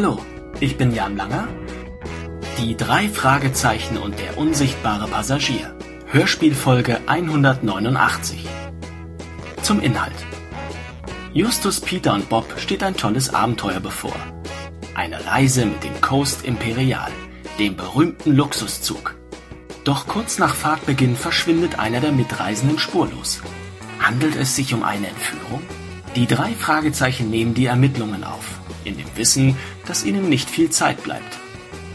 Hallo, ich bin Jan Langer. Die drei Fragezeichen und der unsichtbare Passagier. Hörspielfolge 189. Zum Inhalt. Justus, Peter und Bob steht ein tolles Abenteuer bevor. Eine Reise mit dem Coast Imperial, dem berühmten Luxuszug. Doch kurz nach Fahrtbeginn verschwindet einer der Mitreisenden spurlos. Handelt es sich um eine Entführung? Die drei Fragezeichen nehmen die Ermittlungen auf, in dem Wissen, dass ihnen nicht viel Zeit bleibt.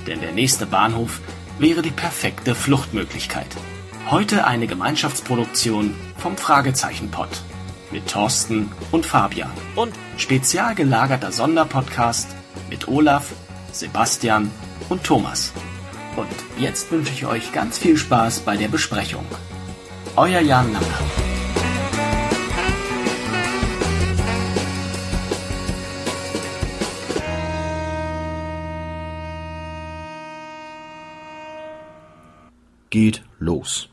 Denn der nächste Bahnhof wäre die perfekte Fluchtmöglichkeit. Heute eine Gemeinschaftsproduktion vom Fragezeichenpod mit Thorsten und Fabian und spezial gelagerter Sonderpodcast mit Olaf, Sebastian und Thomas. Und jetzt wünsche ich euch ganz viel Spaß bei der Besprechung. Euer Jan Langer. Geht los.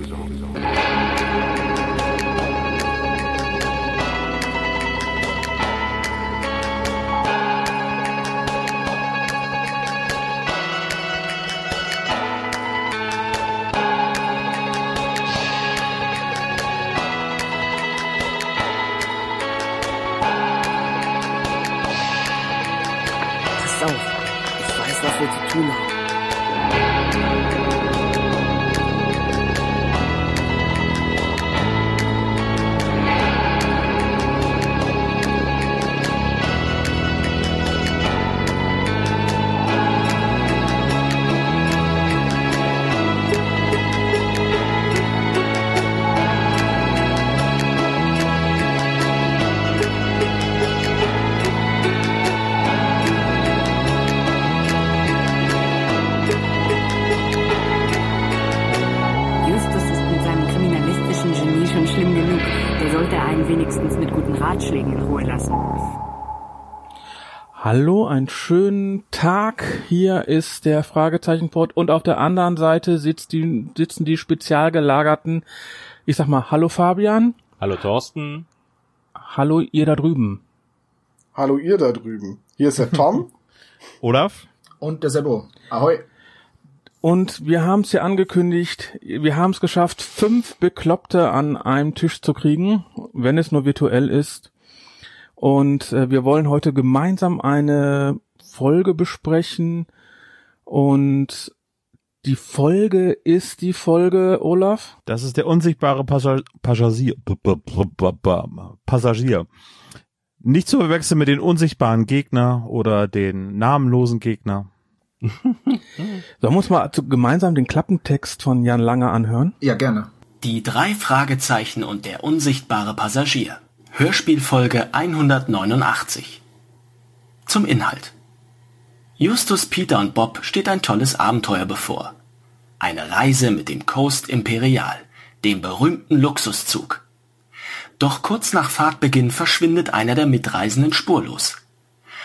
Einen schönen Tag. Hier ist der Fragezeichenport und auf der anderen Seite sitzt die, sitzen die spezial gelagerten, ich sag mal, hallo Fabian, Hallo Thorsten. hallo ihr da drüben. Hallo ihr da drüben. Hier ist der Tom. Olaf. Und der Sebo. Ahoi. Und wir haben es ja angekündigt, wir haben es geschafft, fünf Bekloppte an einem Tisch zu kriegen, wenn es nur virtuell ist. Und äh, wir wollen heute gemeinsam eine Folge besprechen. Und die Folge ist die Folge, Olaf? Das ist der unsichtbare Passa- Passagier. Passagier. Nicht zu verwechseln mit den unsichtbaren Gegner oder den namenlosen Gegner. Sollen wir uns mal zu- gemeinsam den Klappentext von Jan Lange anhören? Ja, gerne. Die drei Fragezeichen und der unsichtbare Passagier. Hörspielfolge 189. Zum Inhalt. Justus, Peter und Bob steht ein tolles Abenteuer bevor. Eine Reise mit dem Coast Imperial, dem berühmten Luxuszug. Doch kurz nach Fahrtbeginn verschwindet einer der Mitreisenden spurlos.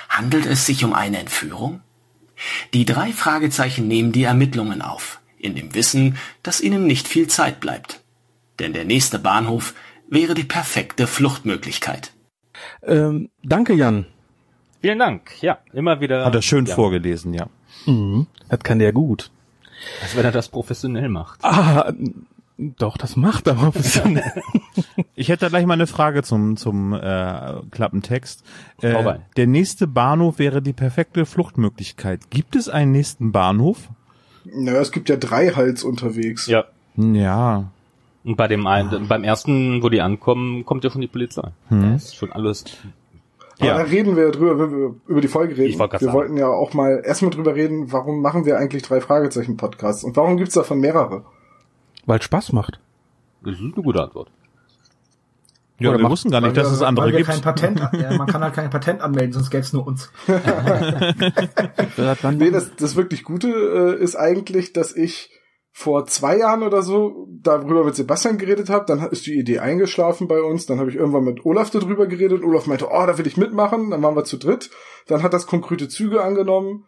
Handelt es sich um eine Entführung? Die drei Fragezeichen nehmen die Ermittlungen auf, in dem Wissen, dass ihnen nicht viel Zeit bleibt. Denn der nächste Bahnhof wäre die perfekte Fluchtmöglichkeit. Ähm, danke, Jan. Vielen Dank. Ja, immer wieder. Hat er schön ja, vorgelesen, ja. Mhm. Das kann der gut. Als wenn er das professionell macht. Ah, doch, das macht er professionell. Ich hätte da gleich mal eine Frage zum, zum äh, Klappentext. Äh, der nächste Bahnhof wäre die perfekte Fluchtmöglichkeit. Gibt es einen nächsten Bahnhof? naja, es gibt ja drei Hals unterwegs. Ja. Ja. Und bei dem einen, beim ersten, wo die ankommen, kommt ja schon die Polizei. Hm. Das ist schon alles. Aber Ja. da reden wir ja drüber, wenn wir über die Folge reden. Ich wollte grad wir sagen. wollten ja auch mal erstmal drüber reden, warum machen wir eigentlich drei Fragezeichen Podcasts und warum gibt's davon mehrere? Weil Spaß macht. Das ist eine gute Antwort. Ja, Oder wir wussten gar nicht, dass wir- es andere gibt. kein Patent, ja, man kann halt kein Patent anmelden, sonst gäbe es nur uns. Nee, das, das wirklich Gute äh, ist eigentlich, dass ich vor zwei Jahren oder so darüber mit Sebastian geredet habe. Dann ist die Idee eingeschlafen bei uns. Dann habe ich irgendwann mit Olaf darüber geredet. Olaf meinte, oh, da will ich mitmachen. Dann waren wir zu dritt. Dann hat das konkrete Züge angenommen.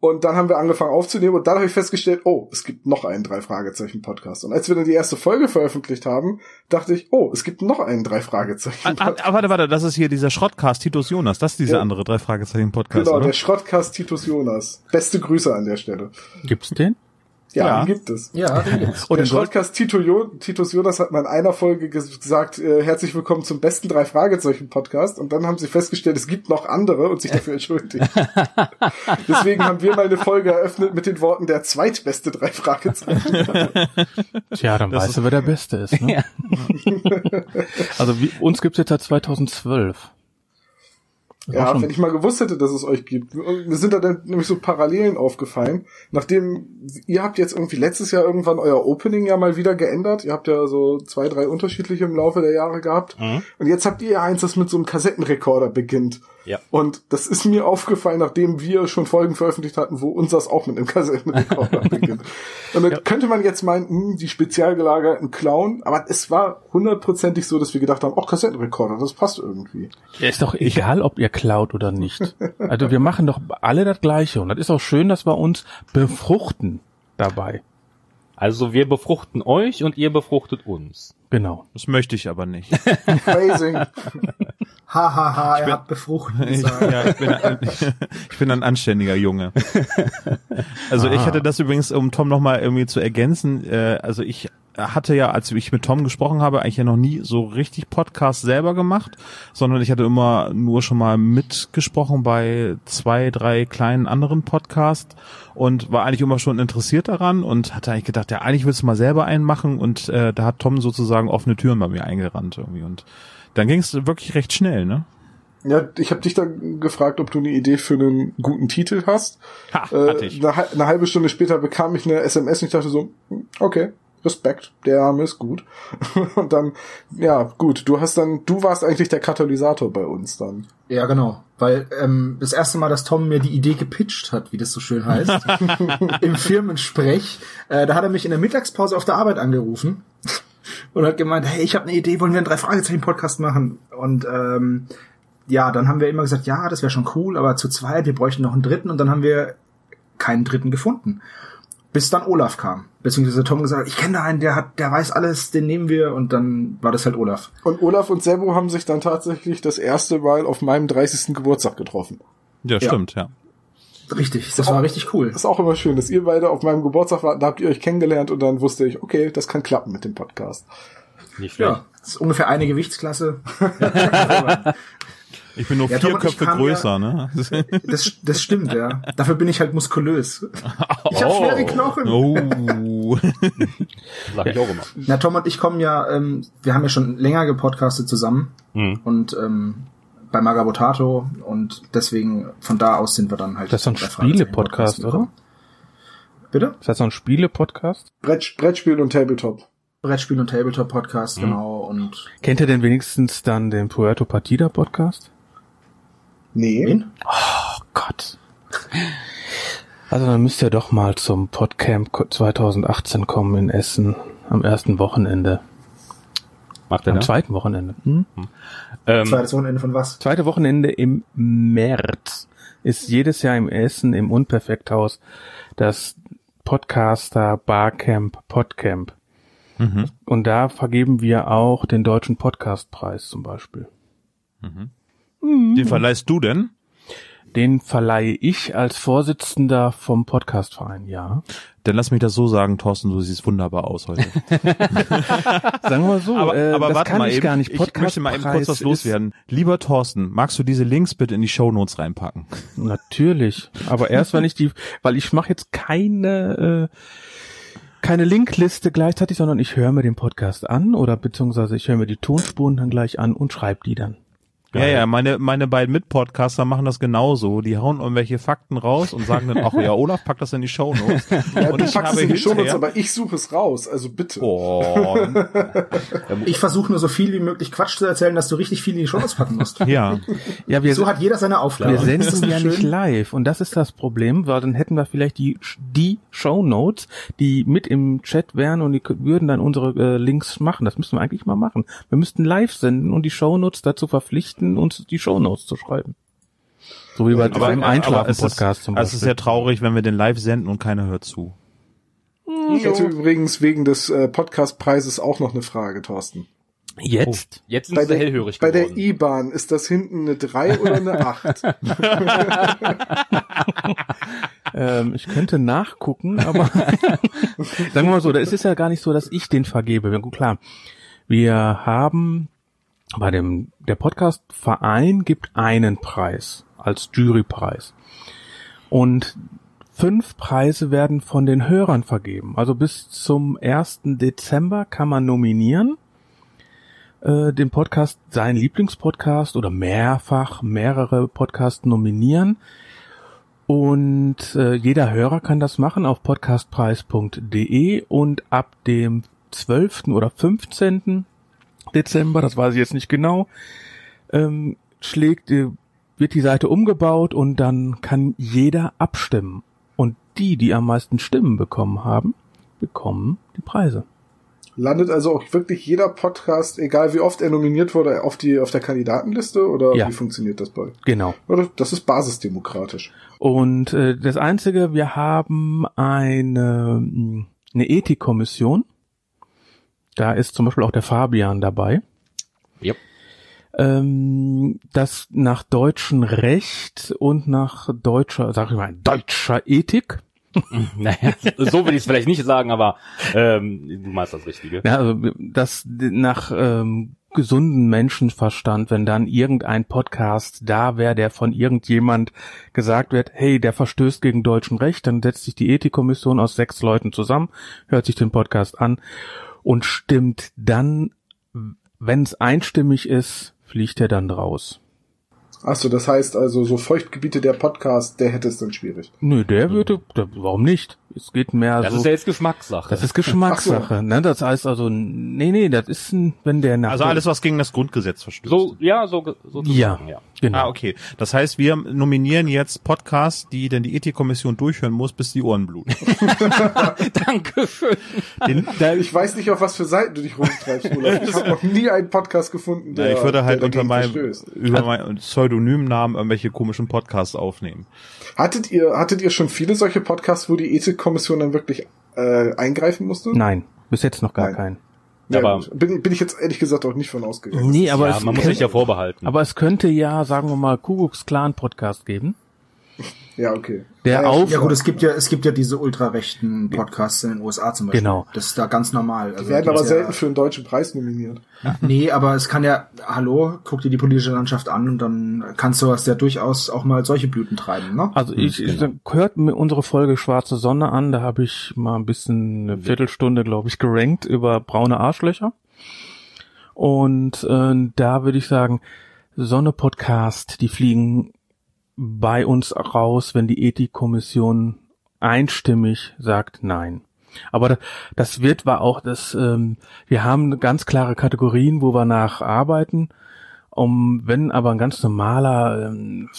Und dann haben wir angefangen aufzunehmen. Und dann habe ich festgestellt, oh, es gibt noch einen Drei-Fragezeichen-Podcast. Und als wir dann die erste Folge veröffentlicht haben, dachte ich, oh, es gibt noch einen Ah, Drei-Fragezeichen-Podcast. ah, warte, warte, das ist hier dieser Schrottcast Titus Jonas. Das ist dieser Ja. andere drei Fragezeichen Podcast, Genau, oder? der Schrottcast Titus Jonas. Beste Grüße an der Stelle. Gibt's den? Ja, Ja. den gibt es. Ja, den gibt's. Und Gold- Schrottcast Tito jo Titus Jonas hat mal in einer Folge ges- gesagt, äh, herzlich willkommen zum besten drei Fragezeichen Podcast und dann haben sie festgestellt, es gibt noch andere und sich dafür entschuldigt. Deswegen haben wir mal eine Folge eröffnet mit den Worten der zweitbeste drei Fragezeichen. Tja, dann weißt du, wer der Beste ist. Ne? Also wie, uns gibt's jetzt seit 2012. ja, wenn ich mal gewusst hätte, dass es euch gibt. Und Mir sind da dann nämlich so Parallelen aufgefallen. Nachdem ihr habt jetzt irgendwie letztes Jahr irgendwann euer Opening ja mal wieder geändert. Ihr habt ja so zwei, drei unterschiedliche im Laufe der Jahre gehabt. Und jetzt habt ihr ja eins, das mit so einem Kassettenrekorder beginnt. Ja. Und das ist mir aufgefallen, nachdem wir schon Folgen veröffentlicht hatten, wo unseres auch mit einem Kassettenrekorder beginnt. Und dann könnte man jetzt meinen, hm, die spezial gelagerten Clown, aber es war hundertprozentig so, dass wir gedacht haben, ach, Kassettenrekorder, das passt irgendwie. Ja, ist doch egal, ob ihr klaut oder nicht. Also wir machen doch alle das Gleiche und das ist auch schön, dass wir uns befruchten dabei. Also wir befruchten euch und ihr befruchtet uns. Genau. Das möchte ich aber nicht. Phrasing. Ha, ha, ha, er hat befruchten Ich, ja, ich, bin ein, ich bin ein anständiger Junge. Also ich hatte das übrigens, um Tom nochmal irgendwie zu ergänzen, äh, also ich hatte ja, als ich mit Tom gesprochen habe, eigentlich ja noch nie so richtig Podcast selber gemacht, sondern ich hatte immer nur schon mal mitgesprochen bei zwei, drei kleinen anderen Podcasts und war eigentlich immer schon interessiert daran und hatte eigentlich gedacht, ja, eigentlich willst du mal selber einen machen und äh, da hat Tom sozusagen offene Türen bei mir eingerannt irgendwie und dann ging es wirklich recht schnell, ne? Ja, ich habe dich dann gefragt, ob du eine Idee für einen guten Titel hast. Ha, Äh, hatte ich. eine, eine halbe Stunde später bekam ich eine SMS und ich dachte so, okay, Respekt, der Arme ist gut. Und dann, ja, gut, du hast dann, du warst eigentlich der Katalysator bei uns dann. Ja, genau. Weil ähm, das erste Mal, dass Tom mir die Idee gepitcht hat, wie das so schön heißt, im Firmensprech, äh, da hat er mich in der Mittagspause auf der Arbeit angerufen und hat gemeint, hey, ich habe eine Idee, wollen wir einen Drei-Fragezeichen-Podcast machen? Und ähm, ja, dann haben wir immer gesagt, ja, das wäre schon cool, aber zu zweit, wir bräuchten noch einen dritten und dann haben wir keinen dritten gefunden. Bis dann Olaf kam. Beziehungsweise Tom gesagt, hat, ich kenne da einen, der hat, der weiß alles, den nehmen wir und dann war das halt Olaf. Und Olaf und Sebo haben sich dann tatsächlich das erste Mal auf meinem 30. Geburtstag getroffen. Ja, stimmt, ja. Richtig, das war richtig cool. Das ist auch immer schön, dass ihr beide auf meinem Geburtstag wart, da habt ihr euch kennengelernt und dann wusste ich, okay, das kann klappen mit dem Podcast. Nicht schlecht. Ja, das ist ungefähr eine Gewichtsklasse. Ich bin nur Ja, vier Tom Köpfe kamen ja- größer, ne? Das, das stimmt, ja. Dafür bin ich halt muskulös. Ich hab schwere Knochen. Oh. Sag ich auch immer. Na, Tom und ich kommen ja, ähm, wir haben ja schon länger gepodcastet zusammen Mhm. und ähm, bei Magabotato und deswegen von da aus sind wir dann halt. Das ist so ein Spiele-Podcast, gekommen. Bitte? Ist das so ein Spiele-Podcast? Brett, Brettspiel und Tabletop. Brettspiel und Tabletop Podcast, genau. Und Kennt ihr denn wenigstens dann den Puerto Partida Podcast? Nee. wen? Oh Gott. Also dann müsst ihr doch mal zum Podcamp 2018 kommen in Essen am ersten Wochenende. Macht er Am ne? zweiten Wochenende. Hm? Ähm, Zweites Wochenende von was? Zweite Wochenende im März ist jedes Jahr im Essen im Unperfekthaus das Podcaster Barcamp Podcamp. Mhm. Und da vergeben wir auch den deutschen Podcastpreis zum Beispiel. Den verleihst du denn? Den verleihe ich als Vorsitzender vom Podcastverein, ja. Dann lass mich das so sagen, Thorsten, du siehst wunderbar aus heute. Sagen wir so, aber äh, aber das warte kann mal ich eben, gar nicht. ich möchte mal eben kurz was loswerden. Lieber Thorsten, magst du diese Links bitte in die Shownotes reinpacken? Ist, natürlich, aber erst wenn ich die, weil ich mache jetzt keine äh, keine Linkliste gleichzeitig, sondern ich höre mir den Podcast an oder beziehungsweise ich höre mir die Tonspuren dann gleich an und schreibe die dann. Ja, ja, meine, meine beiden Mitpodcaster machen das genauso. Die hauen irgendwelche Fakten raus und sagen dann, ach ja, Olaf packt das in die Shownotes. Ja, und du ich packst habe es in die Shownotes, aber ich suche es raus, also bitte. Oh, Ich versuche nur so viel wie möglich Quatsch zu erzählen, dass du richtig viel in die Shownotes packen musst. ja. Ja, wir, So hat jeder seine Aufgabe. wir senden ja nicht live und das ist das Problem, weil dann hätten wir vielleicht die die Shownotes, die mit im Chat wären und die würden dann unsere äh, Links machen. Das müssten wir eigentlich mal machen. Wir müssten live senden und die Shownotes dazu verpflichten, uns die Shownotes zu schreiben. So wie bei Aber, es ist, Einschlafen-Podcast zum also es ist Beispiel. sehr traurig, wenn wir den live senden und keiner hört zu. Ich hätte übrigens wegen des äh, Podcastpreises auch noch eine Frage, Thorsten. Jetzt? Jetzt sind Bei sie der, hellhörig bei der. E-Bahn, ist das hinten eine 3 oder eine 8? Ähm, ich könnte nachgucken, aber sagen wir mal so, da ist es ja gar nicht so, dass ich den vergebe. Ja, Gut, klar. Wir haben bei dem, der Podcast-Verein gibt einen Preis als Jurypreis. Und fünf Preise werden von den Hörern vergeben. Also bis zum 1. Dezember kann man nominieren äh, den Podcast, seinen Lieblingspodcast oder mehrfach mehrere Podcasts nominieren. Und äh, jeder Hörer kann das machen auf podcastpreis.de und ab dem 12. oder 15. Dezember, das weiß ich jetzt nicht genau, ähm, schlägt, äh, wird die Seite umgebaut und dann kann jeder abstimmen. Und die, die am meisten Stimmen bekommen haben, bekommen die Preise. Landet also auch wirklich jeder Podcast, egal wie oft er nominiert wurde, auf die auf der Kandidatenliste oder Ja. wie funktioniert das bei? Genau. Oder das ist basisdemokratisch. Und äh, das Einzige, wir haben eine, eine Ethikkommission. Da ist zum Beispiel auch der Fabian dabei. Yep. Ähm, das nach deutschem Recht und nach deutscher, sag ich mal, deutscher Ethik. Naja, so will ich es vielleicht nicht sagen, aber ähm, du meinst das Richtige. Ja, also das nach ähm, gesunden Menschenverstand, wenn dann irgendein Podcast da wäre, der von irgendjemand gesagt wird, hey, der verstößt gegen deutschen Recht, dann setzt sich die Ethikkommission aus sechs Leuten zusammen, hört sich den Podcast an und stimmt dann, wenn es einstimmig ist, fliegt er dann raus. Achso, das heißt also, so Feuchtgebiete der Podcast, der hätte es dann schwierig. Nö, der würde, der, warum nicht? Es geht mehr Das so. ist ja jetzt Geschmackssache. das ist Geschmackssache, ne? Das heißt also, nee, nee, das ist ein, wenn der nach Also alles, was gegen das Grundgesetz verstößt. so, ja, so, so Ja. ja. genau. Ah, okay. Das heißt, wir nominieren jetzt Podcasts, die denn die Ethikkommission durchhören muss, bis die Ohren bluten. Dankeschön. Den, Ich weiß nicht, auf was für Seiten du dich rumtreibst, Olaf. Ich habe noch nie einen Podcast gefunden, der, ich würde halt der unter meinem, über meinen Pseudonymnamen irgendwelche komischen Podcasts aufnehmen. Hattet ihr, hattet ihr schon viele solche Podcasts, wo die Ethikkommission dann wirklich äh, eingreifen musste? Nein, bis jetzt noch gar Nein. keinen. Ja, aber- bin, bin ich jetzt ehrlich gesagt auch nicht von ausgegangen. Nee, aber ja, es man muss sich ja vorbehalten. Aber es könnte ja, sagen wir mal, Kuckucks Clan Podcast geben, Ja, okay. der ja, auf Ja gut, es gibt ja, es gibt ja diese ultrarechten Podcasts in den USA zum Beispiel. Genau. Das ist da ganz normal. Also Die werden aber gibt's ja- selten für einen deutschen Preis nominiert. Nee, aber es kann ja, hallo, guck dir die politische Landschaft an und dann kannst du das ja durchaus auch mal solche Blüten treiben, ne? Also ich, ich hört mir unsere Folge Schwarze Sonne an, da habe ich mal ein bisschen eine Viertelstunde, glaube ich, gerankt über braune Arschlöcher. Und äh, da würde ich sagen, Sonne Podcast, die fliegen bei uns raus, wenn die Ethikkommission einstimmig sagt Nein. Aber da- das wird war auch das, ähm, wir haben ganz klare Kategorien, wo wir nacharbeiten. Um, wenn aber ein ganz normaler, ähm,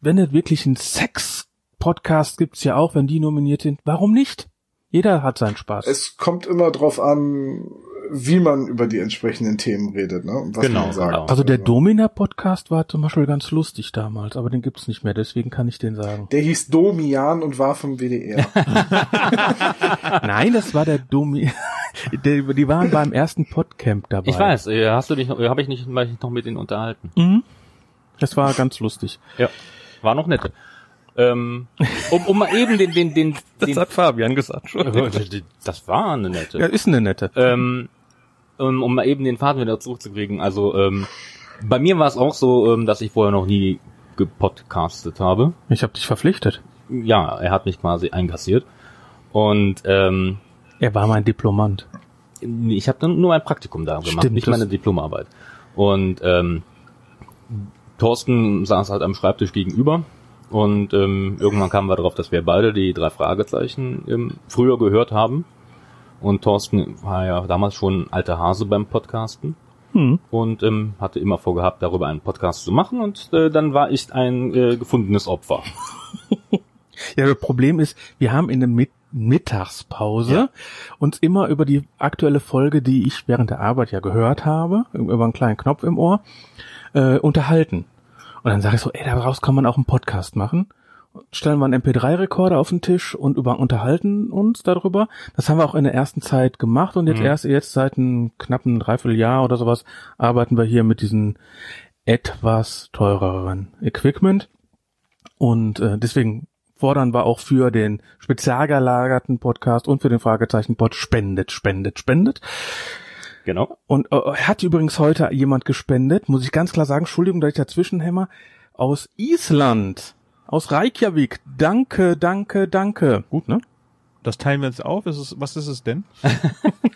wenn es wirklich ein Sex-Podcast gibt's ja auch, wenn die nominiert sind, warum nicht? Jeder hat seinen Spaß. Es kommt immer drauf an, wie man über die entsprechenden Themen redet, ne? Und was Genau, man sagt. genau. also der Domina-Podcast war zum Beispiel ganz lustig damals, aber den gibt's nicht mehr, deswegen kann ich den sagen. Der hieß Domian und war vom WDR. Nein, das war der Domi. die, die waren beim ersten Podcamp dabei. ich weiß, äh, hast du dich, noch- äh, habe ich nicht mal noch mit denen unterhalten. Mhm. Das war ganz lustig. Ja, war noch nette. Ähm, um, um mal eben den, den, den, den Fabian gesagt. das war eine nette. Ja, ist eine nette. Ähm, um, um mal eben den Faden wieder zurückzukriegen. Also ähm, bei mir war es auch so, ähm, dass ich vorher noch nie gepodcastet habe. Ich habe dich verpflichtet. Ja, er hat mich quasi einkassiert. Und ähm, Er war mein Diplomant. ich habe dann nur ein Praktikum da gemacht, Stimmt, nicht das- meine Diplomarbeit. Und ähm, Thorsten saß halt am Schreibtisch gegenüber und ähm, irgendwann kamen wir darauf, dass wir beide die drei Fragezeichen ähm, früher gehört haben. Und Thorsten war ja damals schon ein alter Hase beim Podcasten Hm. und ähm, hatte immer vorgehabt, darüber einen Podcast zu machen. Und äh, dann war ich ein äh, gefundenes Opfer. Ja, das Problem ist, wir haben in der Mit Mittagspause uns immer über die aktuelle Folge, die ich während der Arbeit ja gehört habe, über einen kleinen Knopf im Ohr, äh, unterhalten. Und dann sage ich so, ey, daraus kann man auch einen Podcast machen. Stellen wir einen MP3-Rekorder auf den Tisch und über, unterhalten uns darüber. Das haben wir auch in der ersten Zeit gemacht und jetzt Mhm. erst jetzt seit einem knappen Dreivierteljahr oder sowas arbeiten wir hier mit diesem etwas teureren Equipment. Und äh, deswegen fordern wir auch für den spezial gelagerten Podcast und für den Fragezeichen-Pod spendet, spendet, spendet. Genau. Und äh, hat übrigens heute jemand gespendet, muss ich ganz klar sagen, Entschuldigung, dass ich dazwischen hämmer, aus Island, aus Reykjavik. Danke, danke, danke. Gut, ne? Das teilen wir jetzt auf. Ist es, was ist es denn?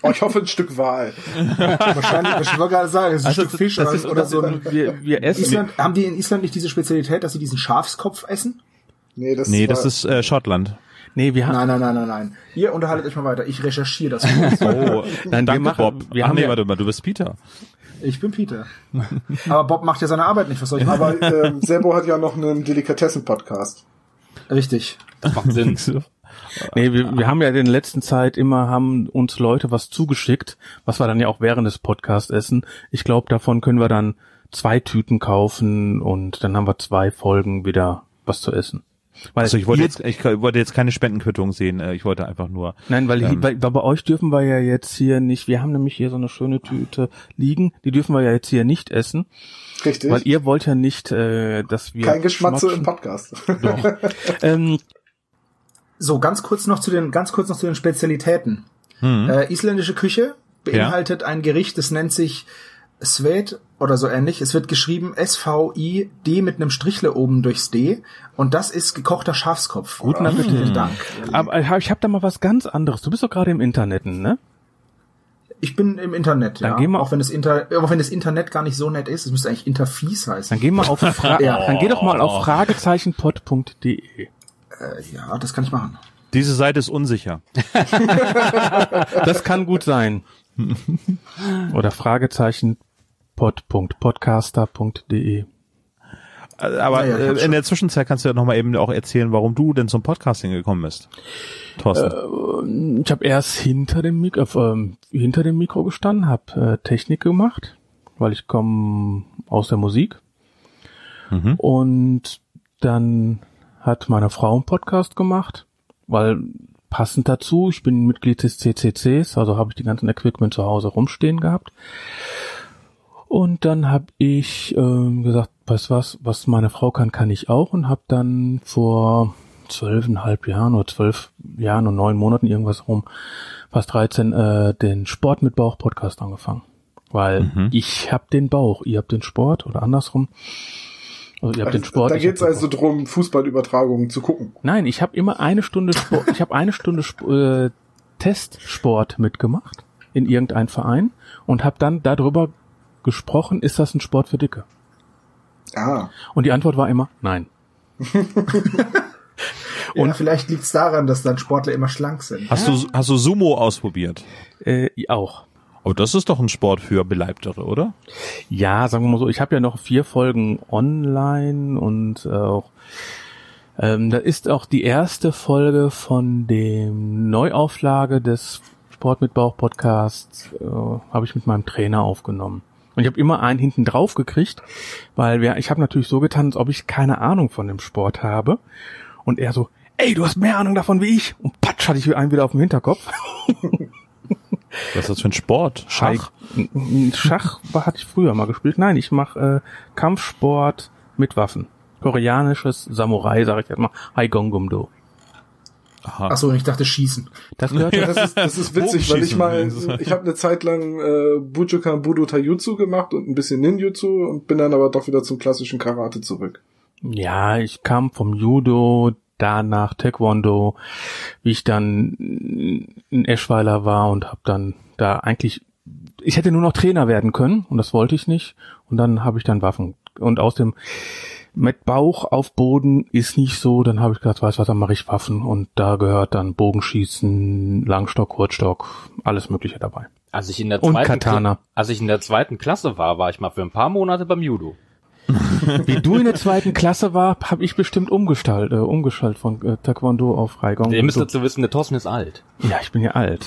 Oh, ich hoffe ein Stück Wahl. Wahrscheinlich, ich wollte gerade sagen, es ist Also ein Stück Fisch das oder, ist, oder so. ein- wir, wir essen. Island, haben die in Island nicht diese Spezialität, dass sie diesen Schafskopf essen? Nee, das, Nee, war, das ist äh, Schottland. Nee, wir haben. Nein, nein, nein, nein, nein. Ihr unterhaltet euch mal weiter. Ich recherchiere das. Oh, Nein, wir danke machen- Bob. wir Ach haben nee, ja- warte mal, du bist Peter. Ich bin Peter. Aber Bob macht ja seine Arbeit nicht. Was soll ich machen? Aber ähm, Sebo hat ja noch einen Delikatessen-Podcast. Richtig. Das macht Sinn. Nee, wir, wir haben ja in der letzten Zeit immer, haben uns Leute was zugeschickt, was wir dann ja auch während des Podcasts essen. Ich glaube, davon können wir dann zwei Tüten kaufen und dann haben wir zwei Folgen wieder was zu essen. Weil Also ich wollte ihr- jetzt, ich wollte jetzt keine Spendenquittung sehen. äh, Ich wollte einfach nur. Nein, weil, Ähm. weil, weil bei euch dürfen wir ja jetzt hier nicht, wir haben nämlich hier so eine schöne Tüte liegen, die dürfen wir ja jetzt hier nicht essen, Richtig. weil ihr wollt ja nicht, äh, dass wir... Kein Geschmatze im. Podcast. Doch. ähm, So, ganz kurz noch zu den, ganz kurz noch zu den Spezialitäten. Äh, isländische Küche beinhaltet ein Gericht, das nennt sich Svet oder so ähnlich. Es wird geschrieben S-V-I-D mit einem Strichle oben durchs D. Und das ist gekochter Schafskopf. Guten Appetit. Vielen Dank. aber ich hab- ich habe da mal was ganz anderes. Du bist doch gerade im Internet, ne? Ich bin im Internet, Dann ja. geh mal- auch wenn das Inter, auch wenn das Internet gar nicht so nett ist. Es müsste eigentlich Interfies heißen. Dann geh mal auf Fra Ja. dann geh doch mal auf fragezeichenpod.de. Äh, ja, das kann ich machen. Diese Seite ist unsicher. Das kann gut sein. Oder Fragezeichenpod.podcaster.de. Äh, Aber Ja, ja, äh, in der Zwischenzeit kannst du ja nochmal eben auch erzählen, warum du denn zum Podcasting gekommen bist. Thorsten. Ich habe erst hinter dem Mikro, äh, ähm, hinter dem Mikro gestanden, habe äh, Technik gemacht, weil ich komme aus der Musik. Mhm. Und dann hat meine Frau einen Podcast gemacht, weil passend dazu, ich bin Mitglied des CCCs, also habe ich die ganzen Equipment zu Hause rumstehen gehabt. Und dann habe ich ähm, gesagt, weißt du was, was meine Frau kann, kann ich auch und habe dann vor zwölfeinhalb Jahren oder zwölf Jahren und neun Monaten irgendwas rum, fast 13, äh, den Sport mit Bauch Podcast angefangen. Weil Mhm. ich habe den Bauch, ihr habt den Sport oder andersrum. Also ihr habt den Sport. da geht's also drum, Fußballübertragungen zu gucken. Nein, ich habe immer eine Stunde Sport, ich habe eine Stunde Sp äh, Testsport mitgemacht in irgendeinem Verein und habe dann darüber gesprochen, ist das ein Sport für Dicke? Ah, Und die Antwort war immer nein. Und vielleicht liegt es daran, dass dann Sportler immer schlank sind. Hast du hast du Sumo ausprobiert? Äh, auch. Aber das ist doch ein Sport für Beleibtere, oder? Ja, sagen wir mal so, ich habe ja noch vier Folgen online und auch ähm, da ist auch die erste Folge von dem Neuauflage des Sport mit Bauch Podcasts äh, habe ich mit meinem Trainer aufgenommen. Und ich habe immer einen hinten drauf gekriegt, weil wir, ich habe natürlich so getan, als ob ich keine Ahnung von dem Sport habe. Und er so, ey, du hast mehr Ahnung davon wie ich. Und patsch hatte ich einen wieder auf dem Hinterkopf. Was ist das für ein Sport? Schach? Schach, hatte ich früher mal gespielt. Nein, ich mache äh, Kampfsport mit Waffen. Koreanisches Samurai, sage ich jetzt mal. Haigongumdo. Aha. Ach so, ich dachte Schießen. Das gehört das ist, das ist witzig, weil ich mal, ich habe eine Zeit lang äh, Bujukan Budo Taijutsu gemacht und ein bisschen Ninjutsu und bin dann aber doch wieder zum klassischen Karate zurück. Ja, ich kam vom Judo, danach Taekwondo, wie ich dann in Eschweiler war und habe dann da eigentlich, ich hätte nur noch Trainer werden können und das wollte ich nicht und dann habe ich dann Waffen und aus dem mit Bauch auf Boden ist nicht so, dann habe ich gedacht, weiß was, dann mache ich Waffen und da gehört dann Bogenschießen, Langstock, Kurzstock, alles mögliche dabei. Als ich in der Und zweiten Katana. Kla- als ich in der zweiten Klasse war, war ich mal für ein paar Monate beim Judo. Wie du in der zweiten Klasse war, habe ich bestimmt umgestaltet, äh, umgeschaltet von äh, Taekwondo auf Reigong. Ihr müsst dazu wissen, der Thorsten ist alt. ja, ich bin ja alt.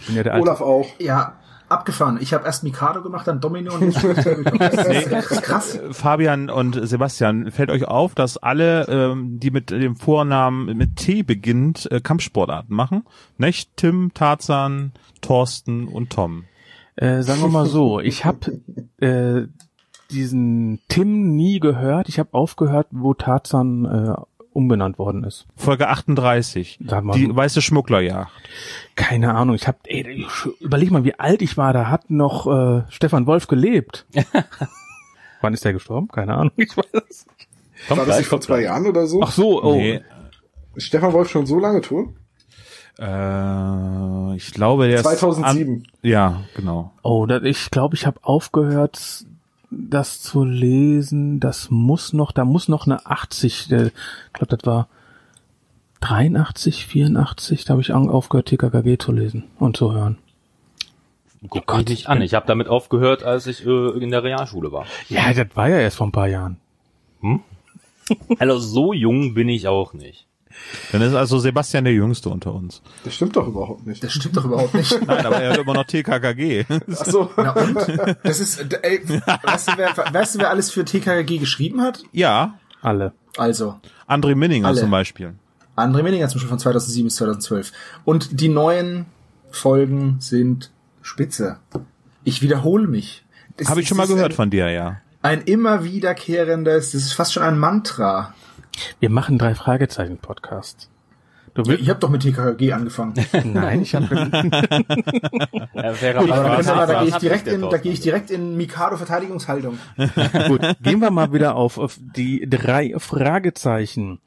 Ich bin ja der alte. Olaf auch. Ja, abgefahren. Ich habe erst Mikado gemacht, dann Domino und jetzt das, ist, das ist krass. Fabian und Sebastian, fällt euch auf, dass alle, ähm, die mit dem Vornamen mit T beginnt, äh, Kampfsportarten machen? Nicht? Tim, Tarzan, Thorsten und Tom. Äh, sagen wir mal so, ich habe äh, diesen Tim nie gehört. Ich habe aufgehört, wo Tarzan äh, umbenannt worden ist. Folge 38. Sag mal. Die weiße Schmugglerjagd. Keine Ahnung. Ich habe, ey, überleg mal, wie alt ich war. Da hat noch äh, Stefan Wolf gelebt. Wann ist der gestorben? Keine Ahnung. Ich weiß es nicht. Kommt War das nicht vor zwei Jahren oder so? Ach so, oh. Nee, Ist Stefan Wolf schon so lange tot? äh, ich glaube, der ist 2007. An, ja, genau. Oh, da, ich glaube, ich habe aufgehört, das zu lesen. Das muss noch, da muss noch eine 80, äh, ich glaube, das war 83, 84, da habe ich aufgehört, TKKG zu lesen und zu hören. Guck Gott, mich nicht an. Ich habe damit aufgehört, als ich äh, in der Realschule war. Ja, das war ja erst vor ein paar Jahren. Also so jung bin ich auch nicht. Dann ist also Sebastian der Jüngste unter uns. Das stimmt doch überhaupt nicht. Das stimmt doch überhaupt nicht. Nein, aber er hat immer noch TKKG. Ach so. Na und? Das ist, ey, weißt du, wer, weißt du, wer alles für TKG geschrieben hat? ja, Alle. Also, André Minninger Alle. zum Beispiel. André Menninger zum Beispiel von 2007 bis 2012. Und die neuen Folgen sind spitze. Ich wiederhole mich. Das Habe ich schon mal gehört ein, von dir, ja. Ein immer wiederkehrendes, das ist fast schon ein Mantra. Wir machen drei Fragezeichen Podcast. Du willst? Ich habe doch mit TKG angefangen. Nein, ich habe wäre Gut, aber da, was- können wir mal, da gehe ich direkt in, da gehe ich direkt in Mikado Verteidigungshaltung. Gut, gehen wir mal wieder auf, auf die drei Fragezeichen.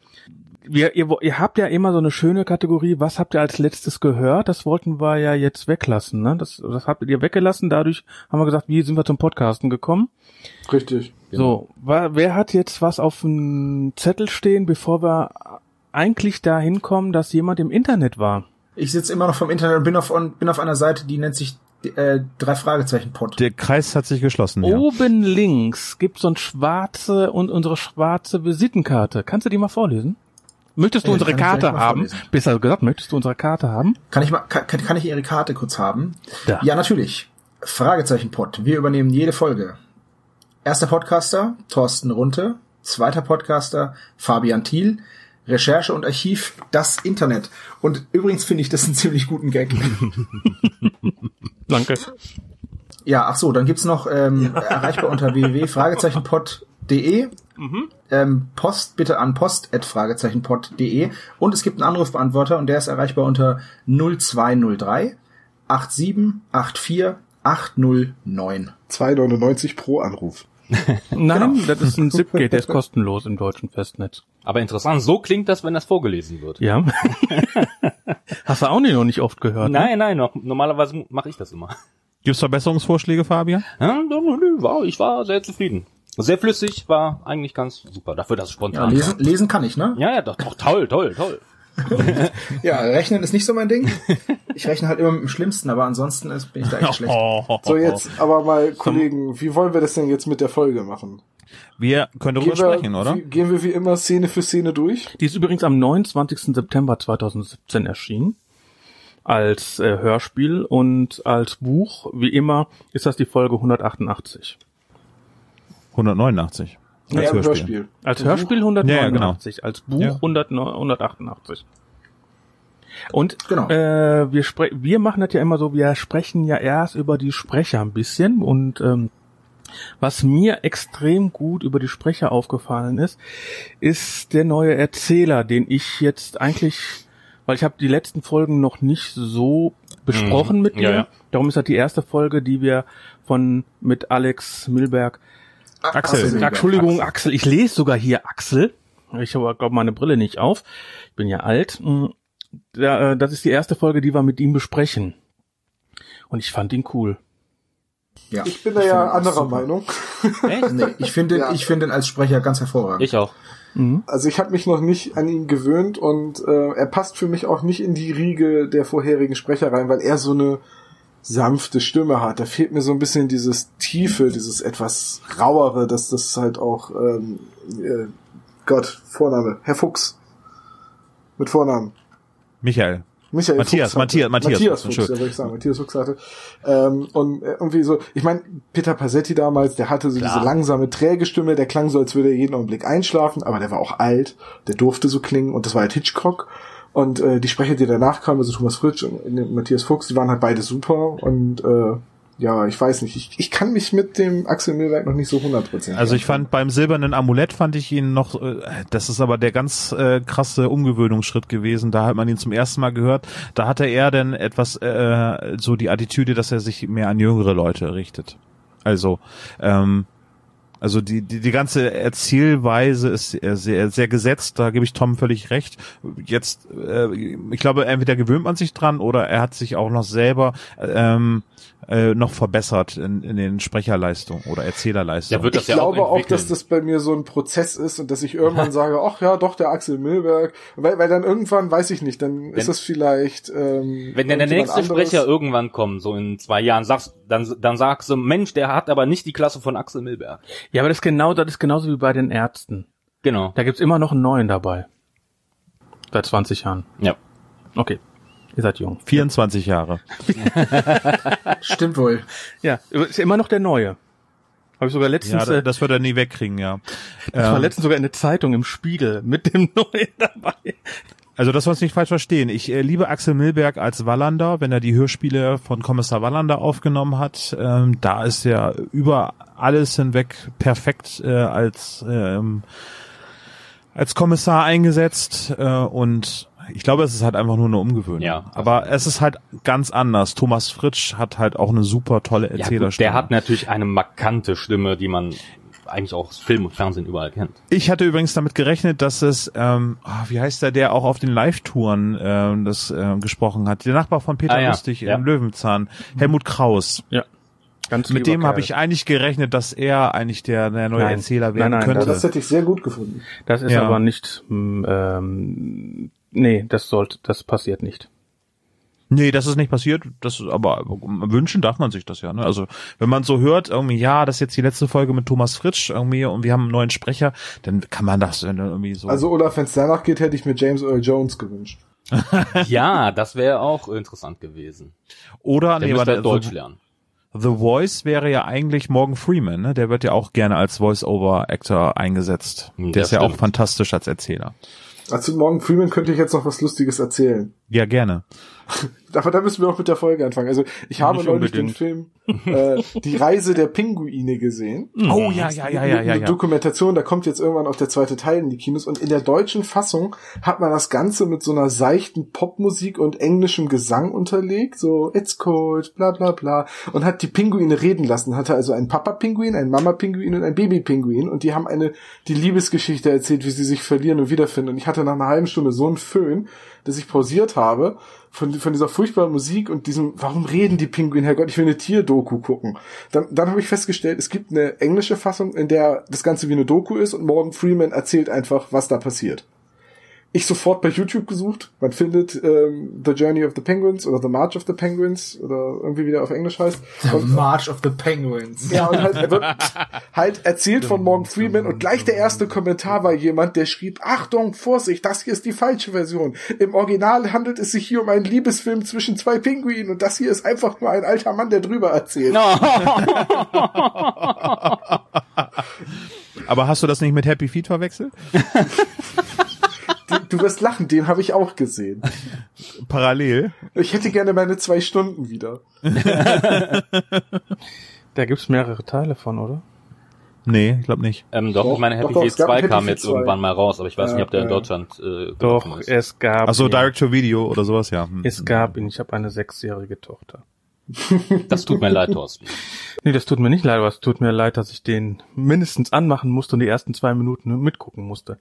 Wir, ihr, ihr habt ja immer so eine schöne Kategorie, was habt ihr als letztes gehört? Das wollten wir ja jetzt weglassen, ne? Das, das habt ihr weggelassen, dadurch haben wir gesagt, wie sind wir zum Podcasten gekommen? Richtig. So, wa, wer hat jetzt was auf dem Zettel stehen, bevor wir eigentlich dahin kommen, dass jemand im Internet war? Ich sitze immer noch vom Internet und bin auf, bin auf einer Seite, die nennt sich äh, drei Fragezeichen Pod. Der Kreis hat sich geschlossen, ja. Oben links gibt's so ein schwarze und unsere schwarze Visitenkarte. Kannst du die mal vorlesen? Möchtest du Äh, unsere Karte haben? vorlesen. Besser gesagt, möchtest du unsere Karte haben? Kann ich mal, kann, kann ich Ihre Karte kurz haben? Da. Ja, natürlich. Fragezeichen Pod. Wir übernehmen jede Folge. Erster Podcaster, Thorsten Runte. Zweiter Podcaster, Fabian Thiel. Recherche und Archiv, das Internet. Und übrigens finde ich das einen ziemlich guten Gag. Danke. Ja, ach so, dann gibt's noch ähm, erreichbar unter www.fragezeichenpod.de. Ähm, Post bitte an post@fragezeichenpod.de und es gibt einen Anrufbeantworter und der ist erreichbar unter 0203 8784 809. 2,99 pro Anruf. Nein, das ist ein Zipgate, der ist kostenlos im deutschen Festnetz. Aber interessant, so klingt das, wenn das vorgelesen wird. Ja. Hast du auch nicht noch nicht oft gehört? ne? Nein, nein, noch, normalerweise mache ich das immer. Gibt's Verbesserungsvorschläge, Fabian? Ich war sehr zufrieden. Sehr flüssig, war eigentlich ganz super. Dafür, dass es Ja, spontan lesen, lesen kann ich, ne? Ja, ja, doch, doch, toll, toll, toll. Ja, rechnen ist nicht so mein Ding. Ich rechne halt immer mit dem Schlimmsten, aber ansonsten ist, bin ich da echt schlecht. So, jetzt aber mal, Kollegen, wie wollen wir das denn jetzt mit der Folge machen? Wir können darüber Gehen wir, sprechen, oder? Wie, gehen wir wie immer Szene für Szene durch? Die ist übrigens am 29. September 2017 erschienen. Als äh, Hörspiel und als Buch, wie immer, ist das die Folge 188. 189. Ja, Als im Hörspiel. Hörspiel. Als Hörspiel 189, Ja, als Buch Ja. 100, 188. Und Genau. äh, wir, spre wir machen das ja immer so, wir sprechen ja erst über die Sprecher ein bisschen und ähm, was mir extrem gut über die Sprecher aufgefallen ist, ist der neue Erzähler, den ich jetzt eigentlich, weil ich habe die letzten Folgen noch nicht so besprochen Mhm. mit dir. Ja, ja. Darum ist das die erste Folge, die wir von mit Alex Milberg Axel. Axel. Entschuldigung, Axel. Ich lese sogar hier Axel. Ich habe, glaube meine Brille nicht auf. Ich bin ja alt. Da, äh, Das ist die erste Folge, die wir mit ihm besprechen. Und ich fand ihn cool. Ja. Ich bin da ja anderer super. Meinung. Echt? Nee, ich finde Ja. ich finde ihn als Sprecher ganz hervorragend. Ich auch. Also ich habe mich noch nicht an ihn gewöhnt und äh, er passt für mich auch nicht in die Riege der vorherigen Sprecher rein, weil er so eine sanfte Stimme hat. Da fehlt mir so ein bisschen dieses Tiefe, dieses etwas rauere, dass das halt auch ähm, äh, Gott, Vorname, Herr Fuchs. Mit Vornamen. Michael. Michael Matthias, Fuchs hatte. Matthias, Matthias Matthias Fuchs, Fuchs, ja, würde ich sagen. Matthias Fuchs hatte. Ähm, und äh, irgendwie so, ich meine, Peter Passetti damals, der hatte so Klar. diese langsame, träge Stimme, der klang so, als würde er jeden Augenblick einschlafen, aber der war auch alt, der durfte so klingen und das war halt Hitchcock. Und äh, die Sprecher, die danach kamen, also Thomas Fritsch und äh, Matthias Fuchs, die waren halt beide super und äh, ja, ich weiß nicht, ich, ich kann mich mit dem Axel Milberg noch nicht so 100% Also ich fand beim silbernen Amulett fand ich ihn noch, äh, das ist aber der ganz äh, krasse Umgewöhnungsschritt gewesen. Da hat man ihn zum ersten Mal gehört. Da hatte er denn etwas äh, so die Attitüde, dass er sich mehr an jüngere Leute richtet. Also ähm, also die, die, die ganze Erzählweise ist sehr, sehr, gesetzt, da gebe ich Tom völlig recht. Jetzt, äh, ich glaube, entweder gewöhnt man sich dran oder er hat sich auch noch selber ähm, äh, noch verbessert in, in den Sprecherleistungen oder Erzählerleistungen. Ja, wird das ich ja glaube auch auch, dass das bei mir so ein Prozess ist und dass ich irgendwann sage, ach ja, doch, der Axel Milberg. Weil, weil dann irgendwann, weiß ich nicht, dann ist das vielleicht. Ähm, Wenn dann der nächste anderes. Sprecher irgendwann kommt, so in zwei Jahren, sagst, dann, dann sagst du, Mensch, der hat aber nicht die Klasse von Axel Milberg. Ja, aber das ist genau, das ist genauso wie bei den Ärzten. Genau. Da gibt's immer noch einen neuen dabei. Seit 20 Jahren. Ja. Okay. Ihr seid jung. 24 Jahre. Stimmt wohl. Ja, ist ja immer noch der neue. Habe ich sogar letztens, Ja, äh, das wird er nie wegkriegen, ja. das war Ähm, letztens sogar in der Zeitung im Spiegel mit dem neuen dabei. Also das wir uns nicht falsch verstehen. Ich äh, liebe Axel Milberg als Wallander, wenn er die Hörspiele von Kommissar Wallander aufgenommen hat. Ähm, da ist er über alles hinweg perfekt äh, als ähm, als Kommissar eingesetzt äh, und ich glaube, es ist halt einfach nur eine Umgewöhnung. Ja. Aber es ist halt ganz anders. Thomas Fritsch hat halt auch eine super tolle Ja, gut, Erzählerstimme. der hat natürlich eine markante Stimme, die man eigentlich auch aus Film und Fernsehen überall kennt. Ich hatte übrigens damit gerechnet, dass es, ähm, ah, wie heißt der, der auch auf den Live-Touren ähm, das äh, gesprochen hat, der Nachbar von Peter Ah, ja. Lustig Ja. im Löwenzahn, Helmut Kraus. Ja. Ganz Mit dem habe ich eigentlich gerechnet, dass er eigentlich der, der neue Nein. Erzähler werden Nein, nein, Ja, könnte. das hätte ich sehr gut gefunden. Das ist Ja. aber nicht, ähm, nee, das sollte, das passiert nicht. nee, das ist nicht passiert. Das ist, aber wünschen darf man sich das ja. Ne? Also wenn man so hört, irgendwie, ja, das ist jetzt die letzte Folge mit Thomas Fritsch irgendwie und wir haben einen neuen Sprecher, dann kann man das irgendwie so. Also Olaf, wenn es danach geht, hätte ich mir James Earl Jones gewünscht. ja, das wäre auch interessant gewesen. oder Der nee, müsste warte, Deutsch The, lernen. The Voice wäre ja eigentlich Morgan Freeman, ne? Der wird ja auch gerne als Voice-Over-Actor eingesetzt. Hm, Der ist ja auch stimmt. fantastisch als Erzähler. Also morgen Freeman könnte ich jetzt noch was Lustiges erzählen. Ja, gerne. Aber da müssen wir auch mit der Folge anfangen. Also ich habe Nicht neulich unbedingt. den Film äh, Die Reise der Pinguine gesehen. Oh ja, ja, ja, ja, ja, Eine. Dokumentation, da kommt jetzt irgendwann auch der zweite Teil in die Kinos und in der deutschen Fassung hat man das Ganze mit so einer seichten Popmusik und englischem Gesang unterlegt, so It's cold, bla bla bla und hat die Pinguine reden lassen, hatte also einen Papa-Pinguin, einen Mama-Pinguin und einen Baby-Pinguin und die haben eine die Liebesgeschichte erzählt, wie sie sich verlieren und wiederfinden und ich hatte nach einer halben Stunde so einen Föhn, dass ich pausiert habe von, von dieser furchtbaren Musik und diesem, warum reden die Pinguine, Herrgott, ich will eine Tierdoku gucken. Dann, dann habe ich festgestellt, es gibt eine englische Fassung, in der das Ganze wie eine Doku ist und Morgan Freeman erzählt einfach, was da passiert. Ich sofort bei YouTube gesucht. Man findet ähm, The Journey of the Penguins oder The March of the Penguins oder irgendwie wieder auf Englisch heißt. The Und, March of the Penguins. ja, und halt, er wird halt erzählt von Morgan Freeman und gleich der erste Kommentar war jemand, der schrieb, Achtung, Vorsicht, das hier ist die falsche Version. Im Original handelt es sich hier um einen Liebesfilm zwischen zwei Pinguinen und das hier ist einfach nur ein alter Mann, der drüber erzählt. Aber hast du das nicht mit Happy Feet verwechselt? Du, du wirst lachen, den habe ich auch gesehen. Parallel. Ich hätte gerne meine zwei Stunden wieder. Da gibt's mehrere Teile von, oder? Nee, ich glaube nicht. Ähm, doch, Doch, ich meine, Happy doch, Feet es gab 2 Happy kam jetzt 2. irgendwann mal raus, aber ich weiß Ja, nicht, ob der in. Deutschland äh, Doch, ist. es gab Ach so, ihn. Direct-to-Video oder sowas, ja. Hm. Es gab ihn. Ich habe eine sechsjährige Tochter. Das tut mir leid, Thorsten. Nee, das tut mir nicht leid, aber es tut mir leid, dass ich den mindestens anmachen musste und die ersten zwei Minuten mitgucken musste.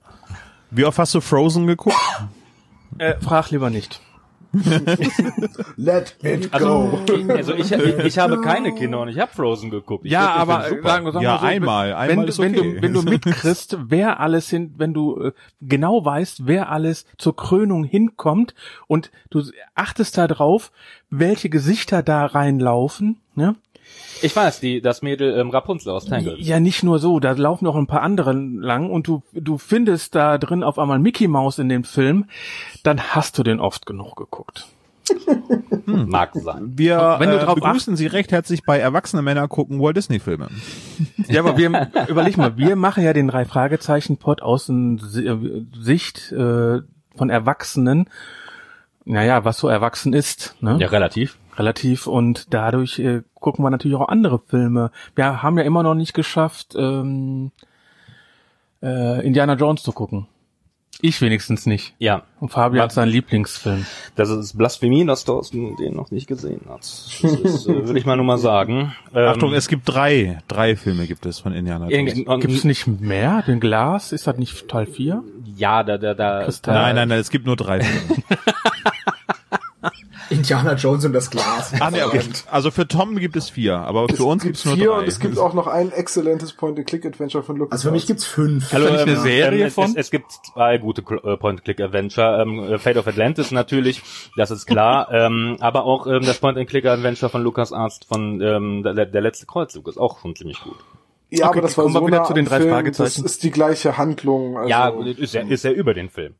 Wie oft hast du Frozen geguckt? Äh, frag lieber nicht. Let it Also, go. ich, also ich, ich, ich habe keine Kinder und ich habe Frozen geguckt. Ich Ja, aber super. sagen wir sagen Ja, so, einmal. wenn, Einmal wenn, ist wenn okay. du wenn du mitkriegst, wer alles hin, wenn du äh, genau weißt, wer alles zur Krönung hinkommt und du achtest da drauf, welche Gesichter da reinlaufen, ne? Ich weiß, die, das Mädel ähm, Rapunzel aus Tangled. Ja, nicht nur so, da laufen noch ein paar andere lang und du du findest da drin auf einmal Mickey Mouse in dem Film, dann hast du den oft genug geguckt. Mag sein. Wir Wenn du äh, drauf begrüßen Sie recht herzlich bei Erwachsene Männer gucken Walt Disney Filme. Ja, aber wir überleg mal, wir machen ja den drei Fragezeichen Pod aus äh, Sicht äh, von Erwachsenen. Naja, was so erwachsen ist, ne? Ja, relativ. Relativ und dadurch äh, gucken wir natürlich auch andere Filme. Wir haben ja immer noch nicht geschafft, ähm, äh, Indiana Jones zu gucken. Ich wenigstens nicht. Ja, Und Fabian hat seinen Lieblingsfilm. das ist Blasphemie, dass Thorsten den noch nicht gesehen hat. Das ist, äh, würde ich mal nur mal sagen. Ähm, Achtung, es gibt drei, drei Filme gibt es von Indiana Jones. Gibt es nicht mehr? Den Glas? Ist das nicht Teil 4? Ja, da, da, da. Kristall. Nein, nein, nein, es gibt nur drei Filme. Indiana Jones und das Glas. Ah, nee, okay. Also für Tom gibt es vier, aber für uns gibt es nur vier drei. und es gibt auch noch ein exzellentes Point-and-Click-Adventure von Lucas. Also für mich gibt's fünf. Hallo, nicht eine ähm, Serie ähm, es, von? Es, es gibt zwei gute äh, Point-and-Click-Adventure. Ähm, äh, Fate of Atlantis natürlich, das ist klar. ähm, aber auch ähm, das Point-and-Click-Adventure von Lukas Arzt von ähm, der, der letzte Kreuzzug ist auch schon ziemlich gut. ja, Okay, aber das war kommen wir so wieder nah zu den drei Film, Fragezeichen. Das ist die gleiche Handlung. Also, ja, ist ja, ist ja über den Film.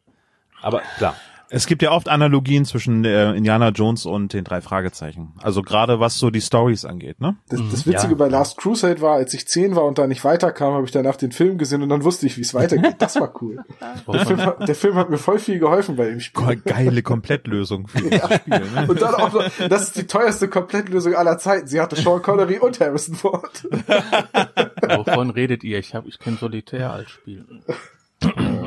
Aber klar. Es gibt ja oft Analogien zwischen äh, Indiana Jones und den drei Fragezeichen. Also gerade was so die Stories angeht, ne? Das, das Witzige Ja. bei Last Crusade war, als ich zehn war und da nicht weiterkam, habe ich danach den Film gesehen und dann wusste ich, wie es weitergeht. Das war cool. Der Film, hat- der Film hat mir voll viel geholfen bei dem Spiel. Geile Komplettlösung für das Spiel, ne? Und dann auch noch, das ist die teuerste Komplettlösung aller Zeiten. Sie hatte Sean Connery und Harrison Ford. Wovon redet ihr? Ich habe, ich kenne Solitär als Spiel.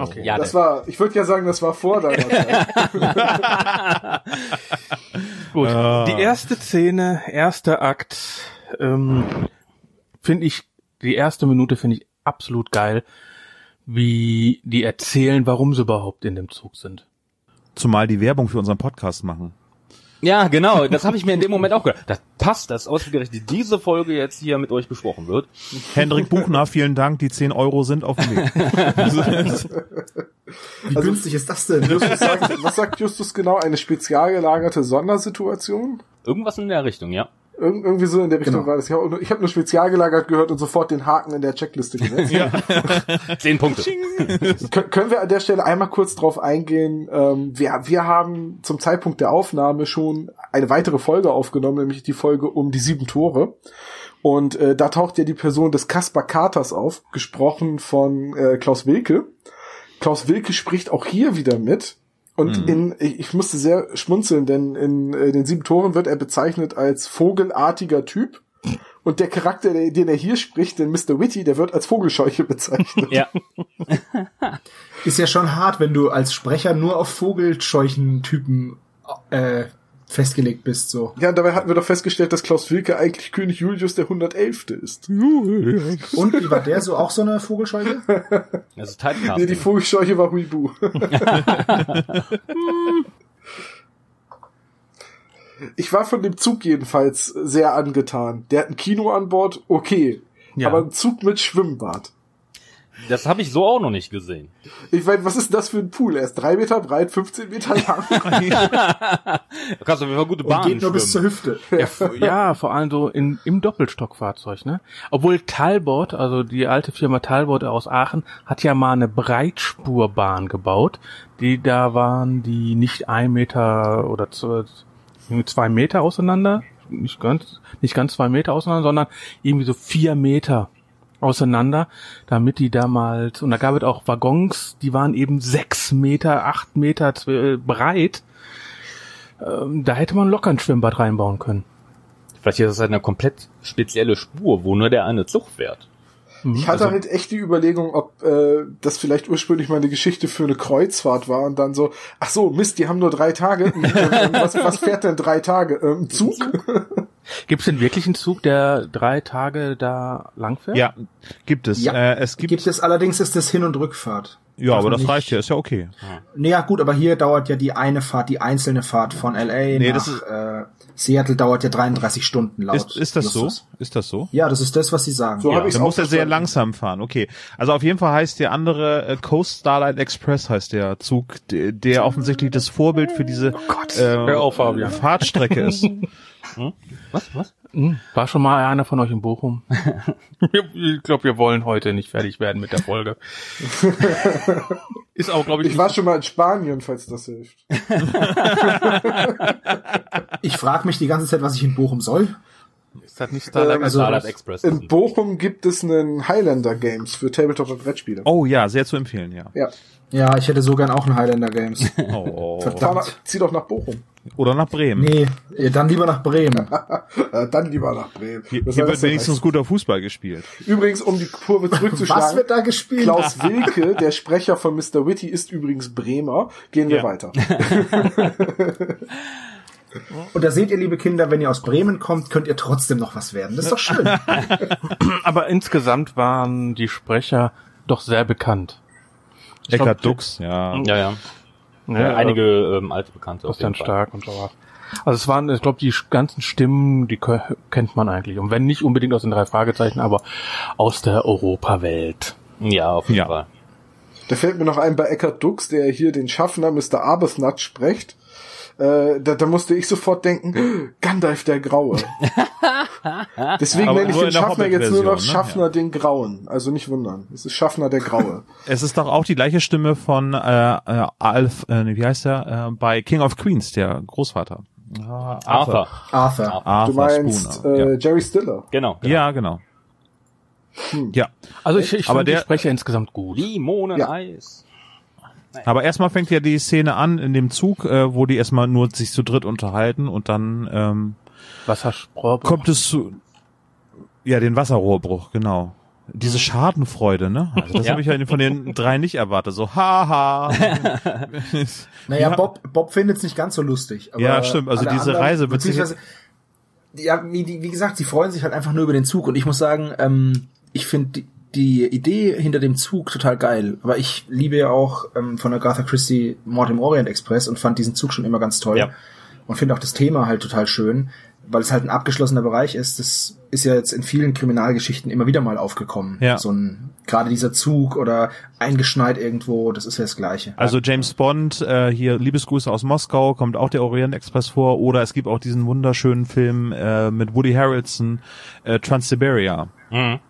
Okay. Ja, Das war, ich würde ja sagen, das war vor deiner Zeit. Gut. Die erste Szene, erster Akt, ähm, finde ich, die erste Minute finde ich absolut geil, wie die erzählen, warum sie überhaupt in dem Zug sind. Zumal die Werbung für unseren Podcast machen. Ja, genau. Das habe ich mir in dem Moment auch gedacht. Das passt, dass ausgerechnet diese Folge jetzt hier mit euch besprochen wird. Hendrik Buchner, vielen Dank, die 10 Euro sind auf dem Weg. Wie günstig ist das denn? Justus sagt, was sagt Justus genau? Eine spezial gelagerte Sondersituation? Irgendwas in der Richtung, ja. Irg irgendwie so in der Richtung Genau. war das. Ich habe nur spezial gelagert gehört und sofort den Haken in der Checkliste gesetzt. Zehn Punkte. Kön können wir an der Stelle einmal kurz drauf eingehen? Ähm, wir, wir haben zum Zeitpunkt der Aufnahme schon eine weitere Folge aufgenommen, nämlich die Folge um die sieben Tore. Und äh, da taucht ja die Person des Kaspar Katers auf, gesprochen von äh, Klaus Wilke. Klaus Wilke spricht auch hier wieder mit. Und in, ich, ich musste sehr schmunzeln, denn in äh, den sieben Toren wird er bezeichnet als vogelartiger Typ. Und der Charakter, der- den er hier spricht, den Mr. Witty, der wird als Vogelscheuche bezeichnet. Ja. Ist ja schon hart, wenn du als Sprecher nur auf Vogelscheuchen-Typen äh, festgelegt bist. So. Ja, und dabei hatten wir doch festgestellt, dass Klaus Wilke eigentlich König Julius der 111. ist. Und wie war der so auch so eine Vogelscheuche? Ist Typecasting. Nee, die Vogelscheuche war Huibu. ich war von dem Zug jedenfalls sehr angetan. Der hat ein Kino an Bord, okay. Ja. Aber ein Zug mit Schwimmbad. Das habe ich so auch noch nicht gesehen. Ich meine, was ist das für ein Pool? Er ist drei Meter breit, 15 Meter lang. Da kannst du auf jeden Fall gute Und Bahnen geht nur bis zur schwimmen. Hüfte. Ja, ja, vor allem so in, im Doppelstockfahrzeug, ne? Obwohl Talbot, also die alte Firma Talbot aus Aachen, hat ja mal eine Breitspurbahn gebaut. Die da waren die nicht ein Meter oder zwei, zwei Meter auseinander, nicht ganz, nicht ganz zwei Meter auseinander, sondern irgendwie so vier Meter auseinander, damit die damals, und da gab es auch Waggons, die waren eben sechs Meter, acht Meter zw- breit. Ähm, da hätte man locker ein Schwimmbad reinbauen können. Vielleicht ist das halt eine komplett spezielle Spur, wo nur der eine Zug fährt. Ich hatte halt echt die Überlegung, ob äh, das vielleicht ursprünglich mal eine Geschichte für eine Kreuzfahrt war und dann so, ach so, Mist, die haben nur drei Tage. Was, was fährt denn drei Tage? Ähm, ein Zug? Gibt es denn wirklich einen Zug, der drei Tage da lang fährt? Ja, gibt es. Ja. Äh, es gibt, Gibt es allerdings ist das Hin- und Rückfahrt. Ja, aber das nicht- reicht ja, ist ja okay. Nee, ja gut, aber hier dauert ja die eine Fahrt, die einzelne Fahrt von LA Nee, nach das ist- äh, Seattle dauert ja 33 Stunden laut. Ist, ist das so? Justus. Ist das so? Ja, das ist das, was sie sagen. So Ja, habe ich Dann muss er sehr langsam fahren, okay. Also auf jeden Fall heißt der andere äh, Coast Starlight Express heißt der Zug, der, der offensichtlich das Vorbild für diese äh, Hör auf, Fabian. Fahrtstrecke ist. Was? Was? Hm, War schon mal einer von euch in Bochum? ich glaube, wir wollen heute nicht fertig werden mit der Folge. Ist auch, glaube ich, Ich war schon mal in Spanien, falls das hilft. Ich frage mich die ganze Zeit, was ich in Bochum soll. ist das nicht Starlight Ähm, also- Starlight Express. In Bochum gibt es einen Highlander Games für Tabletop und Brettspiele. Oh ja, sehr zu empfehlen, ja. Ja. Ja, ich hätte so gern auch ein Highlander Games. Oh. Nach, zieh doch nach Bochum. Oder nach Bremen. Nee, dann lieber nach Bremen. Äh, dann lieber nach Bremen. Hier, Was hier wird wenigstens heißen? guter Fußball gespielt. Übrigens, um die Kurve Was zurückzuschlagen. wird da gespielt? Klaus Wilke, der Sprecher von Mr. Witty, ist übrigens Bremer. Gehen wir Ja. weiter. Und da seht ihr, liebe Kinder, wenn ihr aus Bremen kommt, könnt ihr trotzdem noch was werden. Das ist doch schön. Aber insgesamt waren die Sprecher doch sehr bekannt. Eckart Dux, ja. ja, ja. Ja einige ähm, alte Bekannte. auf jeden Bastian Fall. Stark und so was. Also es waren, ich glaube, die ganzen Stimmen, die kennt man eigentlich. Und wenn nicht unbedingt aus den drei Fragezeichen, aber aus der Europawelt. Ja, auf jeden Ja. Fall. Da fällt mir noch ein bei Eckhard Dux, der hier den Schaffner Mr. Arbuthnot spricht. Äh, da, da musste ich sofort denken, Gandalf der Graue. Deswegen nenne ich den der Schaffner jetzt nur noch ne? Schaffner den Grauen. Also nicht wundern. Es ist Schaffner der Graue. Es ist doch auch die gleiche Stimme von äh, äh, Alf, äh, wie heißt er, äh, bei King of Queens, der Großvater. Ah, Arthur. Arthur. Arthur Du meinst Spooner. äh, Jerry Stiller. Genau. genau. ja. ja, genau. Ja, Also ich, ich Aber fand die der- Sprecher insgesamt gut. Limoneneis. Aber erstmal fängt ja die Szene an in dem Zug, äh, wo die erstmal nur sich zu dritt unterhalten und dann ähm, Wassersprohr. kommt es zu ja den Wasserrohrbruch, genau. Diese Schadenfreude, ne? Also das Ja. habe ich ja von den drei nicht erwartet. So, haha. Naja, Ja. Bob, Bob findet es nicht ganz so lustig. Aber Ja, stimmt. Also diese Reise wird sich- beziehungsweise, ja, wie, wie gesagt, sie freuen sich halt einfach nur über den Zug. Und ich muss sagen, ähm, ich finde die, Idee hinter dem Zug total geil. Aber ich liebe ja auch ähm, von Agatha Christie Mord im Orient Express und fand diesen Zug schon immer ganz toll. Ja. Und finde auch das Thema halt total schön, weil es halt ein abgeschlossener Bereich ist. Das ist ja jetzt in vielen Kriminalgeschichten immer wieder mal aufgekommen. Ja. So ein, gerade dieser Zug oder eingeschneit irgendwo, das ist ja das Gleiche. Also James Bond, äh, hier Liebesgrüße aus Moskau, kommt auch der Orient Express vor. Oder es gibt auch diesen wunderschönen Film äh, mit Woody Harrelson, äh, Trans-Siberia. Mhm.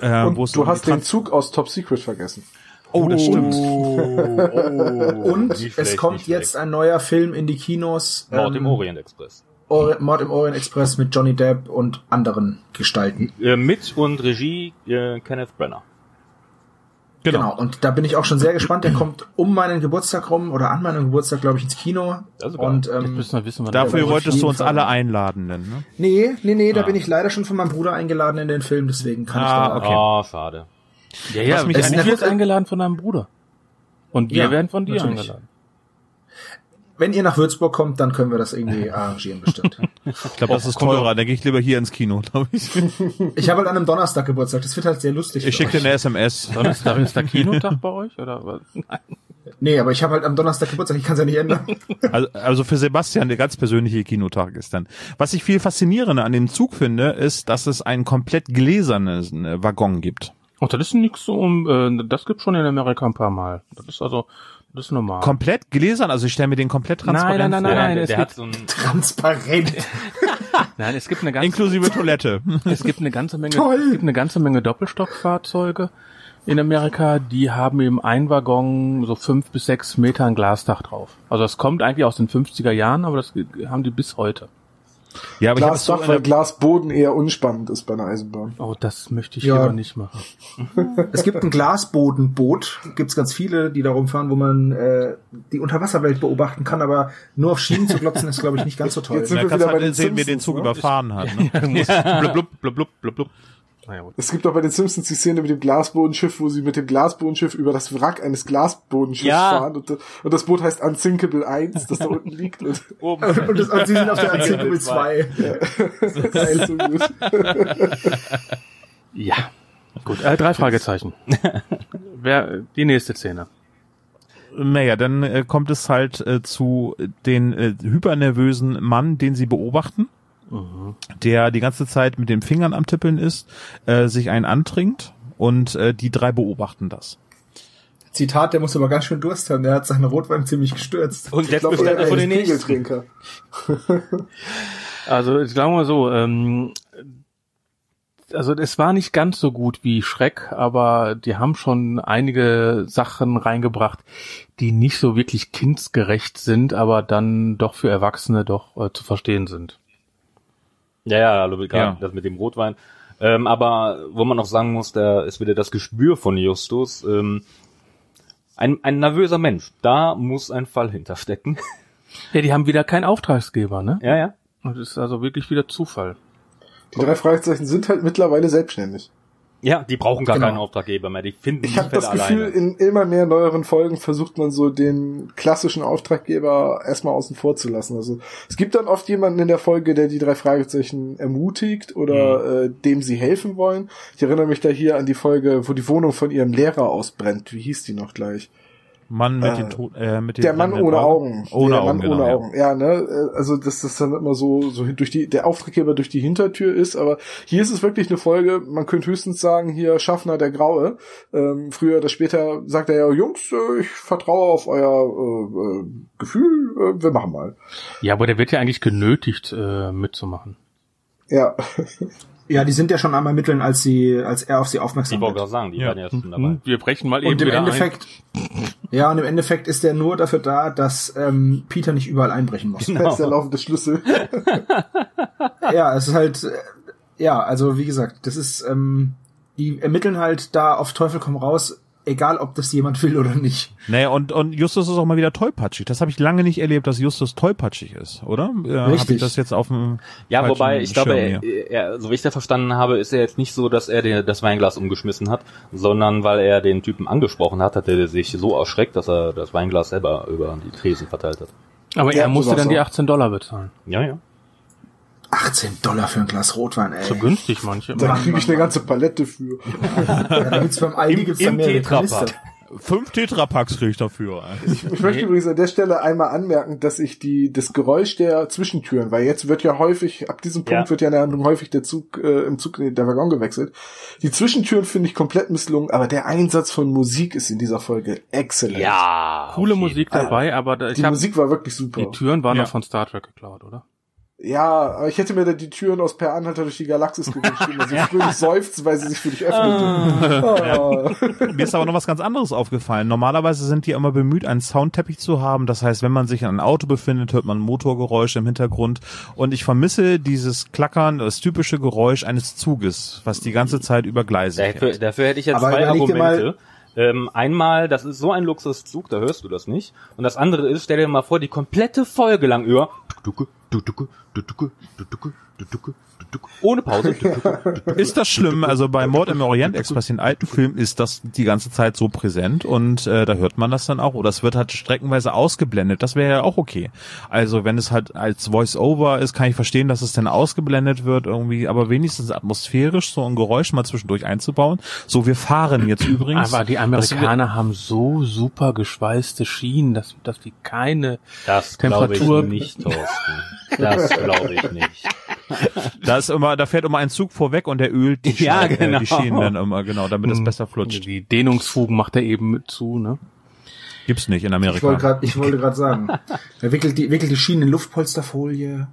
Äh, Und es du um hast den Zug aus Top Secret vergessen. Oh, das stimmt. Und Nicht es schlecht, kommt nicht jetzt schlecht. ein neuer Film in die Kinos. Mord im ähm, Orient Express. Or Mord im Orient Express mit Johnny Depp und anderen Gestalten. Äh, mit und Regie äh, Kenneth Brenner. Genau. Genau. Und da bin ich auch schon sehr gespannt. Der kommt um meinen Geburtstag rum oder an meinem Geburtstag, glaube ich, ins Kino. Geil. und ähm, müssen wir wissen, Dafür wolltest du uns Fall. alle einladen, denn, ne? nee, nee, nee, da Ah. bin ich leider schon von meinem Bruder eingeladen in den Film, deswegen kann Ah, ich da Okay. Oh, schade. Ja, ja, Was mich wird eingeladen von deinem Bruder. Und wir Ja, werden von dir natürlich. eingeladen. Wenn ihr nach Würzburg kommt, dann können wir das irgendwie arrangieren bestimmt. Ich glaube, das ist teurer. Da gehe ich lieber hier ins Kino, glaube ich. Ich habe halt an einem Donnerstag Geburtstag. Das wird halt sehr lustig. Ich schicke dir eine SMS. Donnerstag ist der Kinotag bei euch? Oder was? Nee, aber ich habe halt am Donnerstag Geburtstag. Ich kann es ja nicht ändern. Also, also für Sebastian der ganz persönliche Kinotag ist dann. Was ich viel faszinierender an dem Zug finde, ist, dass es einen komplett gläsernen Waggon gibt. Und das ist nix so um, äh, das gibt's schon in Amerika ein paar Mal. Das ist also, das ist normal. Komplett gläsern? Also ich stelle mir den komplett transparent Nein, nein, nein, vor. nein, der, es der gibt- hat so ein Transparent. Nein, es gibt eine ganze, Inklusive Toilette. es gibt eine ganze Menge, Toll. es gibt eine ganze Menge Doppelstockfahrzeuge in Amerika, die haben im Einwaggon so fünf bis sechs Meter ein Glasdach drauf. Also das kommt eigentlich aus den 50er Jahren, aber das haben die bis heute. Ja, aber Glasdach, so weil Glasboden eher unspannend ist bei einer Eisenbahn. Oh, das möchte ich Ja. lieber nicht machen. Es gibt ein Glasbodenboot, gibt's ganz viele, die da rumfahren, wo man äh, die Unterwasserwelt beobachten kann, aber nur auf Schienen zu glotzen ist, glaube ich, nicht ganz so toll. Jetzt sind da wir wieder bei halt den sehen, wer den Simpsons, Zug ne? überfahren hat. Ne? blub, blub, blub, blub, blub, blub. Naja, gut. Es gibt auch bei den Simpsons die Szene mit dem Glasbodenschiff, wo sie mit dem Glasbodenschiff über das Wrack eines Glasbodenschiffs Ja. fahren und, und das Boot heißt Unsinkable 1, das da unten liegt. Und, oben. Und, das, und sie sind auf der Unsinkable Zwei. 2. das ist so gut. Ja. Gut, äh, drei Fragezeichen. Wer, die nächste Szene. Naja, dann äh, kommt es halt äh, zu den äh, hypernervösen Mann, den sie beobachten, der die ganze Zeit mit den Fingern am Tippeln ist, äh, sich einen antrinkt und äh, die drei beobachten das. Zitat, der muss aber ganz schön Durst haben. Der hat seinen Rotwein ziemlich gestürzt. Und jetzt bestellt er ist den nächsten. Also, ich glaube mal so, ähm, also es war nicht ganz so gut wie Schreck, aber die haben schon einige Sachen reingebracht, die nicht so wirklich kindsgerecht sind, aber dann doch für Erwachsene doch äh, zu verstehen sind. Ja, ja, also gerade Ja. das mit dem Rotwein. Ähm, aber wo man noch sagen muss, da ist wieder das Gespür von Justus. Ähm, ein, ein nervöser Mensch, da muss ein Fall hinterstecken. Ja, die haben wieder keinen Auftragsgeber, ne? ja, ja. Und das ist also wirklich wieder Zufall. Die drei Fragezeichen sind halt mittlerweile selbstständig. Ja, die brauchen gar Genau. keinen Auftraggeber mehr. Die finden Ich habe das Gefühl, alleine. in immer mehr neueren Folgen versucht man so den klassischen Auftraggeber erstmal außen vor zu lassen. Also es gibt dann oft jemanden in der Folge, der die drei Fragezeichen ermutigt oder äh, dem sie helfen wollen. Ich erinnere mich da hier an die Folge, wo die Wohnung von ihrem Lehrer ausbrennt. Wie hieß die noch gleich? Mann mit Äh, den to äh, mit den Der Mann ohne Augen. Ohne der Augen, Mann genau, ohne ja. Augen. Ja, ne? Also dass das dann immer so so durch die der Auftraggeber durch die Hintertür ist, aber hier ist es wirklich eine Folge. Man könnte höchstens sagen hier Schaffner der Graue. Ähm, früher oder später sagt er ja Jungs, äh, ich vertraue auf euer äh, äh, Gefühl. Äh, wir machen mal. Ja, aber der wird ja eigentlich genötigt, äh, mitzumachen. Ja, Ja, die sind ja schon am Ermitteln, als sie, als er auf sie Ich aufmerksam wollte wird. gerade sagen, die Ja. waren ja schon dabei. Hm, Wir brechen mal eben Und im Endeffekt, ja, und im Endeffekt ist er nur dafür da, dass ähm, Peter nicht überall einbrechen muss. da ist der laufende Schlüssel. Ja, es ist halt, ja, also wie gesagt, das ist, ähm, die ermitteln halt da auf Teufel komm raus, egal ob das jemand will oder nicht. Naja, und, und Justus ist auch mal wieder tollpatschig. Das habe ich lange nicht erlebt, dass Justus tollpatschig ist, oder? Ja, Richtig. ich das jetzt auf dem Ja, wobei, ich glaube, Schirm hier? er, er, so wie ich das verstanden habe, ist er jetzt nicht so, dass er der, das Weinglas umgeschmissen hat, sondern weil er den Typen angesprochen hat, hat er sich so erschreckt, dass er das Weinglas selber über die Tresen verteilt hat. Aber Ja, er musste dann die auch. 18 Dollar bezahlen. Ja, ja. 18 Dollar für ein Glas Rotwein, ey. So günstig manche. Da kriege ich eine ganze Palette für. Ja, da gibt's beim Aldi Im- gibt's im Tetrapack. Fünf Tetrapacks krieg ich dafür. Ich möchte übrigens an der Stelle einmal anmerken, dass ich die das Geräusch der Zwischentüren, weil jetzt wird ja häufig ab diesem Punkt Ja. wird ja in der Handlung häufig der Zug äh, im Zug der Waggon gewechselt. Die Zwischentüren finde ich komplett misslungen, aber der Einsatz von Musik ist in dieser Folge exzellent. Ja. Coole Musik dabei, aber da, ich die hab, Musik war wirklich super. die Türen waren Ja. noch von Star Trek geklaut, oder? Ja, aber ich hätte mir da die Türen aus Per Anhalter durch die Galaxis gewünscht, immer so fröhlich seufzen, weil sie sich für dich öffneten. Ah. Mir ist aber noch was ganz anderes aufgefallen. Normalerweise sind die immer bemüht, einen Soundteppich zu haben. Das heißt, wenn man sich in einem Auto befindet, hört man Motorgeräusche im Hintergrund. Und ich vermisse dieses Klackern, das typische Geräusch eines Zuges, was die ganze Zeit über Gleise Dafür, fährt. dafür hätte ich jetzt Aber zwei Argumente. Ähm, einmal, das ist so ein Luxuszug, da hörst du das nicht. Und das andere ist, stell dir mal vor, die komplette Folge lang über トゥトゥク、トゥトゥク、トゥゥク、ゥゥク、ohne Pause. Ist das schlimm? Also bei Mord im Orient Express, den alten Film, ist das die ganze Zeit so präsent und äh, da hört man das dann auch. Oder es wird halt streckenweise ausgeblendet. Das wäre ja auch okay. Also wenn es halt als Voice-Over ist, kann ich verstehen, dass es dann ausgeblendet wird irgendwie, aber wenigstens atmosphärisch so ein Geräusch mal zwischendurch einzubauen. So, wir fahren jetzt übrigens. Aber die Amerikaner haben so super geschweißte Schienen, dass, dass die keine Das glaube ich Temperatur- nicht, Thorsten. Das glaube ich nicht. Da ist immer, da fährt immer ein Zug vorweg und der ölt die, Ja, Schienen- äh, genau. die Schienen dann immer, genau, damit es Hm. besser flutscht. Die Dehnungsfugen macht er eben mit zu, ne? Gibt's nicht in Ich wollte Amerika. gerade, ich wollte gerade sagen, er wickelt die, wickelt die Schienen in Luftpolsterfolie.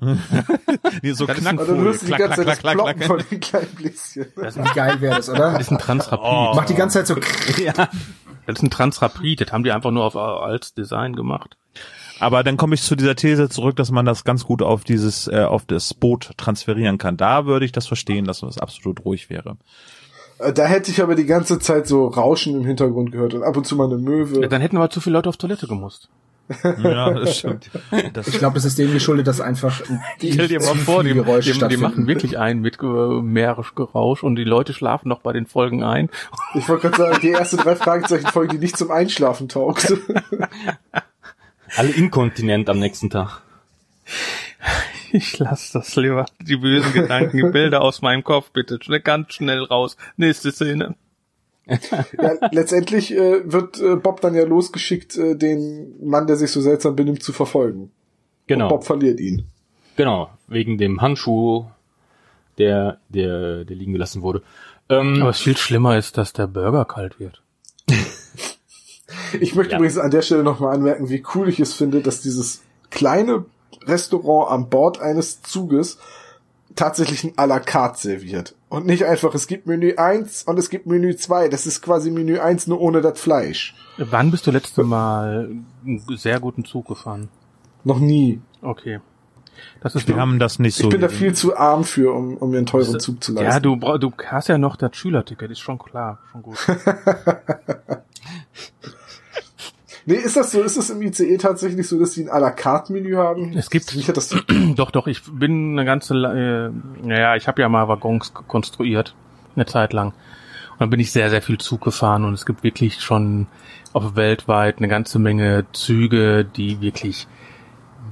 Nee, so Knackfolie. hörst du die ganze Zeit klack, von den kleinen Bläschen. Wie geil wäre das, oder? Das ist ein Transrapid. Oh. Macht die ganze Zeit so. Das ist ein Transrapid. Das haben die einfach nur auf als Design gemacht. Aber dann komme ich zu dieser These zurück, dass man das ganz gut auf dieses, äh, auf das Boot transferieren kann. Da würde ich das verstehen, dass das absolut ruhig wäre. Äh, Da hätte ich aber die ganze Zeit so Rauschen im Hintergrund gehört und ab und zu mal eine Ja, Möwe. dann hätten aber zu viele Leute auf Toilette gemusst. Ja, das stimmt. Das Ich glaube, das ist dem geschuldet, dass einfach Stell dir mal vor, die, Geräusche die, die machen wirklich ein mit äh, Meeresgerausch und die Leute schlafen noch bei den Folgen ein. Ich wollte gerade sagen, die erste drei Fragezeichen-Folge, die nicht zum Einschlafen taugt. Alle inkontinent am nächsten Tag. Ich lass das lieber. Die bösen Gedanken, die Bilder aus meinem Kopf, bitte. Schnell, ganz schnell raus. Nächste Szene. Ja, letztendlich äh, wird äh, Bob dann ja losgeschickt, äh, den Mann, der sich so seltsam benimmt, zu verfolgen. Genau. Und Bob verliert ihn. Genau, wegen dem Handschuh, der, der, der liegen gelassen wurde. Ähm, Aber was viel schlimmer ist, dass der Burger kalt wird. Ich möchte Ja. übrigens an der Stelle nochmal anmerken, wie cool ich es finde, dass dieses kleine Restaurant an Bord eines Zuges tatsächlich ein à la carte serviert. Und nicht einfach, es gibt Menü 1 und es gibt Menü 2. Das ist quasi Menü 1 nur ohne das Fleisch. Wann bist du letzte Mal einen sehr guten Zug gefahren? Noch nie. Okay. Das ist Wir haben das nicht so. Ich bin da viel zu arm für, um, um mir einen teuren Zug zu leisten. Ja, du, brauch- du hast ja noch das Schülerticket, ist schon klar, schon gut. Nee, ist das so? Ist es im ICE tatsächlich so, dass die ein à la carte Menü haben? Es gibt- Wie hat das doch, doch, ich bin eine ganze, äh, naja, ich habe ja mal Waggons konstruiert, eine Zeit lang. Und dann bin ich sehr, sehr viel Zug gefahren und es gibt wirklich schon auf weltweit eine ganze Menge Züge, die wirklich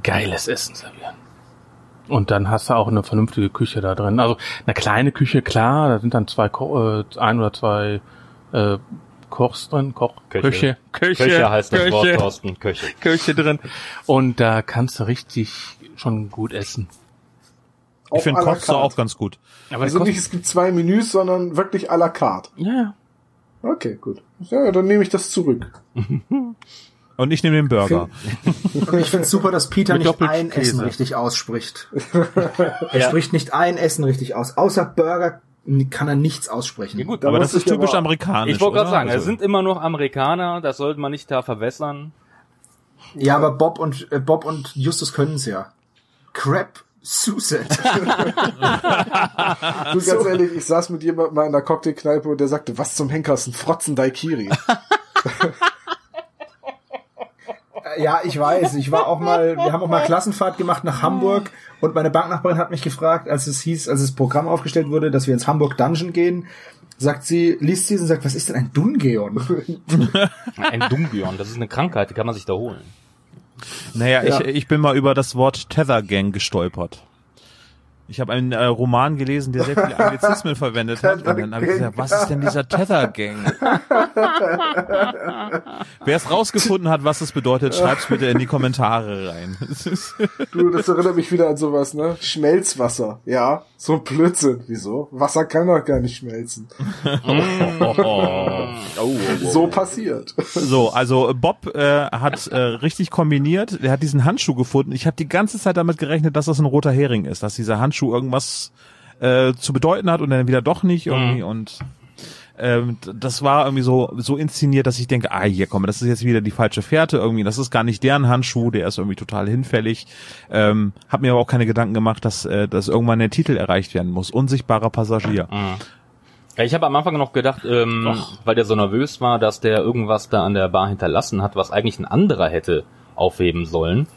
geiles Essen servieren. Und dann hast du auch eine vernünftige Küche da drin. Also eine kleine Küche, klar, da sind dann zwei, äh, ein oder zwei äh, Kochs drin, Koch, Köche. Küche, Küche, Köche heißt das Wort, Küche. Thorsten, Köche. Köche drin. Und da kannst du richtig schon gut essen. Ich finde à la Koch so carte? auch ganz gut. Aber Also nicht, es gibt zwei Menüs, sondern wirklich à la carte. ja, ja. Okay, gut. Ja, dann nehme ich das zurück. Und ich nehme den Burger. Ich finde super, dass Peter Mit nicht ein Käse. Essen richtig ausspricht. er spricht nicht ein Essen richtig aus. Außer Burger kann er nichts aussprechen. Ja gut, Da Aber das ist typisch aber- amerikanisch. ich wollte gerade sagen, es Also- sind immer noch Amerikaner, das sollte man nicht da verwässern. Ja, aber Bob und äh, Bob und Justus können es ja. Crap Suset. Du, ganz ehrlich, ich saß mit jemandem mal in der Cocktailkneipe und der sagte, was zum Henker ist ein Frotzen Daikiri? ja, ich weiß. Ich war auch mal, wir haben auch mal Klassenfahrt gemacht nach Hamburg und meine Banknachbarin hat mich gefragt, als es hieß, als das Programm aufgestellt wurde, dass wir ins Hamburg Dungeon gehen, sagt sie, liest sie und sagt, was ist denn ein Dungeon? Ein Dumbion, das ist eine Krankheit, die kann man sich da holen. Naja, Ja. ich, ich bin mal über das Wort Tether Gang gestolpert. Ich habe einen äh, Roman gelesen, der sehr viele Anglizismen verwendet hat. Und dann habe ich gesagt, was ist denn dieser Tether Gang? Wer es rausgefunden hat, was es bedeutet, schreibt's bitte in die Kommentare rein. Du, das erinnert mich wieder an sowas, ne? Schmelzwasser. Ja, so ein Blödsinn. Wieso? Wasser kann doch gar nicht schmelzen. So passiert. so, also Bob äh, hat äh, richtig kombiniert. Der hat diesen Handschuh gefunden. Ich habe die ganze Zeit damit gerechnet, dass das ein roter Hering ist, dass dieser Handschuh irgendwas äh, zu bedeuten hat und dann wieder doch nicht irgendwie und ähm, das war irgendwie so so inszeniert, dass ich denke, ah hier komm, das ist jetzt wieder die falsche Fährte irgendwie, das ist gar nicht deren Handschuh, der ist irgendwie total hinfällig. Ähm, hab mir aber auch keine Gedanken gemacht, dass äh, dass irgendwann der Titel erreicht werden muss, unsichtbarer Passagier. Ja, ich habe am Anfang noch gedacht, ähm, weil der so nervös war, dass der irgendwas da an der Bar hinterlassen hat, was eigentlich ein anderer hätte aufheben sollen.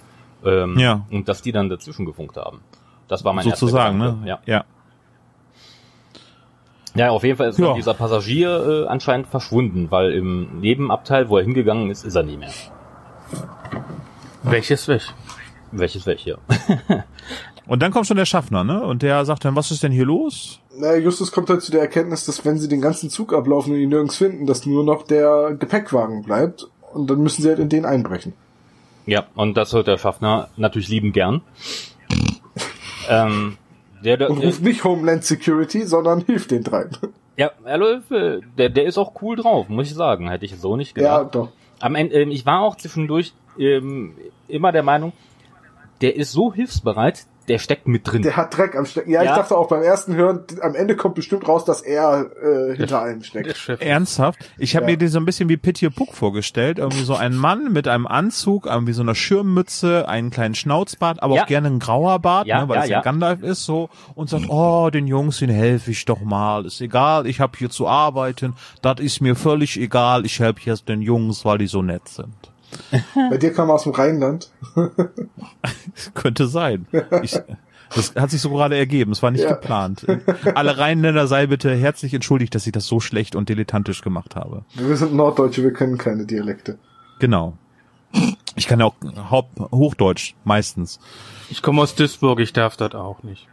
Ähm, Ja. Und dass die dann dazwischen gefunkt haben. Das war mein sozusagen, erster ne? Ja. ja. ja, auf jeden Fall ist Ja. dieser Passagier äh, anscheinend verschwunden, weil im Nebenabteil, wo er hingegangen ist, ist er nie mehr. Welches weg? Welches welche? Und dann kommt schon der Schaffner, ne? Und der sagt dann, was ist denn hier los? Na, Justus kommt halt zu der Erkenntnis, dass wenn sie den ganzen Zug ablaufen und ihn nirgends finden, dass nur noch der Gepäckwagen bleibt. Und dann müssen sie halt in den einbrechen. Ja, und das hört der Schaffner natürlich lieben gern. Ähm, der, der, Und ruft nicht Homeland Security, sondern hilft den dreien. ja, hallo, äh, der, der ist auch cool drauf, muss ich sagen. Hätte ich so nicht Ja, gedacht. doch. Am Ende, ähm, ich war auch zwischendurch ähm, immer der Meinung, der ist so hilfsbereit, der steckt mit drin. Der hat Dreck am Stecken. Ja, ich Ja. dachte auch beim ersten Hören, am Ende kommt bestimmt raus, dass er äh, hinter allem steckt. Ernsthaft? Ich habe Ja. mir den so ein bisschen wie Pittier Puck vorgestellt. Irgendwie so ein Mann mit einem Anzug, irgendwie so einer Schirmmütze, einen kleinen Schnauzbart, aber Ja. auch gerne ein grauer Bart, Ja, ne, weil ja, es ja, ja. Gandalf ist so und sagt, oh, den Jungs, den helfe ich doch mal. Ist egal, ich habe hier zu arbeiten. Das ist mir völlig egal. Ich helfe jetzt den Jungs, weil die so nett sind. Bei dir kam er aus dem Rheinland. Könnte sein. Ich, das hat sich so gerade ergeben. Es war nicht Ja. geplant. Alle Rheinländer sei bitte herzlich entschuldigt, dass ich das so schlecht und dilettantisch gemacht habe. Wir sind Norddeutsche, wir können keine Dialekte. Genau. Ich kann ja auch Haupt Hochdeutsch meistens. Ich komme aus Duisburg, ich darf das auch nicht.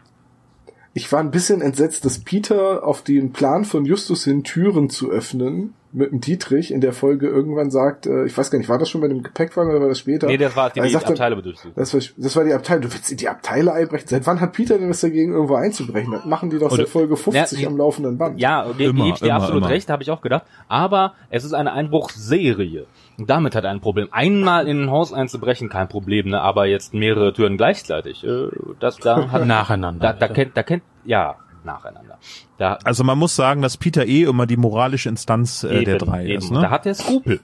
ich war ein bisschen entsetzt, dass Peter auf den Plan von Justus hin, Türen zu öffnen, mit dem Dietrich in der Folge irgendwann sagt, äh, ich weiß gar nicht, war das schon bei dem Gepäckwagen oder war das später? Nee, das war die, die sagt dann- Abteile bedürftig. Das war, das war die Abteilung. Du willst in die Abteile einbrechen? Seit wann hat Peter denn was dagegen, irgendwo einzubrechen? Das machen die doch Oder- seit Folge 50 Ja, am laufenden Band. Ja, Immer, gebe ich dir absolut immer. recht, habe ich auch gedacht. Aber es ist eine Einbruchserie. Und damit hat er ein Problem. Einmal in ein Haus einzubrechen, kein Problem, ne? aber jetzt mehrere Türen gleichzeitig, äh, das da hat Nacheinander. da, da kennt, da kennt, ja, nacheinander. Da, Also man muss sagen, dass Peter eh immer die moralische Instanz äh, der eben, drei eben. ist. Da Ne? hat er Skrupel.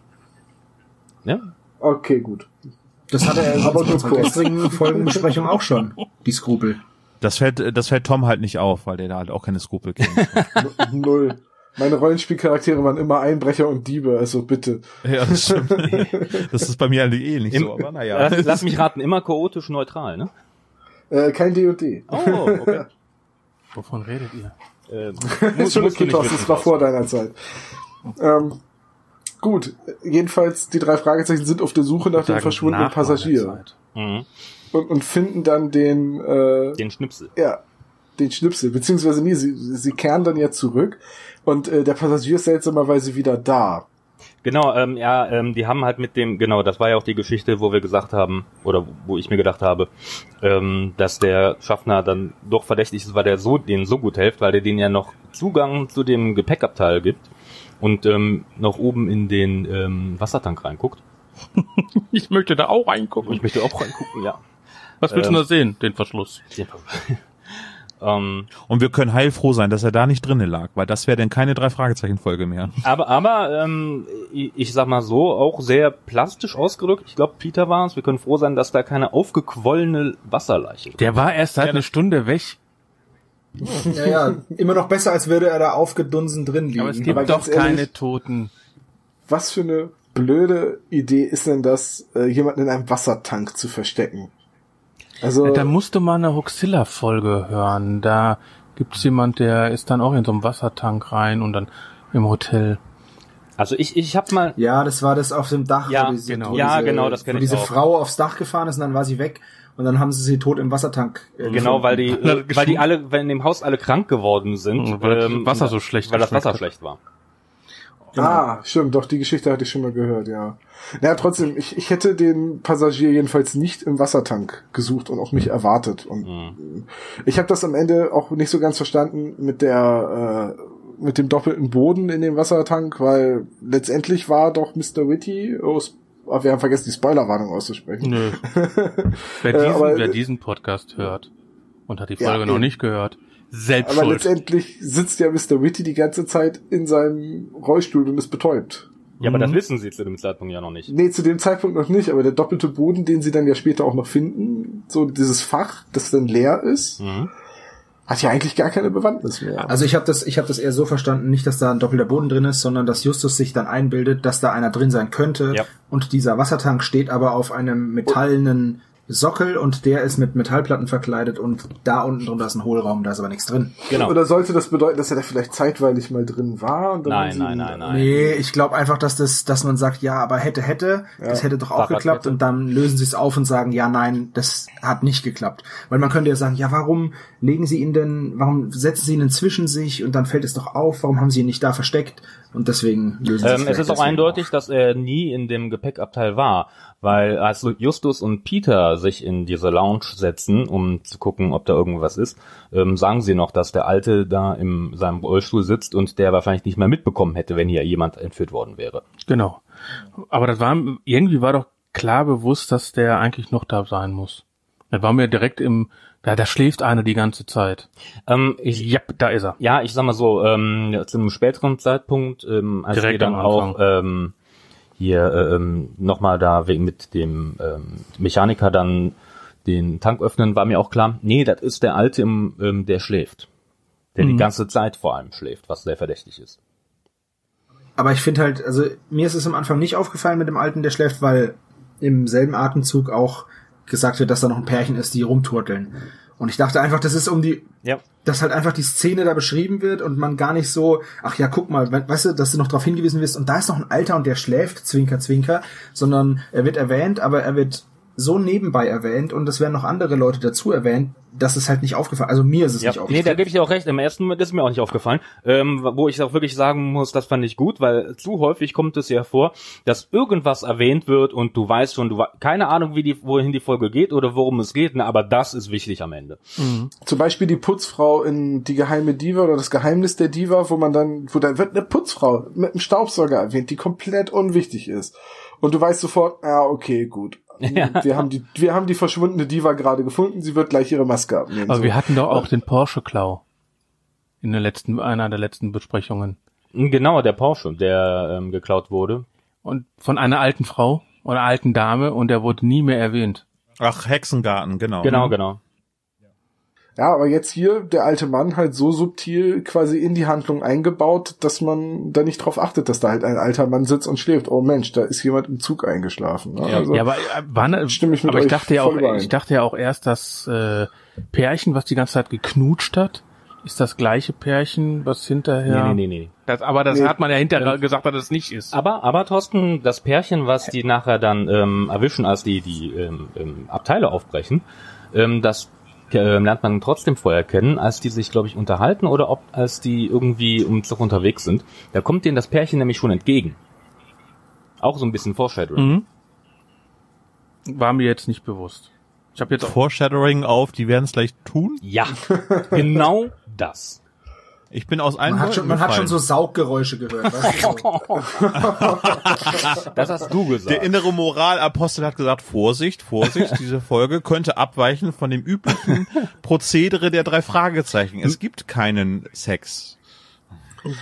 Ne? Okay, gut. Das hat er in Aber nur kurz. gestrigen Folgenbesprechung auch schon, die Skrupel. Das fällt, das fällt Tom halt nicht auf, weil der da halt auch keine Skrupel kennt. Null. Meine Rollenspielcharaktere waren immer Einbrecher und Diebe, also bitte. ja, das stimmt. Das ist bei mir eigentlich eh nicht so, aber naja. Lass, lass mich raten, immer chaotisch neutral, ne? Äh, kein D&D. Oh, okay. Wovon redet ihr? äh, Ist muss, schon musst du nicht das war vor deiner Zeit. Ähm, gut, jedenfalls die drei Fragezeichen sind auf der Suche nach dem verschwundenen Passagier. Mhm. und, und finden dann den, äh, Den Schnipsel. ja, den Schnipsel, beziehungsweise nee, sie, sie kehren dann ja zurück und äh, der Passagier ist seltsamerweise wieder da. Genau, ähm, ja, ähm, die haben halt mit dem, genau, das war ja auch die Geschichte, wo wir gesagt haben, oder wo ich mir gedacht habe, ähm, dass der Schaffner dann doch verdächtig ist, weil der so, den so gut hilft, weil der denen ja noch Zugang zu dem Gepäckabteil gibt und ähm, noch oben in den ähm, Wassertank reinguckt. Ich möchte da auch reingucken. ich möchte auch reingucken, ja. Was willst du ähm, da sehen? Den Verschluss. ähm, Und wir können heilfroh sein, dass er da nicht drinnen lag, weil das wäre dann keine drei Fragezeichen Folge mehr. aber aber ähm, ich, ich sag mal so, auch sehr plastisch ausgedrückt. Ich glaube, Peter war es. Wir können froh sein, dass da keine aufgequollene Wasserleiche ist. Der war erst seit einer Stunde weg. Ja, ja, immer noch besser, als würde er da aufgedunsen drin liegen. Aber es gibt Aber doch ehrlich- keine Toten. Was für eine blöde Idee ist denn das, äh, jemanden in einem Wassertank zu verstecken? Also, da musst du mal eine Hoxilla-Folge hören. Da gibt's jemand, der ist dann auch in so einem Wassertank rein und dann im Hotel. Also ich ich habe mal ja, das war das auf dem Dach. Ja, wo diese, genau. Wo Ja, diese, genau, das kenn wo ich diese auch. Frau aufs Dach gefahren ist und dann war sie weg und dann haben sie sie tot im Wassertank. Äh, Genau, weil die, äh, weil die alle, weil in dem Haus alle krank geworden sind, weil das Wasser so schlecht weil das Wasser hat. schlecht war. Ah, stimmt, doch, die Geschichte hatte ich schon mal gehört, ja. Naja, trotzdem, ich, ich hätte den Passagier jedenfalls nicht im Wassertank gesucht und auch nicht erwartet. Und ich habe das am Ende auch nicht so ganz verstanden mit der äh, mit dem doppelten Boden in dem Wassertank, weil letztendlich war doch Mr. Witty aus ah, wir haben vergessen, die Spoilerwarnung auszusprechen. Nö. Wer Äh, diesen, aber- wer diesen Podcast hört und hat die Ja, Folge noch eben. nicht gehört, selbst Aber schuld. letztendlich sitzt ja Mr. Witty die ganze Zeit in seinem Rollstuhl und ist betäubt. Ja, aber das Mhm. wissen sie zu dem Zeitpunkt ja noch nicht. Nee, zu dem Zeitpunkt noch nicht, aber der doppelte Boden, den sie dann ja später auch noch finden, so dieses Fach, das dann leer ist, Mhm. hat ja eigentlich gar keine Bewandtnis mehr. Also ich habe das, ich habe das eher so verstanden, nicht, dass da ein doppelter Boden drin ist, sondern dass Justus sich dann einbildet, dass da einer drin sein könnte. Ja. Und dieser Wassertank steht aber auf einem metallenen Sockel und der ist mit Metallplatten verkleidet und da unten drunter ist ein Hohlraum, da ist aber nichts drin. Genau. Oder sollte das bedeuten, dass er da vielleicht zeitweilig mal drin war? Und dann Nein, nein, nein, nein. Nee, ich glaube einfach, dass das, dass man sagt, ja, aber hätte, hätte, das hätte doch auch Fahrradkette. geklappt und dann lösen sie es auf und sagen, ja, nein, das hat nicht geklappt. Weil man könnte ja sagen, ja, warum legen sie ihn denn, warum setzen sie ihn zwischen sich und dann fällt es doch auf, warum haben sie ihn nicht da versteckt? Und deswegen lösen sie Ähm, es ist auch eindeutig, auf. dass er nie in dem Gepäckabteil war, weil als Justus und Peter sich in diese Lounge setzen, um zu gucken, ob da irgendwas ist, ähm, sagen sie noch, dass der Alte da in seinem Rollstuhl sitzt und der wahrscheinlich nicht mehr mitbekommen hätte, wenn hier jemand entführt worden wäre. Genau. Aber das war, irgendwie war doch klar bewusst, dass der eigentlich noch da sein muss. Das war mir direkt im, da, da schläft einer die ganze Zeit. Ähm, ich, Ja, da ist er. Ja, ich sag mal so, ähm, zu einem späteren Zeitpunkt, ähm, als Direkt wir dann auch ähm, hier äh, ähm, nochmal da wegen mit dem ähm, Mechaniker dann den Tank öffnen, war mir auch klar, nee, das ist der Alte, im, ähm, der schläft. Der die ganze Zeit vor allem schläft, was sehr verdächtig ist. Aber ich finde halt, also mir ist es am Anfang nicht aufgefallen mit dem Alten, der schläft, weil im selben Atemzug auch gesagt wird, dass da noch ein Pärchen ist, die rumturteln. Und ich dachte einfach, das ist um die, Ja. dass halt einfach die Szene da beschrieben wird und man gar nicht so, ach ja, guck mal, we- weißt du, dass du noch darauf hingewiesen wirst und da ist noch ein Alter und der schläft, zwinker, zwinker, sondern er wird erwähnt, aber er wird so nebenbei erwähnt und es werden noch andere Leute dazu erwähnt, dass es halt nicht aufgefallen. Also mir ist es Ja, nicht nee, aufgefallen. da gebe ich dir auch recht. Im ersten Moment ist mir auch nicht aufgefallen. Ähm, wo ich auch wirklich sagen muss, das fand ich gut, weil zu häufig kommt es ja vor, dass irgendwas erwähnt wird und du weißt schon, du keine Ahnung, wie die, wohin die Folge geht oder worum es geht, ne, aber das ist wichtig am Ende. Zum Beispiel die Putzfrau in Die geheime Diva oder das Geheimnis der Diva, wo man dann, wo da wird eine Putzfrau mit einem Staubsauger erwähnt, die komplett unwichtig ist. Und du weißt sofort, ja, okay, gut. Wir haben die, wir haben die verschwundene Diva gerade gefunden, sie wird gleich ihre Maske abnehmen. Aber So. wir hatten doch auch den Porsche-Klau. In der letzten, einer der letzten Besprechungen. Genau, der Porsche, der ähm, geklaut wurde. Und von einer alten Frau oder alten Dame und der wurde nie mehr erwähnt. Ach, Hexengarten, genau. Genau, genau. Ja, aber jetzt hier der alte Mann halt so subtil quasi in die Handlung eingebaut, dass man da nicht drauf achtet, dass da halt ein alter Mann sitzt und schläft. Oh Mensch, da ist jemand im Zug eingeschlafen. Ne? Also, ja, aber äh, wann, stimme ich mit aber ich dachte ja auch, überein. ich dachte ja auch erst, das äh, Pärchen, was die ganze Zeit geknutscht hat, ist das gleiche Pärchen, was hinterher. Nee, nee, nee, nee. Das, aber das Nee. hat man ja hinterher gesagt, dass es nicht ist. Aber, aber Thorsten, das Pärchen, was die nachher dann ähm, erwischen, als die die ähm, ähm, Abteile aufbrechen, ähm, das ähm, lernt man trotzdem vorher kennen, als die sich, glaube ich, unterhalten oder ob als die irgendwie um Zug unterwegs sind. Da kommt denen das Pärchen nämlich schon entgegen. Auch so ein bisschen Foreshadowing. Mhm. War mir jetzt nicht bewusst. Ich habe jetzt auch Foreshadowing auf, die werden es gleich tun. Ja, genau das. Ich bin aus allen man hat schon, man hat schon so Sauggeräusche gehört. Weißt du, so. Das hast du gesagt. Der innere Moralapostel hat gesagt, Vorsicht, Vorsicht, diese Folge könnte abweichen von dem üblichen Prozedere der drei Fragezeichen. Es gibt keinen Sex.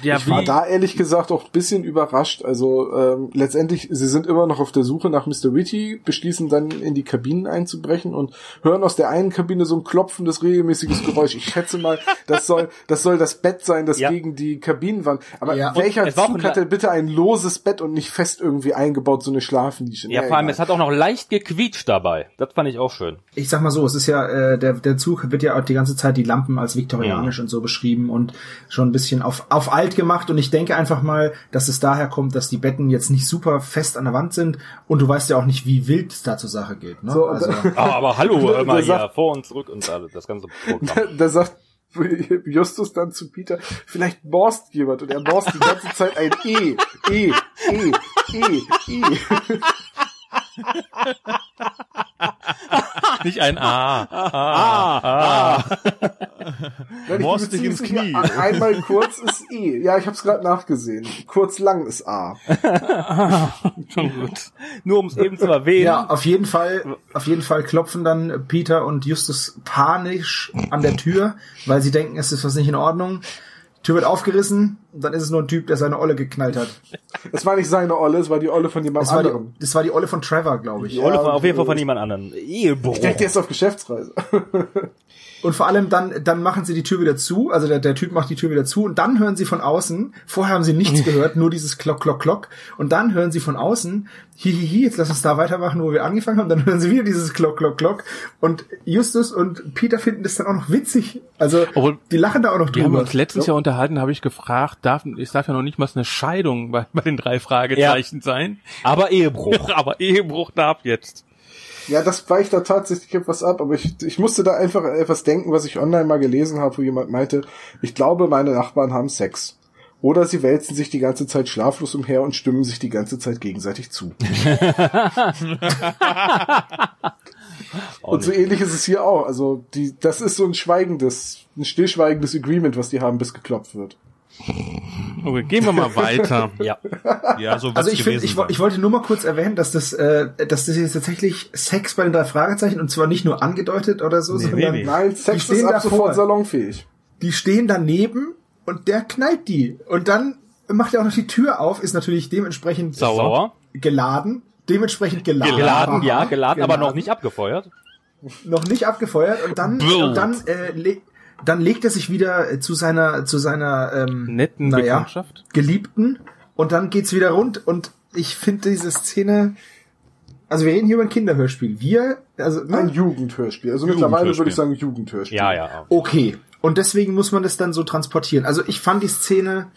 Ja, ich war da ehrlich gesagt auch ein bisschen überrascht. Also ähm, letztendlich, sie sind immer noch auf der Suche nach Mr. Witty, beschließen dann in die Kabinen einzubrechen und hören aus der einen Kabine so ein klopfendes, regelmäßiges Geräusch. Ich schätze mal, das soll das soll das Bett sein, das Ja. gegen die Kabinenwand. Aber Ja. welcher Zug ein hat denn bitte ein loses Bett und nicht fest irgendwie eingebaut, so eine Schlafnische? Ja, vor allem, es hat auch noch leicht gequietscht dabei. Das fand ich auch schön. ich sag mal so, es ist ja, äh, der, der Zug wird ja auch die ganze Zeit die Lampen als viktorianisch und so beschrieben und schon ein bisschen auf, auf alt gemacht und ich denke einfach mal, dass es daher kommt, dass die Betten jetzt nicht super fest an der Wand sind und du weißt ja auch nicht, wie wild es da zur Sache geht. Ne? So, also, Ah, aber hallo, hör mal hier, sagt- vor und zurück und alles, das ganze Programm. da, da sagt Justus dann zu Peter, vielleicht borst jemand und er borst die ganze Zeit ein E, E, E, E, E. nicht ein A. Nein, ich Borst bin dich mir ins ziemlich Knie. Einmal kurz ist E. Ja, ich habe es gerade nachgesehen. Kurz lang ist A. Schon gut. Nur um es eben zu erwähnen. ja, auf jeden Fall, auf jeden Fall klopfen dann Peter und Justus panisch an der Tür, weil sie denken, es ist was nicht in Ordnung. Tür wird aufgerissen, und dann ist es nur ein Typ, der seine Olle geknallt hat. Es war nicht seine Olle, es war die Olle von jemand Das war die, anderem. das war die Olle von Trevor, glaube ich. Die Olle Ja, von, auf jeden Fall von jemand anderen. Ehebruch. Ich denke, der ist auf Geschäftsreise. Und vor allem dann, dann machen sie die Tür wieder zu, also der, der Typ macht die Tür wieder zu und dann hören sie von außen, vorher haben sie nichts gehört, nur dieses Klock, Klock, Klock und dann hören sie von außen, hihihi, jetzt lass uns da weitermachen, wo wir angefangen haben, dann hören sie wieder dieses Klock, Klock, Klock und Justus und Peter finden das dann auch noch witzig, also Obwohl, die lachen da auch noch Wir haben drüber. uns letztens ja unterhalten, habe ich gefragt, darf, es darf ja noch nicht mal eine Scheidung bei, bei den drei Fragezeichen sein. Aber Ehebruch. Aber Ehebruch darf jetzt. Ja, das weicht da tatsächlich etwas ab, aber ich, ich musste da einfach etwas denken, was ich online mal gelesen habe, wo jemand meinte, ich glaube, meine Nachbarn haben Sex. Oder sie wälzen sich die ganze Zeit schlaflos umher und stimmen sich die ganze Zeit gegenseitig zu. und so ähnlich ist es hier auch. Also die, das ist so ein schweigendes, ein stillschweigendes Agreement, was die haben, bis geklopft wird. Okay, gehen wir mal weiter. Ja. Ja, so Also ich gewesen ich, ich wollte nur mal kurz erwähnen, dass das, äh, dass das jetzt tatsächlich Sex bei den drei Fragezeichen und zwar nicht nur angedeutet oder so, Nee, sondern nee, nee. Nein, Sex ist ab davor. sofort salonfähig. die stehen daneben und der knallt die. Und dann macht er auch noch die Tür auf, ist natürlich dementsprechend Sauer. geladen. Dementsprechend geladen. Geladen, ja, Aha, geladen, aber noch nicht abgefeuert. Noch nicht abgefeuert und dann, und dann, äh, le dann legt er sich wieder äh, zu seiner, zu seiner, ähm, Netten naja. Geliebten und dann geht's wieder rund und ich finde diese Szene, also wir reden hier über ein Kinderhörspiel. Wir, also, Ein ne? Jugendhörspiel. Also mittlerweile würde ich sagen Jugendhörspiel. Ja, ja. okay. Und deswegen muss man das dann so transportieren. Also ich fand die Szene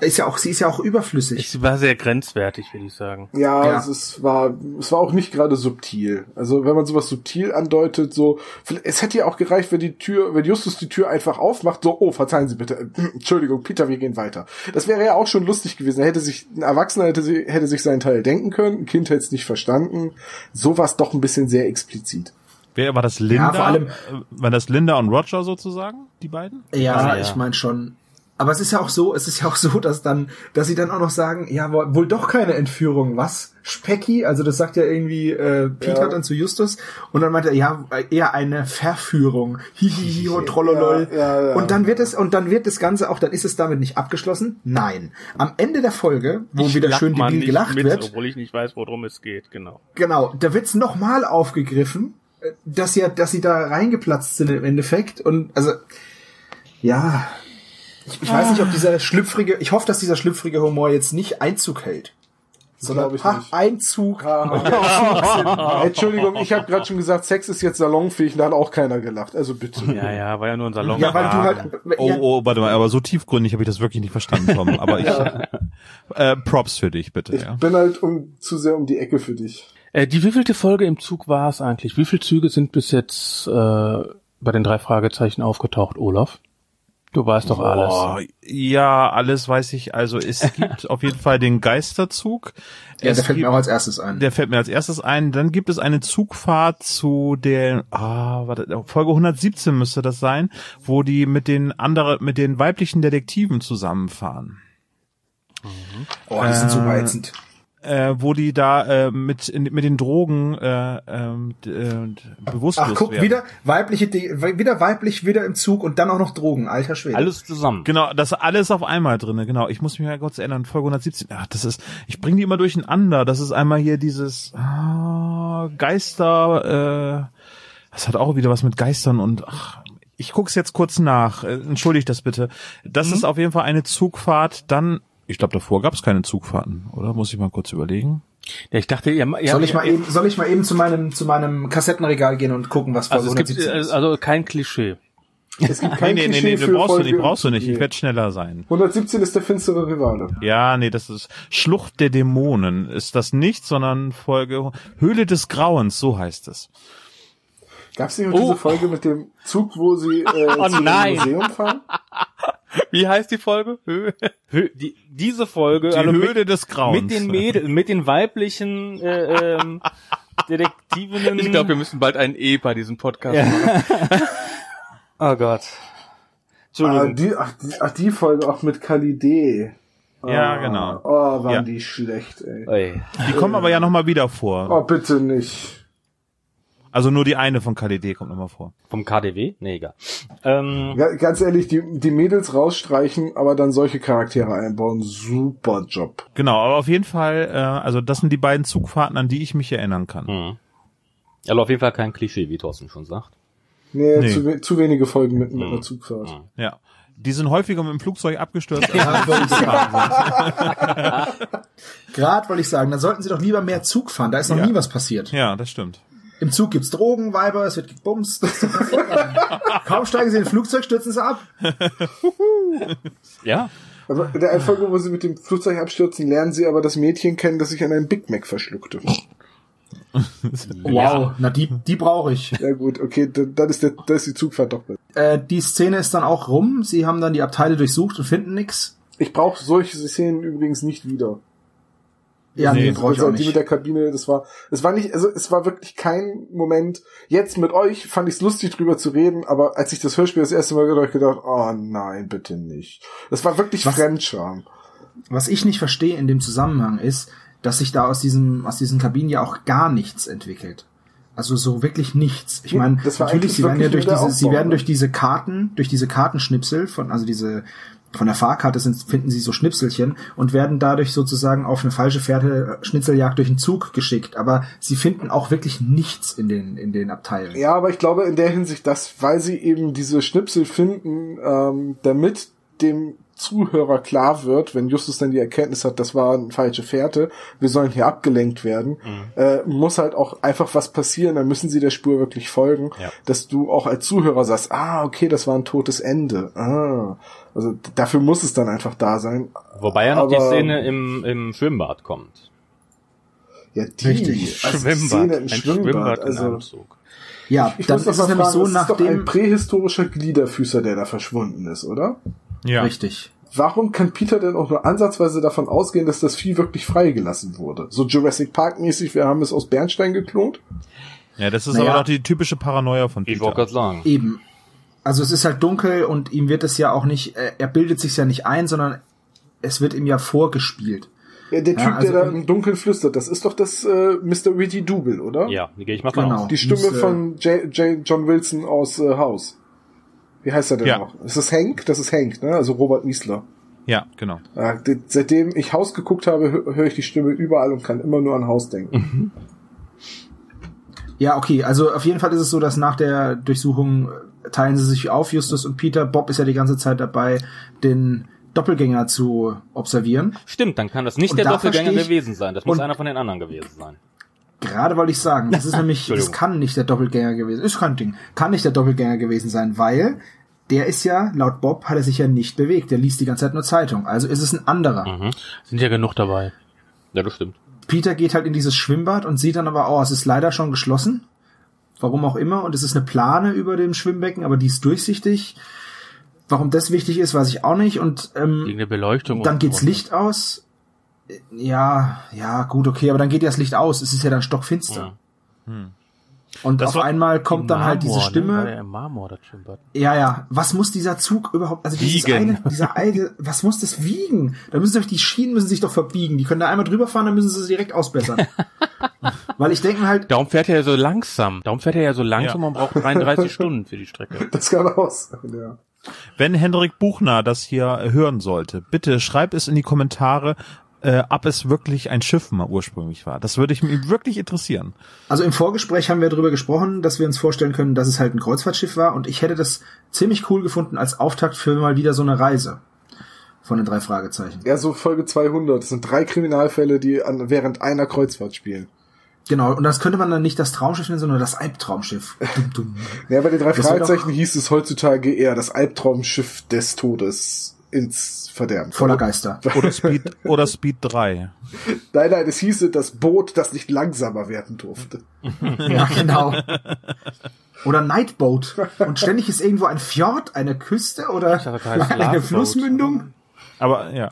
ist ja auch, sie ist ja auch überflüssig. Ich war sehr grenzwertig, würde ich sagen. Ja, Ja. Es, ist, war, es war auch nicht gerade subtil. Also wenn man sowas subtil andeutet, so, es hätte ja auch gereicht, wenn die Tür, wenn Justus die Tür einfach aufmacht, so, oh, verzeihen Sie bitte, Entschuldigung, Peter, wir gehen weiter. Das wäre ja auch schon lustig gewesen. Er hätte sich, ein Erwachsener hätte, sie- hätte sich seinen Teil denken können, ein Kind hätte es nicht verstanden. So war es doch ein bisschen sehr explizit. Wer war das Linda? vor allem- war das Linda und Roger sozusagen, die beiden? Ja, Ah, ja. ich meine schon. Aber es ist ja auch so, es ist ja auch so, dass dann, dass sie dann auch noch sagen, ja, wohl doch keine Entführung, was? Specki, also das sagt ja irgendwie äh, Peter Ja. dann zu Justus und dann meint er, ja, eher eine Verführung. Hihihi, trollolol. Ja, ja, ja. Und dann wird es, und dann wird das Ganze auch, dann ist es damit nicht abgeschlossen. Nein. Am Ende der Folge, wo Ich wieder schön debil nicht gelacht mit, wird, Obwohl ich nicht weiß, worum es geht, genau. Genau, da wird's nochmal aufgegriffen, dass ja, dass sie da reingeplatzt sind im Endeffekt und also ja, ich, ich weiß nicht, ob dieser schlüpfrige, ich hoffe, dass dieser schlüpfrige Humor jetzt nicht Einzug hält. Sondern ich nicht. Einzug. Entschuldigung, ich habe gerade schon gesagt, Sex ist jetzt salonfähig, da hat auch keiner gelacht. Also bitte. Ja, ja, war ja nur ein Salon. Ja, weil du halt Oh, ja, oh, warte mal, aber so tiefgründig habe ich das wirklich nicht verstanden, Tom. Aber ich, äh, Props für dich, bitte, Ich ja. bin halt um, zu sehr um die Ecke für dich. Äh, die wievielte Folge im Zug war es eigentlich? Wie viele Züge sind bis jetzt äh, bei den drei Fragezeichen aufgetaucht, Olaf? Du weißt doch alles. Ja, alles weiß ich. Also es gibt auf jeden Fall den Geisterzug. ja, es der fällt gibt, mir auch als erstes ein. der fällt mir als erstes ein. Dann gibt es eine Zugfahrt zu der, ah, warte, Folge 117 müsste das sein, wo die mit den anderen, mit den weiblichen Detektiven zusammenfahren. oh, die sind super ätzend. Äh, wo die da äh, mit in, mit den Drogen äh, ähm, äh, bewusstlos Ach, guck, werden. wieder weibliche, De- wieder weiblich, wieder im Zug und dann auch noch Drogen, alter Schwede. Alles zusammen. Genau, das alles auf einmal drinne. Genau, ich muss mich mal kurz erinnern. Folge 117. Ach, das ist, ich bringe die immer durcheinander. Das ist einmal hier dieses ah, Geister. Äh, das hat auch wieder was mit Geistern und ach, ich guck's jetzt kurz nach. Äh, Entschuldigt das bitte. Das ist auf jeden Fall eine Zugfahrt. Dann, ich glaube, davor gab es keine Zugfahrten, oder? Muss ich mal kurz überlegen. Ja, ich dachte, ihr, ihr soll ich mal eben, soll ich mal eben zu meinem, zu meinem Kassettenregal gehen und gucken, was Folge also es gibt 117 ist? also kein Klischee. Es gibt kein nee, nee, Klischee nee, für du brauchst du nicht, brauchst du nicht. Ich Nee. werde schneller sein. 117 ist der finstere Rivale. Ja, nee, das ist Schlucht der Dämonen. Ist das nicht, sondern Folge Höhle des Grauens, so heißt es. Gab es nicht Oh. diese Folge mit dem Zug, wo sie äh, Oh zu nein. dem Museum fahren? Wie heißt die Folge? Hö Hö die, diese Folge, Die also Höhle mit, des Grauens. mit den Mädels, mit den weiblichen äh, ähm, Detektivinnen. Ich glaube, wir müssen bald ein E bei diesem Podcast Ja. machen. Oh Gott. Ah, Entschuldigung. die, ach, die, ach, die Folge auch mit Kalidee. Ja, Ah, genau. Oh, waren Ja. die schlecht, ey. Oi. Die kommen aber ja nochmal wieder vor. Oh, bitte nicht. Also nur die eine von KDD kommt nochmal vor. Vom KDW? Nee, egal. Ähm, Ja, ganz ehrlich, die, die Mädels rausstreichen, aber dann solche Charaktere einbauen. Super Job. Genau, aber auf jeden Fall, äh, also das sind die beiden Zugfahrten, an die ich mich erinnern kann. hm. Also auf jeden Fall kein Klischee, wie Thorsten schon sagt. Nee, Nee. Zu, we zu wenige Folgen mit, mit Hm. einer Zugfahrt. Hm. Ja. Die sind häufiger mit dem Flugzeug abgestürzt. als Ja, Gerade wollte ich sagen, dann sollten sie doch lieber mehr Zug fahren. Da ist noch Ja. nie was passiert. Ja, das stimmt. Im Zug gibt's Drogen, Weiber, es wird gebumst. Kaum steigen sie in ein Flugzeug, stürzen sie ab. Ja. Also in der Folge, wo sie mit dem Flugzeug abstürzen, lernen sie aber das Mädchen kennen, das sich an einem Big Mac verschluckte. Wow, na die, die brauche ich. Ja gut, okay, dann, dann ist der, dann ist die Zugfahrt doch besser. Äh, die Szene ist dann auch rum. Sie haben dann die Abteile durchsucht und finden nix. Ich brauche solche Szenen übrigens nicht wieder. Ja, nee, ich also auch die mit der Kabine, das war, es war nicht, also es war wirklich kein Moment. Jetzt mit euch fand ich es lustig drüber zu reden, aber als ich das Hörspiel das erste Mal gehört habe, gedacht, oh nein, bitte nicht. Das war wirklich Was? Fremdscham. Was ich nicht verstehe in dem Zusammenhang ist, dass sich da aus diesem, aus diesen Kabinen ja auch gar nichts entwickelt. Also so wirklich nichts. Ich meine, natürlich, sie werden ja durch diese, sie werden ne? durch diese Karten, durch diese Kartenschnipsel von, also diese, von der Fahrkarte sind, finden sie so Schnipselchen und werden dadurch sozusagen auf eine falsche Pferde Schnitzeljagd durch den Zug geschickt. Aber sie finden auch wirklich nichts in den, in den Abteilen. Ja, aber ich glaube in der Hinsicht, dass, weil sie eben diese Schnipsel finden, ähm, damit dem Zuhörer klar wird, wenn Justus dann die Erkenntnis hat, das war eine falsche Fährte, wir sollen hier abgelenkt werden, äh, muss halt auch einfach was passieren, dann müssen sie der Spur wirklich folgen, Ja. dass du auch als Zuhörer sagst, ah, okay, das war ein totes Ende. Ah. Also dafür muss es dann einfach da sein. Wobei ja noch die Aber- Szene im, im Schwimmbad kommt. Ja, die Richtig. also die Szene im Schwimmbad, also Anzug. Ja, ich dann muss ist nämlich fragen, so, es ist doch ein nachdem... prähistorischer Gliederfüßer, der da verschwunden ist, oder? Ja. Richtig. Warum kann Peter denn auch nur ansatzweise davon ausgehen, dass das Vieh wirklich freigelassen wurde? So Jurassic Park mäßig, wir haben es aus Bernstein geklont? Ja, das ist Naja. aber doch die typische Paranoia von Ich wollte Peter. gerade sagen. Eben. Also es ist halt dunkel und ihm wird es ja auch nicht, äh, er bildet sich ja nicht ein, sondern es wird ihm ja vorgespielt. Ja, der Ja, Typ, also der da im- Dunkeln flüstert, das ist doch das äh, Mr. Witty Double, oder? Ja, ich mal von Genau. aus. Die Stimme Müsste- von J. J. John Wilson aus äh, House. Wie heißt er denn Ja. noch? Ist das Hank? Das ist Hank, ne? Also Robert Miesler. Ja, genau. Ja, de- seitdem ich Haus geguckt habe, hö- höre ich die Stimme überall und kann immer nur an Haus denken. Ja, okay, also auf jeden Fall ist es so, dass nach der Durchsuchung äh, teilen sie sich auf, Justus und Peter. Bob ist ja die ganze Zeit dabei, den Doppelgänger zu observieren. Stimmt, dann kann das nicht Und der da Doppelgänger ich- gewesen sein. Das muss einer von den anderen gewesen sein. Gerade wollte ich sagen, das ist nämlich, das Entschuldigung. kann nicht der Doppelgänger gewesen, ist kein Ding, kann nicht der Doppelgänger gewesen sein, weil der ist ja, laut Bob, hat er sich ja nicht bewegt, der liest die ganze Zeit nur Zeitung, also ist es ein anderer. Mhm. Sind ja genug dabei. Ja, das stimmt. Peter geht halt in dieses Schwimmbad und sieht dann aber, oh, es ist leider schon geschlossen. Warum auch immer. Und es ist eine Plane über dem Schwimmbecken, aber die ist durchsichtig. Warum das wichtig ist, weiß ich auch nicht. Und ähm, Wegen der Beleuchtung. dann geht's Licht aus. Ja, ja, gut, okay, aber dann geht ja das Licht aus. Es ist ja dann stockfinster. Und Das auf einmal kommt dann halt diese Marmor, Stimme. Ne? Ja Marmor, das Schwimmbad. Ja, ja. Was muss dieser Zug überhaupt, also dieses Wiegen. eine, dieser alte, was muss das wiegen? Da müssen sich die Schienen müssen sich doch verbiegen. Die können da einmal drüber fahren, dann müssen sie sie direkt ausbessern. Weil ich denke halt, Darum fährt er ja so langsam. Darum fährt er ja so langsam Ja. und braucht 33 Stunden für die Strecke. Das kann aus. Ja. Wenn Hendrik Buchner das hier hören sollte, bitte schreib es in die Kommentare, äh, ob es wirklich ein Schiff mal ursprünglich war. Das würde ich mich wirklich interessieren. also im Vorgespräch haben wir darüber gesprochen, dass wir uns vorstellen können, dass es halt ein Kreuzfahrtschiff war und ich hätte das ziemlich cool gefunden als Auftakt für mal wieder so eine Reise. Von den drei Fragezeichen. ja, so Folge 200. Das sind drei Kriminalfälle, die an, während einer Kreuzfahrt spielen. Genau, und das könnte man dann nicht das Traumschiff nennen, sondern das Albtraumschiff. Dum, dum. Ja, bei den drei Das Fragezeichen hieß es heutzutage eher das Albtraumschiff des Todes ins Verderben. Voller Geister. Oder Speed, oder Speed 3. Nein, nein, es hieße das Boot, das nicht langsamer werden durfte. Ja, genau. Oder Nightboat. Und ständig ist irgendwo ein Fjord, eine Küste oder eine. Flussmündung. Aber ja.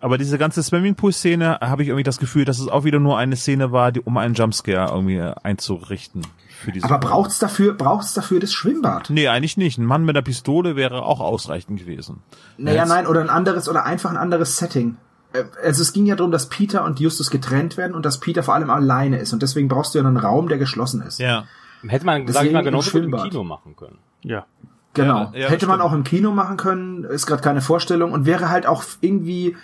Aber diese ganze Swimmingpool-Szene habe ich irgendwie das Gefühl, dass es auch wieder nur eine Szene war, die, um einen Jumpscare irgendwie äh, einzurichten. Für diese Aber braucht's dafür, braucht's dafür das Schwimmbad? Nee, eigentlich nicht. Ein Mann mit einer Pistole wäre auch ausreichend gewesen. Naja, Jetzt- nein, oder ein anderes, oder einfach ein anderes Setting. Äh, Also es ging ja darum, dass Peter und Justus getrennt werden und dass Peter vor allem alleine ist. Und deswegen brauchst du ja einen Raum, der geschlossen ist. Ja. Hätte man, sag ich mal, im genauso im. Kino machen können. Ja. Genau. Ja, ja, Hätte man stimmt. auch im Kino machen können, ist gerade keine Vorstellung und wäre halt auch irgendwie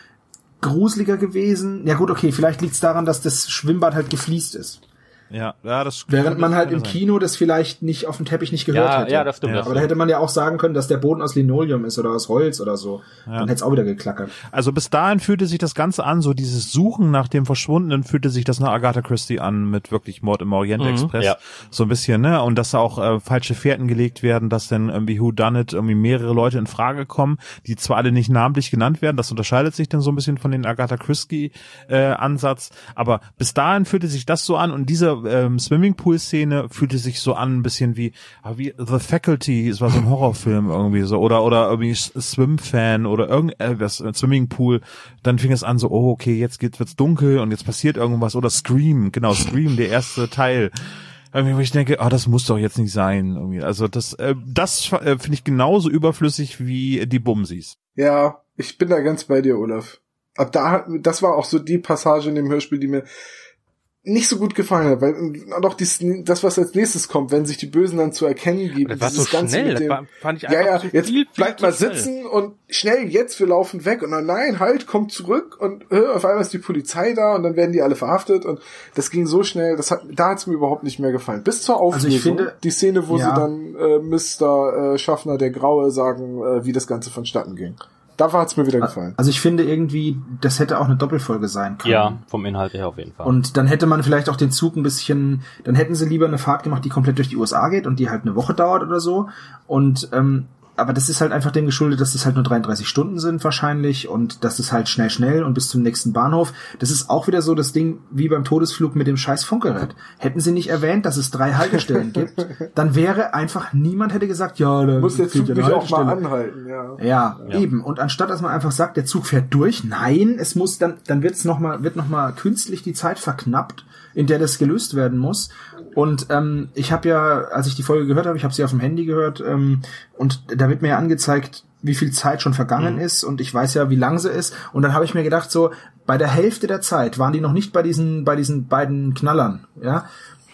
gruseliger gewesen. Ja gut, okay, vielleicht liegt's daran, dass das Schwimmbad halt gefliest ist. Ja, ja, das Während man halt im sein. Kino das vielleicht nicht auf dem Teppich nicht gehört Ja, hätte. ja, das stimmt. Ja. Aber da hätte man ja auch sagen können, dass der Boden aus Linoleum ist oder aus Holz oder so. Dann hätte es auch wieder geklackert. Also bis dahin fühlte sich das Ganze an, so dieses Suchen nach dem Verschwundenen fühlte sich das nach Agatha Christie an mit wirklich Mord im Orient Express. Ja. So ein bisschen, ne? Und dass da auch äh, falsche Fährten gelegt werden, dass dann irgendwie Who Done It irgendwie mehrere Leute in Frage kommen, die zwar alle nicht namentlich genannt werden, das unterscheidet sich dann so ein bisschen von den Agatha Christie äh, Ansatz, aber bis dahin fühlte sich das so an und diese ähm, Swimmingpool-Szene fühlte sich so an, ein bisschen wie, ah, wie The Faculty, es war so ein Horrorfilm irgendwie so, oder, oder irgendwie Swim-Fan oder irgendwas, äh, Swimmingpool, dann fing es an so, oh, okay, jetzt geht, wird's dunkel und jetzt passiert irgendwas, oder Scream, genau, Scream, der erste Teil. Irgendwie, wo ich denke, ah, das muss doch jetzt nicht sein, irgendwie. Also das, äh, das äh, finde ich genauso überflüssig wie die Bumsis. Ja, ich bin da ganz bei dir, Olaf. Ab da, das war auch so die Passage in dem Hörspiel, die mir nicht so gut gefallen hat, weil doch dies, das, was als nächstes kommt, wenn sich die Bösen dann zu erkennen geben. Das war so dieses Ganze schnell, mit dem- war, fand ich ja, einfach ja, zu jetzt viel, viel bleibt mal schnell. sitzen und schnell jetzt, wir laufen weg und dann nein, halt, kommt zurück und äh, auf einmal ist die Polizei da und dann werden die alle verhaftet und das ging so schnell, das hat, da hat's mir überhaupt nicht mehr gefallen. Bis zur Auflösung, Also ich finde- die Szene, wo Ja. sie dann äh, Mr. Äh, Schaffner der Graue sagen, äh, wie das Ganze vonstatten ging. Dafür hat's mir wieder gefallen. Also ich finde irgendwie, das hätte auch eine Doppelfolge sein können. Ja, vom Inhalt her auf jeden Fall. Und dann hätte man vielleicht auch den Zug ein bisschen, dann hätten sie lieber eine Fahrt gemacht, die komplett durch die USA geht und die halt eine Woche dauert oder so. Und ähm, aber das ist halt einfach dem geschuldet, dass das halt nur 33 Stunden sind wahrscheinlich und dass das halt schnell, schnell und bis zum nächsten Bahnhof. Das ist auch wieder so das Ding wie beim Todesflug mit dem scheiß Funkgerät. Hätten sie nicht erwähnt, dass es drei Haltestellen gibt, dann wäre einfach niemand hätte gesagt, ja, da Muss der Zug ja nicht eine auch mal anhalten, ja. Ja, eben. Und anstatt dass man einfach sagt, der Zug fährt durch, nein, es muss dann, dann wird's noch mal, wird noch mal künstlich die Zeit verknappt, in der das gelöst werden muss. Und ähm, ich habe ja, als ich die Folge gehört habe, ich habe sie auf dem Handy gehört, ähm, und da wird mir ja angezeigt, wie viel Zeit schon vergangen ist und ich weiß ja, wie lang sie ist. Und dann habe ich mir gedacht, so bei der Hälfte der Zeit waren die noch nicht bei diesen, bei diesen beiden Knallern, ja.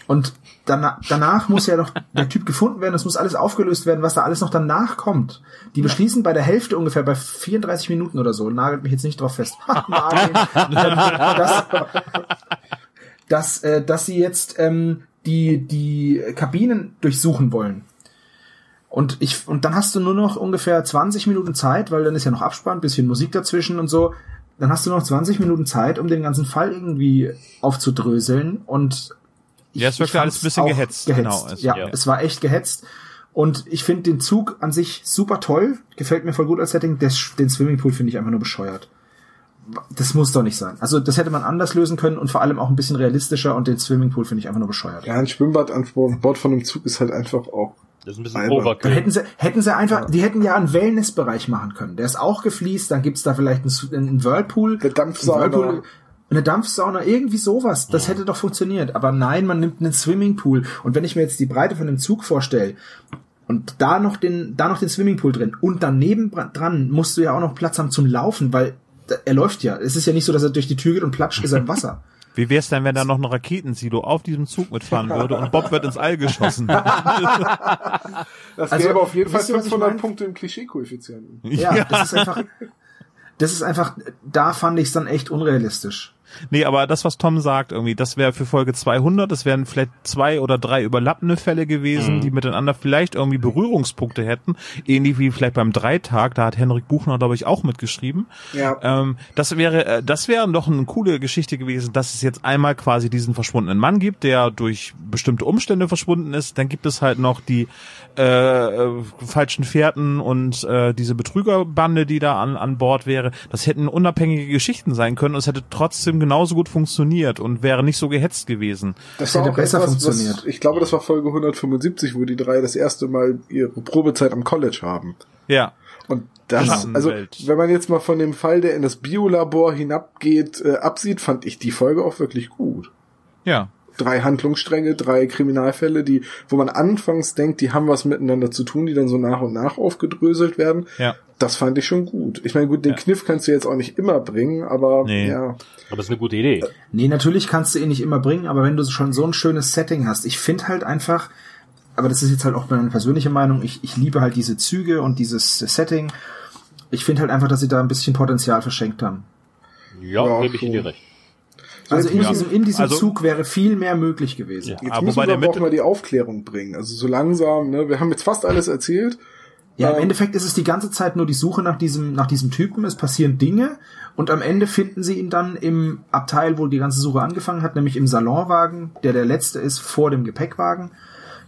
Und danach, danach muss ja noch der Typ gefunden werden, es muss alles aufgelöst werden, was da alles noch danach kommt. Die beschließen bei der Hälfte ungefähr, bei 34 Minuten oder so, nagelt mich jetzt nicht drauf fest, Martin, dass, äh, dass sie jetzt ähm, die, die Kabinen durchsuchen wollen. Und ich, und dann hast du nur noch ungefähr 20 Minuten Zeit, weil dann ist ja noch Abspann, bisschen Musik dazwischen und so. Dann hast du noch 20 Minuten Zeit, um den ganzen Fall irgendwie aufzudröseln und ich- Ja, es wirkte ich alles ein bisschen auch gehetzt, genau, es- ja, ja. es war echt gehetzt. Und ich finde den Zug an sich super toll, gefällt mir voll gut als Setting. Das, den Swimmingpool finde ich einfach nur bescheuert. Das muss doch nicht sein. Also das hätte man anders lösen können und vor allem auch ein bisschen realistischer und den Swimmingpool finde ich einfach nur bescheuert. Ja, ein Schwimmbad an Bord von einem Zug ist halt einfach auch. das ist ein bisschen Albern. Dann Overkill. hätten sie, hätten sie einfach, die hätten ja einen Wellnessbereich machen können. Der ist auch gefliest, dann gibt's da vielleicht einen, einen Whirlpool. Eine Dampfsauna. eine Dampfsauna, irgendwie sowas. Das hätte doch funktioniert. Aber nein, man nimmt einen Swimmingpool. Und wenn ich mir jetzt die Breite von dem Zug vorstelle, und da noch den, da noch den Swimmingpool drin und daneben dran musst du ja auch noch Platz haben zum Laufen, weil er läuft ja. Es ist ja nicht so, dass er durch die Tür geht und platscht ist im Wasser. Wie wär's denn, wenn da noch ein Raketensilo auf diesem Zug mitfahren würde und Bob wird ins All geschossen? Das Also, gäbe auf jeden Fall wisst ihr, was ich 500 mein? Punkte im Klischee-Koeffizienten. Ja, das ist einfach, das ist einfach, da fand ich es dann echt unrealistisch. Nee, aber das, was Tom sagt, irgendwie, das wäre für Folge 200, das wären vielleicht zwei oder drei überlappende Fälle gewesen, die miteinander vielleicht irgendwie Berührungspunkte hätten, ähnlich wie vielleicht beim Dreitag, da hat Henrik Buchner, glaube ich, auch mitgeschrieben. Ja. Ähm, das wäre, äh, das wäre doch eine coole Geschichte gewesen, dass es jetzt einmal quasi diesen verschwundenen Mann gibt, der durch bestimmte Umstände verschwunden ist. Dann gibt es halt noch die äh, äh, falschen Fährten und äh, diese Betrügerbande, die da an, an Bord wäre. Das hätten unabhängige Geschichten sein können und es hätte trotzdem genauso gut funktioniert und wäre nicht so gehetzt gewesen. Das hätte besser etwas, funktioniert. Was, ich glaube, das war Folge 175, wo die drei das erste Mal ihre Probezeit am College haben. Ja. Und das, also wenn man jetzt mal von dem Fall, der in das Biolabor hinabgeht, äh, absieht, fand ich die Folge auch wirklich gut. Ja. Drei Handlungsstränge, drei Kriminalfälle, die, wo man anfangs denkt, die haben was miteinander zu tun, die dann so nach und nach aufgedröselt werden. Ja. Das fand ich schon gut. Ich meine, gut, den Ja. Kniff kannst du jetzt auch nicht immer bringen, aber Nee. ja. Aber es ist eine gute Idee. Nee, natürlich kannst du ihn nicht immer bringen, aber wenn du schon so ein schönes Setting hast, ich finde halt einfach, aber das ist jetzt halt auch meine persönliche Meinung, ich, ich liebe halt diese Züge und dieses Setting. Ich finde halt einfach, dass sie da ein bisschen Potenzial verschenkt haben. Ja, Ja, gebe ich dir recht. Also in Ja. diesem, in diesem Also- Zug wäre viel mehr möglich gewesen. Ja. Jetzt Aber müssen wir der aber auch mal die Aufklärung bringen. Also so langsam, ne? Wir haben jetzt fast alles erzählt. Ja, im Ähm, Endeffekt ist es die ganze Zeit nur die Suche nach diesem, nach diesem Typen. Es passieren Dinge und am Ende finden sie ihn dann im Abteil, wo die ganze Suche angefangen hat, nämlich im Salonwagen, der der letzte ist vor dem Gepäckwagen,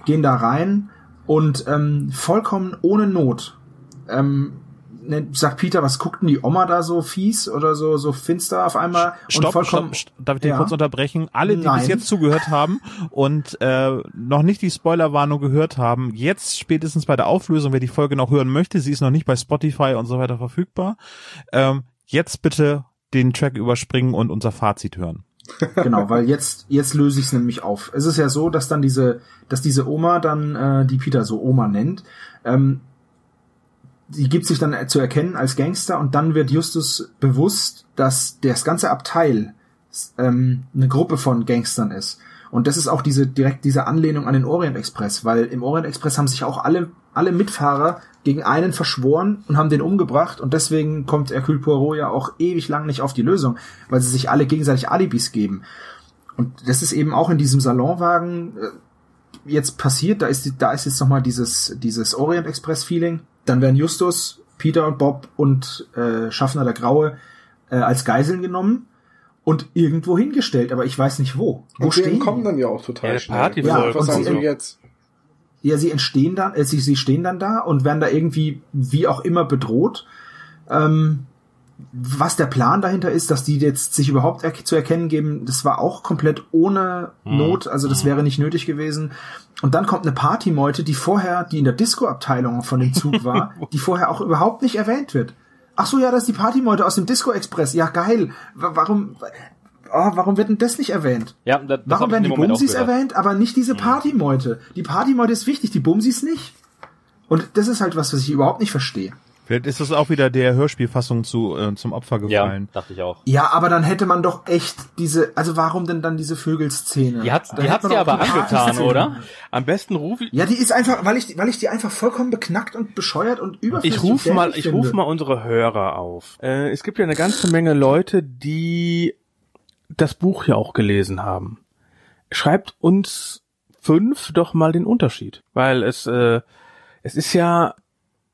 gehen da rein und ähm, vollkommen ohne Not. Ähm, ne, sagt Peter, was guckt denn die Oma da so fies oder so so finster auf einmal Stopp, stopp, stopp, darf ich Ja. kurz unterbrechen? Alle, die Nein. bis jetzt zugehört haben und äh, noch nicht die Spoilerwarnung gehört haben, jetzt spätestens bei der Auflösung, wer die Folge noch hören möchte, sie ist noch nicht bei Spotify und so weiter verfügbar, ähm, jetzt bitte den Track überspringen und unser Fazit hören. Genau, weil jetzt jetzt löse ich es nämlich auf. Es ist ja so, dass dann diese, dass diese Oma dann, äh, die Peter so Oma nennt, ähm, die gibt sich dann zu erkennen als Gangster und dann wird Justus bewusst, dass das ganze Abteil ähm, eine Gruppe von Gangstern ist. Und das ist auch diese direkt diese Anlehnung an den Orient Express, weil im Orient Express haben sich auch alle alle Mitfahrer gegen einen verschworen und haben den umgebracht und deswegen kommt Hercule Poirot ja auch ewig lang nicht auf die Lösung, weil sie sich alle gegenseitig Alibis geben. Und das ist eben auch in diesem Salonwagen äh, jetzt passiert, da ist da ist jetzt noch mal dieses dieses Orient Express Feeling. Dann werden Justus Peter und Bob und äh, Schaffner der Graue äh, als Geiseln genommen und irgendwo hingestellt, aber ich weiß nicht wo. Wo Und die stehen kommen die? dann ja auch total Ja, schnell. Party Ja, was sagen sie- Sie jetzt? Ja, sie entstehen dann, äh, sie, sie stehen dann da und werden da irgendwie wie auch immer bedroht. Ähm, was der Plan dahinter ist, dass die jetzt sich überhaupt er zu erkennen geben, das war auch komplett ohne Not, also das wäre nicht nötig gewesen. Und dann kommt eine Partymeute, die vorher, die in der Disco-Abteilung von dem Zug war, die vorher auch überhaupt nicht erwähnt wird. Ach so, ja, das ist die Partymeute aus dem Disco Express. Ja, geil. Wa- Warum, oh, warum wird denn das nicht erwähnt? Ja, das, Warum werden die Moment Bumsis erwähnt, aber nicht diese Partymeute? Die Partymeute ist wichtig, die Bumsis nicht. Und das ist halt was, was ich überhaupt nicht verstehe. Vielleicht ist das auch wieder der Hörspielfassung zu, äh, zum Opfer Ja, gefallen. dachte ich auch. Ja, aber dann hätte man doch echt diese, also warum denn dann diese Vögelszene? Die hat's, Da die hat's man dir aber angetan, oder? Am besten rufe ich, Ja, die ist einfach, weil ich, weil ich die einfach vollkommen beknackt und bescheuert und überflüssig ich rufe mal, ich rufe mal unsere Hörer auf. Äh, es gibt ja eine ganze Menge Leute, die das Buch ja auch gelesen haben. Schreibt uns fünf doch mal den Unterschied, weil es, äh, es ist ja,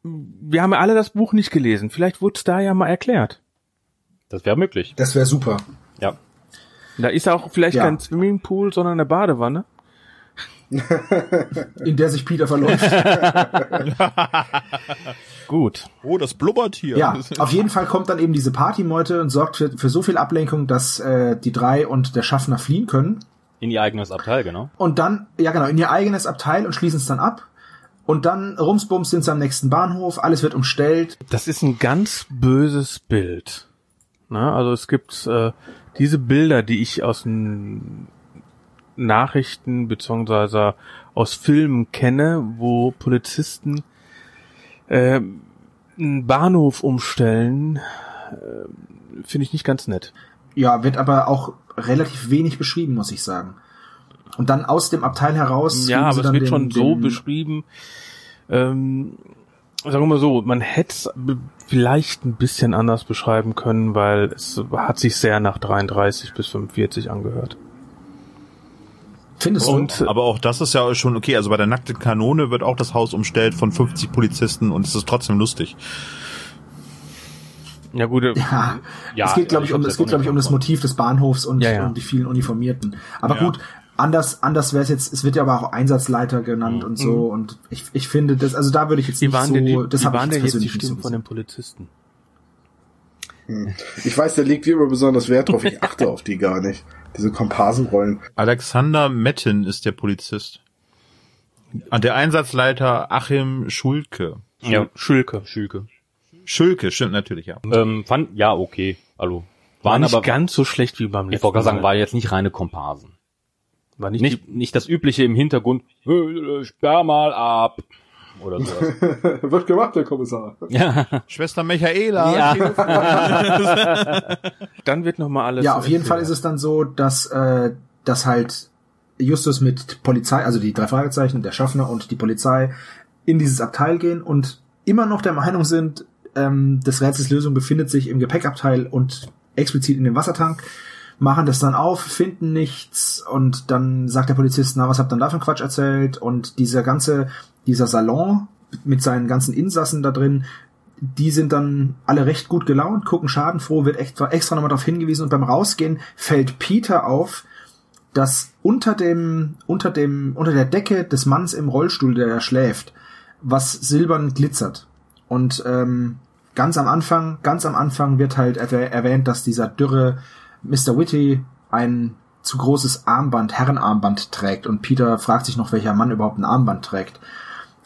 wir haben ja alle das Buch nicht gelesen. Vielleicht wurde es da ja mal erklärt. Das wäre möglich. Das wäre super. Ja. Da ist auch vielleicht Ja. kein Swimmingpool, sondern eine Badewanne. In der sich Peter verläuft. Gut. Oh, das blubbert hier. Ja, auf jeden Fall kommt dann eben diese Partymeute und sorgt für, für so viel Ablenkung, dass äh, die drei und der Schaffner fliehen können. In ihr eigenes Abteil, genau. Und dann, ja genau, in ihr eigenes Abteil und schließen es dann ab. Und dann, rumsbums, sind sie am nächsten Bahnhof, alles wird umstellt. Das ist ein ganz böses Bild. Na, also es gibt äh, diese Bilder, die ich aus den Nachrichten beziehungsweise aus Filmen kenne, wo Polizisten äh, einen Bahnhof umstellen, äh, finde ich nicht ganz nett. Ja, wird aber auch relativ wenig beschrieben, muss ich sagen. Und dann aus dem Abteil heraus. Ja, aber es wird den- schon so beschrieben. Ähm, sagen wir mal so, man hätte es vielleicht ein bisschen anders beschreiben können, weil es hat sich sehr nach 33 bis 45 angehört. Findest Und du? Aber auch das ist ja schon okay. Also bei der nackten Kanone wird auch das Haus umstellt von 50 Polizisten und es ist trotzdem lustig. Ja gut, äh, Ja, Ja, es geht, glaube ich um, es geht, auch glaube ich, um das. Motiv des Bahnhofs und Ja, ja. um die vielen Uniformierten. Aber Ja. gut, anders, anders wäre es jetzt, es wird ja aber auch Einsatzleiter genannt und so und ich, ich finde das, also da würde ich jetzt wie nicht waren so, denn die, das wie habe ich waren denn jetzt die persönlich nicht so Stimmen von den Polizisten? Ich weiß, der legt wie immer besonders Wert drauf. Ich achte auf die gar nicht. Diese Komparsenrollen. Alexander Metten ist der Polizist. Und der Einsatzleiter Achim Schulke. Ja. Schülke. Schülke. Schulke, stimmt natürlich, ja. Ähm, fand, ja, okay. War waren nicht aber, ganz so schlecht wie beim ich letzten wollte gerade sagen, Mal. war jetzt nicht reine Komparsen. War nicht, Nicht, nicht das übliche im Hintergrund, "Äh, sperr mal ab. Oder so. Wird gemacht, der Kommissar. ja. Schwester Michaela. ja. Dann wird noch mal alles. Ja, auf jeden. Fall ist es dann so, dass, äh, dass halt Justus mit Polizei, also die drei Fragezeichen, der Schaffner und die Polizei in dieses Abteil gehen und immer noch der Meinung sind, ähm, des Rätsels Lösung befindet sich im Gepäckabteil und explizit in dem Wassertank, machen das dann auf, finden nichts und dann sagt der Polizist, na, was habt ihr da für Quatsch erzählt? Und dieser ganze, dieser Salon mit seinen ganzen Insassen da drin, die sind dann alle recht gut gelaunt, gucken schadenfroh, wird extra, extra nochmal darauf hingewiesen und beim Rausgehen fällt Peter auf, dass unter dem, unter dem, unter der Decke des Manns im Rollstuhl, der da schläft, was silbern glitzert. Und ähm, ganz am Anfang, ganz am Anfang wird halt erwäh- erwähnt, dass dieser dürre Mr. Whitty ein zu großes Armband, Herrenarmband trägt und Peter fragt sich noch, welcher Mann überhaupt ein Armband trägt.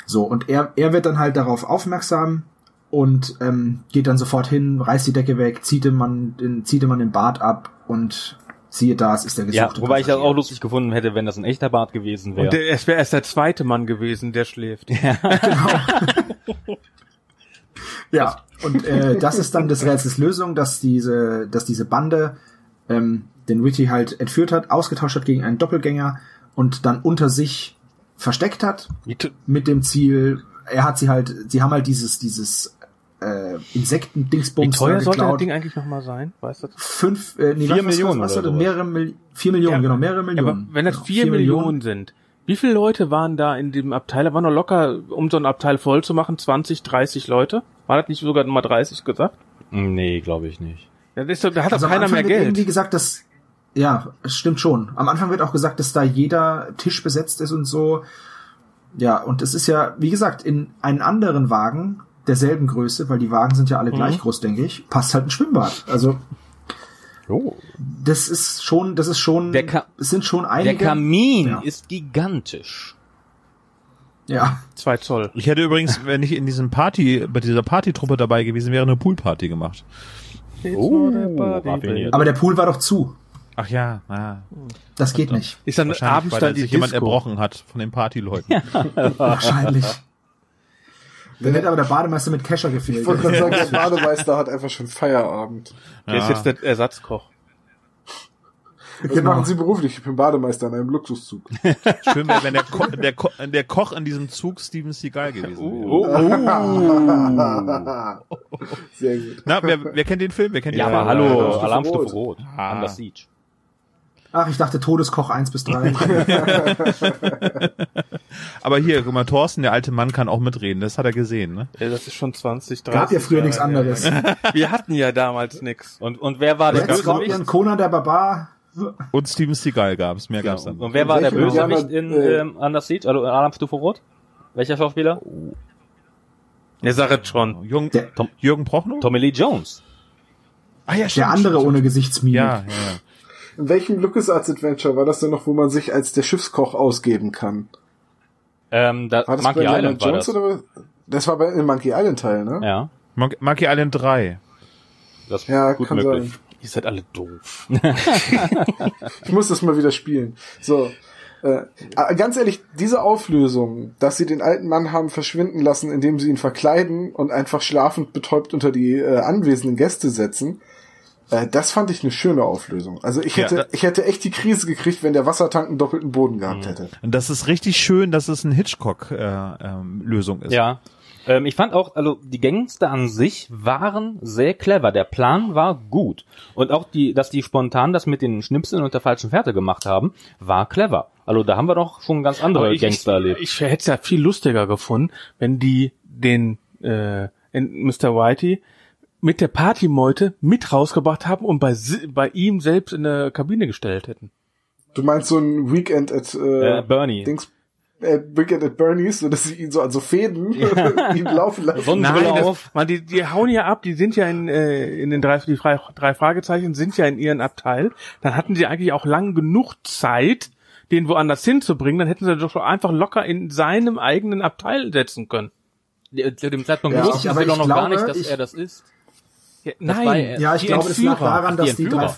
So, und er, er wird dann halt darauf aufmerksam und ähm, geht dann sofort hin, reißt die Decke weg, zieht dem Mann den, zieht dem Mann den Bart ab und siehe da, es ist der ja, gesuchte wobei ich das auch lustig gefunden hätte, wenn das ein echter Bart gewesen wäre. Und der, es wäre erst der zweite Mann gewesen, der schläft. Ja, und äh, das ist dann des Rätsels Lösung, dass diese, dass diese Bande ähm, den Witty halt entführt hat, ausgetauscht hat gegen einen Doppelgänger und dann unter sich versteckt hat mit dem Ziel, er hat sie halt, sie haben halt dieses, dieses äh, Wie Insekten-Dingsbums teuer da sollte das. Ding eigentlich nochmal sein? Weißt du? das? Fünf, äh, nee, Vier was, Millionen was, was, oder mehrere Mil vier Millionen, Ja, genau, mehrere Ja, aber Millionen. wenn das Genau, vier Millionen sind, wie viele Leute waren da in dem Abteil? Da waren noch locker, um so ein Abteil voll zu machen, 20, 30 Leute? War das nicht sogar Nummer 30 gesagt? Nee, glaube ich nicht. Ja, das ist doch, da hat Nummer 30 gesagt. Nee, glaube ich nicht. Ja, das ist doch, da hat Also doch am keiner Anfang mehr wird irgendwie Geld. gesagt, dass ja, es stimmt schon. Am Anfang wird auch gesagt, dass da jeder Tisch besetzt ist und so. Ja, und es ist ja, wie gesagt, in einen anderen Wagen derselben Größe, weil die Wagen sind ja alle gleich groß, denke ich, passt halt ein Schwimmbad. Also Oh. das ist schon, das ist schon, Der es sind schon Der einige. Kamin Ja. ist gigantisch. ja, Zwei Zoll. Ich hätte übrigens, wenn ich in diesem Party, bei dieser Partytruppe dabei gewesen wäre, eine Poolparty gemacht. Oh, aber der Pool war doch zu. Ach ja, ah, Das geht nicht. Ist dann abends weil dann sich jemand Disco. erbrochen hat von den Partyleuten. Wahrscheinlich. Dann hätte aber der Bademeister mit Kescher gefehlt. Ich wollte gerade sagen, der Bademeister hat einfach schon Feierabend. Der ist jetzt der Ersatzkoch. Was Genau. machen Sie beruflich? Ich bin Bademeister in einem Luxuszug. Schön wäre, wenn der, Ko der, Ko der Koch in diesem Zug Steven Seagal gewesen Oh, wäre. Sehr gut. Na, wer, wer kennt den Film? Wer kennt Ja, den aber Film? hallo, Alarmstufe Alarmstufe Rot. Rot. Ah. Under Siege. Ach, ich dachte Todeskoch 1 bis 3. Aber hier, guck mal, Thorsten, der alte Mann, kann auch mitreden. Das hat er gesehen, ne? Ja, das ist schon 20, 30 Gab ja früher nichts anderes. Wir hatten ja damals nix. Und, und wer war der Bösewicht? Conan der Barbar. Und Steven Seagal gab's, mehr gab's dann. Und wer war der Bösewicht in äh, ähm, Under Siege? Also in Alarmstufe Rot? Welcher Schauspieler? Ja, sag es schon. Jürgen, Der- Tom, Jürgen Prochnow? Tommy Lee Jones. Ah ja, Der andere ohne Gesichtsmimik. Ja, ja. In welchem LucasArts Adventure war das denn noch, wo man sich als der Schiffskoch ausgeben kann? Ähm, da, War das Monkey bei Island war Jones das. oder? Das war bei in Monkey Island Teil, ne? Ja, Mon Monkey Island 3. das ist Ja, gut kann möglich. sein. Ihr seid alle doof. Ich muss das mal wieder spielen. So. Äh, äh, ganz ehrlich, diese Auflösung, dass sie den alten Mann haben verschwinden lassen, indem sie ihn verkleiden und einfach schlafend betäubt unter die äh, anwesenden Gäste setzen, äh, das fand ich eine schöne Auflösung. Also ich Ja, hätte, da- ich hätte echt die Krise gekriegt, wenn der Wassertank einen doppelten Boden gehabt hätte. Und das ist richtig schön, dass es eine Hitchcock-Lösung ist. Ja. Ähm, ich fand auch, also die Gangster an sich waren sehr clever. Der Plan war gut. Und auch die, dass die spontan das mit den Schnipseln und der falschen Fährte gemacht haben, war clever. Also da haben wir doch schon ganz andere ich, Gangster erlebt. ich, ich hätte es ja viel lustiger gefunden, wenn die den äh, Mr. Whitey mit der Partymeute mit rausgebracht haben und bei, bei ihm selbst in der Kabine gestellt hätten. Du meinst so ein Weekend at äh, Äh, Bernie. Dings, äh, at Bernie's, so dass sie ihn so an so Fäden ihn laufen lassen. Sonnenbrille Nein, auf. das, man, die, die hauen ja ab, die sind ja in, äh, in den drei, die drei, drei Fragezeichen sind ja in ihren Abteil. Dann hatten sie eigentlich auch lang genug Zeit, den woanders hinzubringen. Dann hätten sie doch schon einfach locker in seinem eigenen Abteil setzen können. Ja, Zu dem Zeitpunkt Ja, wussten aber sie doch ich noch gar glaube, nicht, dass ich- er das ist. Ja, Das war- nein, Ja, ich glaube, das lag daran, Ach, dass die die drei.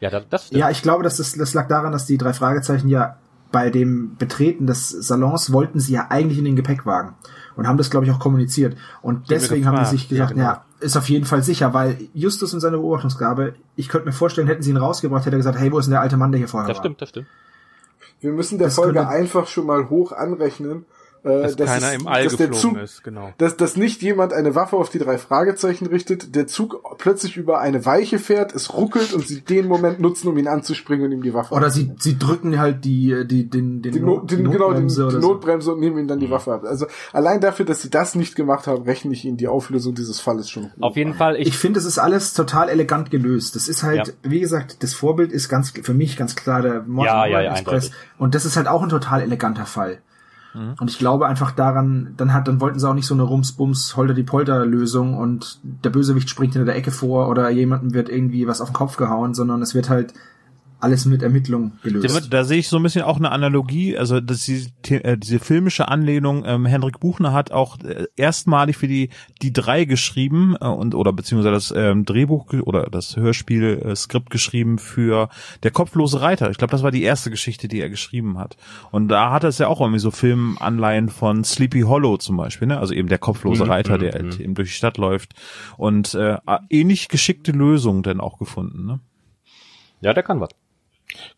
Ja, das, das ja, ich glaube, dass das, das lag daran, dass die drei Fragezeichen ja bei dem Betreten des Salons wollten sie ja eigentlich in den Gepäckwagen und haben das, glaube ich, auch kommuniziert. Und deswegen haben die gefragt, sich gesagt, ja, genau. ja, ist auf jeden Fall sicher, weil Justus und seine Beobachtungsgabe, ich könnte mir vorstellen, hätten sie ihn rausgebracht, hätte er gesagt, hey, wo ist denn der alte Mann, der hier vorher das war? stimmt, das stimmt. Wir müssen der Das Folge einfach schon mal hoch anrechnen, dass dass, keiner es, im All dass der geflogen Zug, ist, genau. dass, dass nicht jemand eine Waffe auf die drei Fragezeichen richtet, der Zug plötzlich über eine Weiche fährt, es ruckelt und sie den Moment nutzen, um ihn anzuspringen und ihm die Waffe Oder sie, sie drücken halt die, die, den, den, die, den, genau, den, Notbremse die oder so. Notbremse und nehmen ihm dann die Waffe ab. Also allein dafür, dass sie das nicht gemacht haben, rechne ich ihnen die Auflösung dieses Falles schon. Auf jeden an. Fall, ich, Ich finde, es ist alles total elegant gelöst. Das ist halt, Ja. wie gesagt, das Vorbild ist ganz für mich ganz klar der Morton Ja, ja, Express. eindeutig. Und das ist halt auch ein total eleganter Fall. Mhm. Und ich glaube einfach daran, dann hat, dann wollten sie auch nicht so eine Rums-Bums, Holter-die-Polter-Lösung und der Bösewicht springt hinter der Ecke vor oder jemandem wird irgendwie was auf den Kopf gehauen, sondern es wird halt alles mit Ermittlung gelöst. Da sehe ich so ein bisschen auch eine Analogie, also dass die, äh, diese filmische Anlehnung, ähm, Henrik Buchner hat auch äh, erstmalig für die die drei geschrieben äh, und oder beziehungsweise das ähm, Drehbuch oder das Hörspiel äh, Skript geschrieben für der kopflose Reiter. Ich glaube, das war die erste Geschichte, die er geschrieben hat. Und da hat er es ja auch irgendwie so Filmanleihen von Sleepy Hollow zum Beispiel, ne? also eben der kopflose Mhm, Reiter, mhm, der halt eben durch die Stadt läuft und äh, ähnlich geschickte Lösungen dann auch gefunden. Ne? ja, der kann was.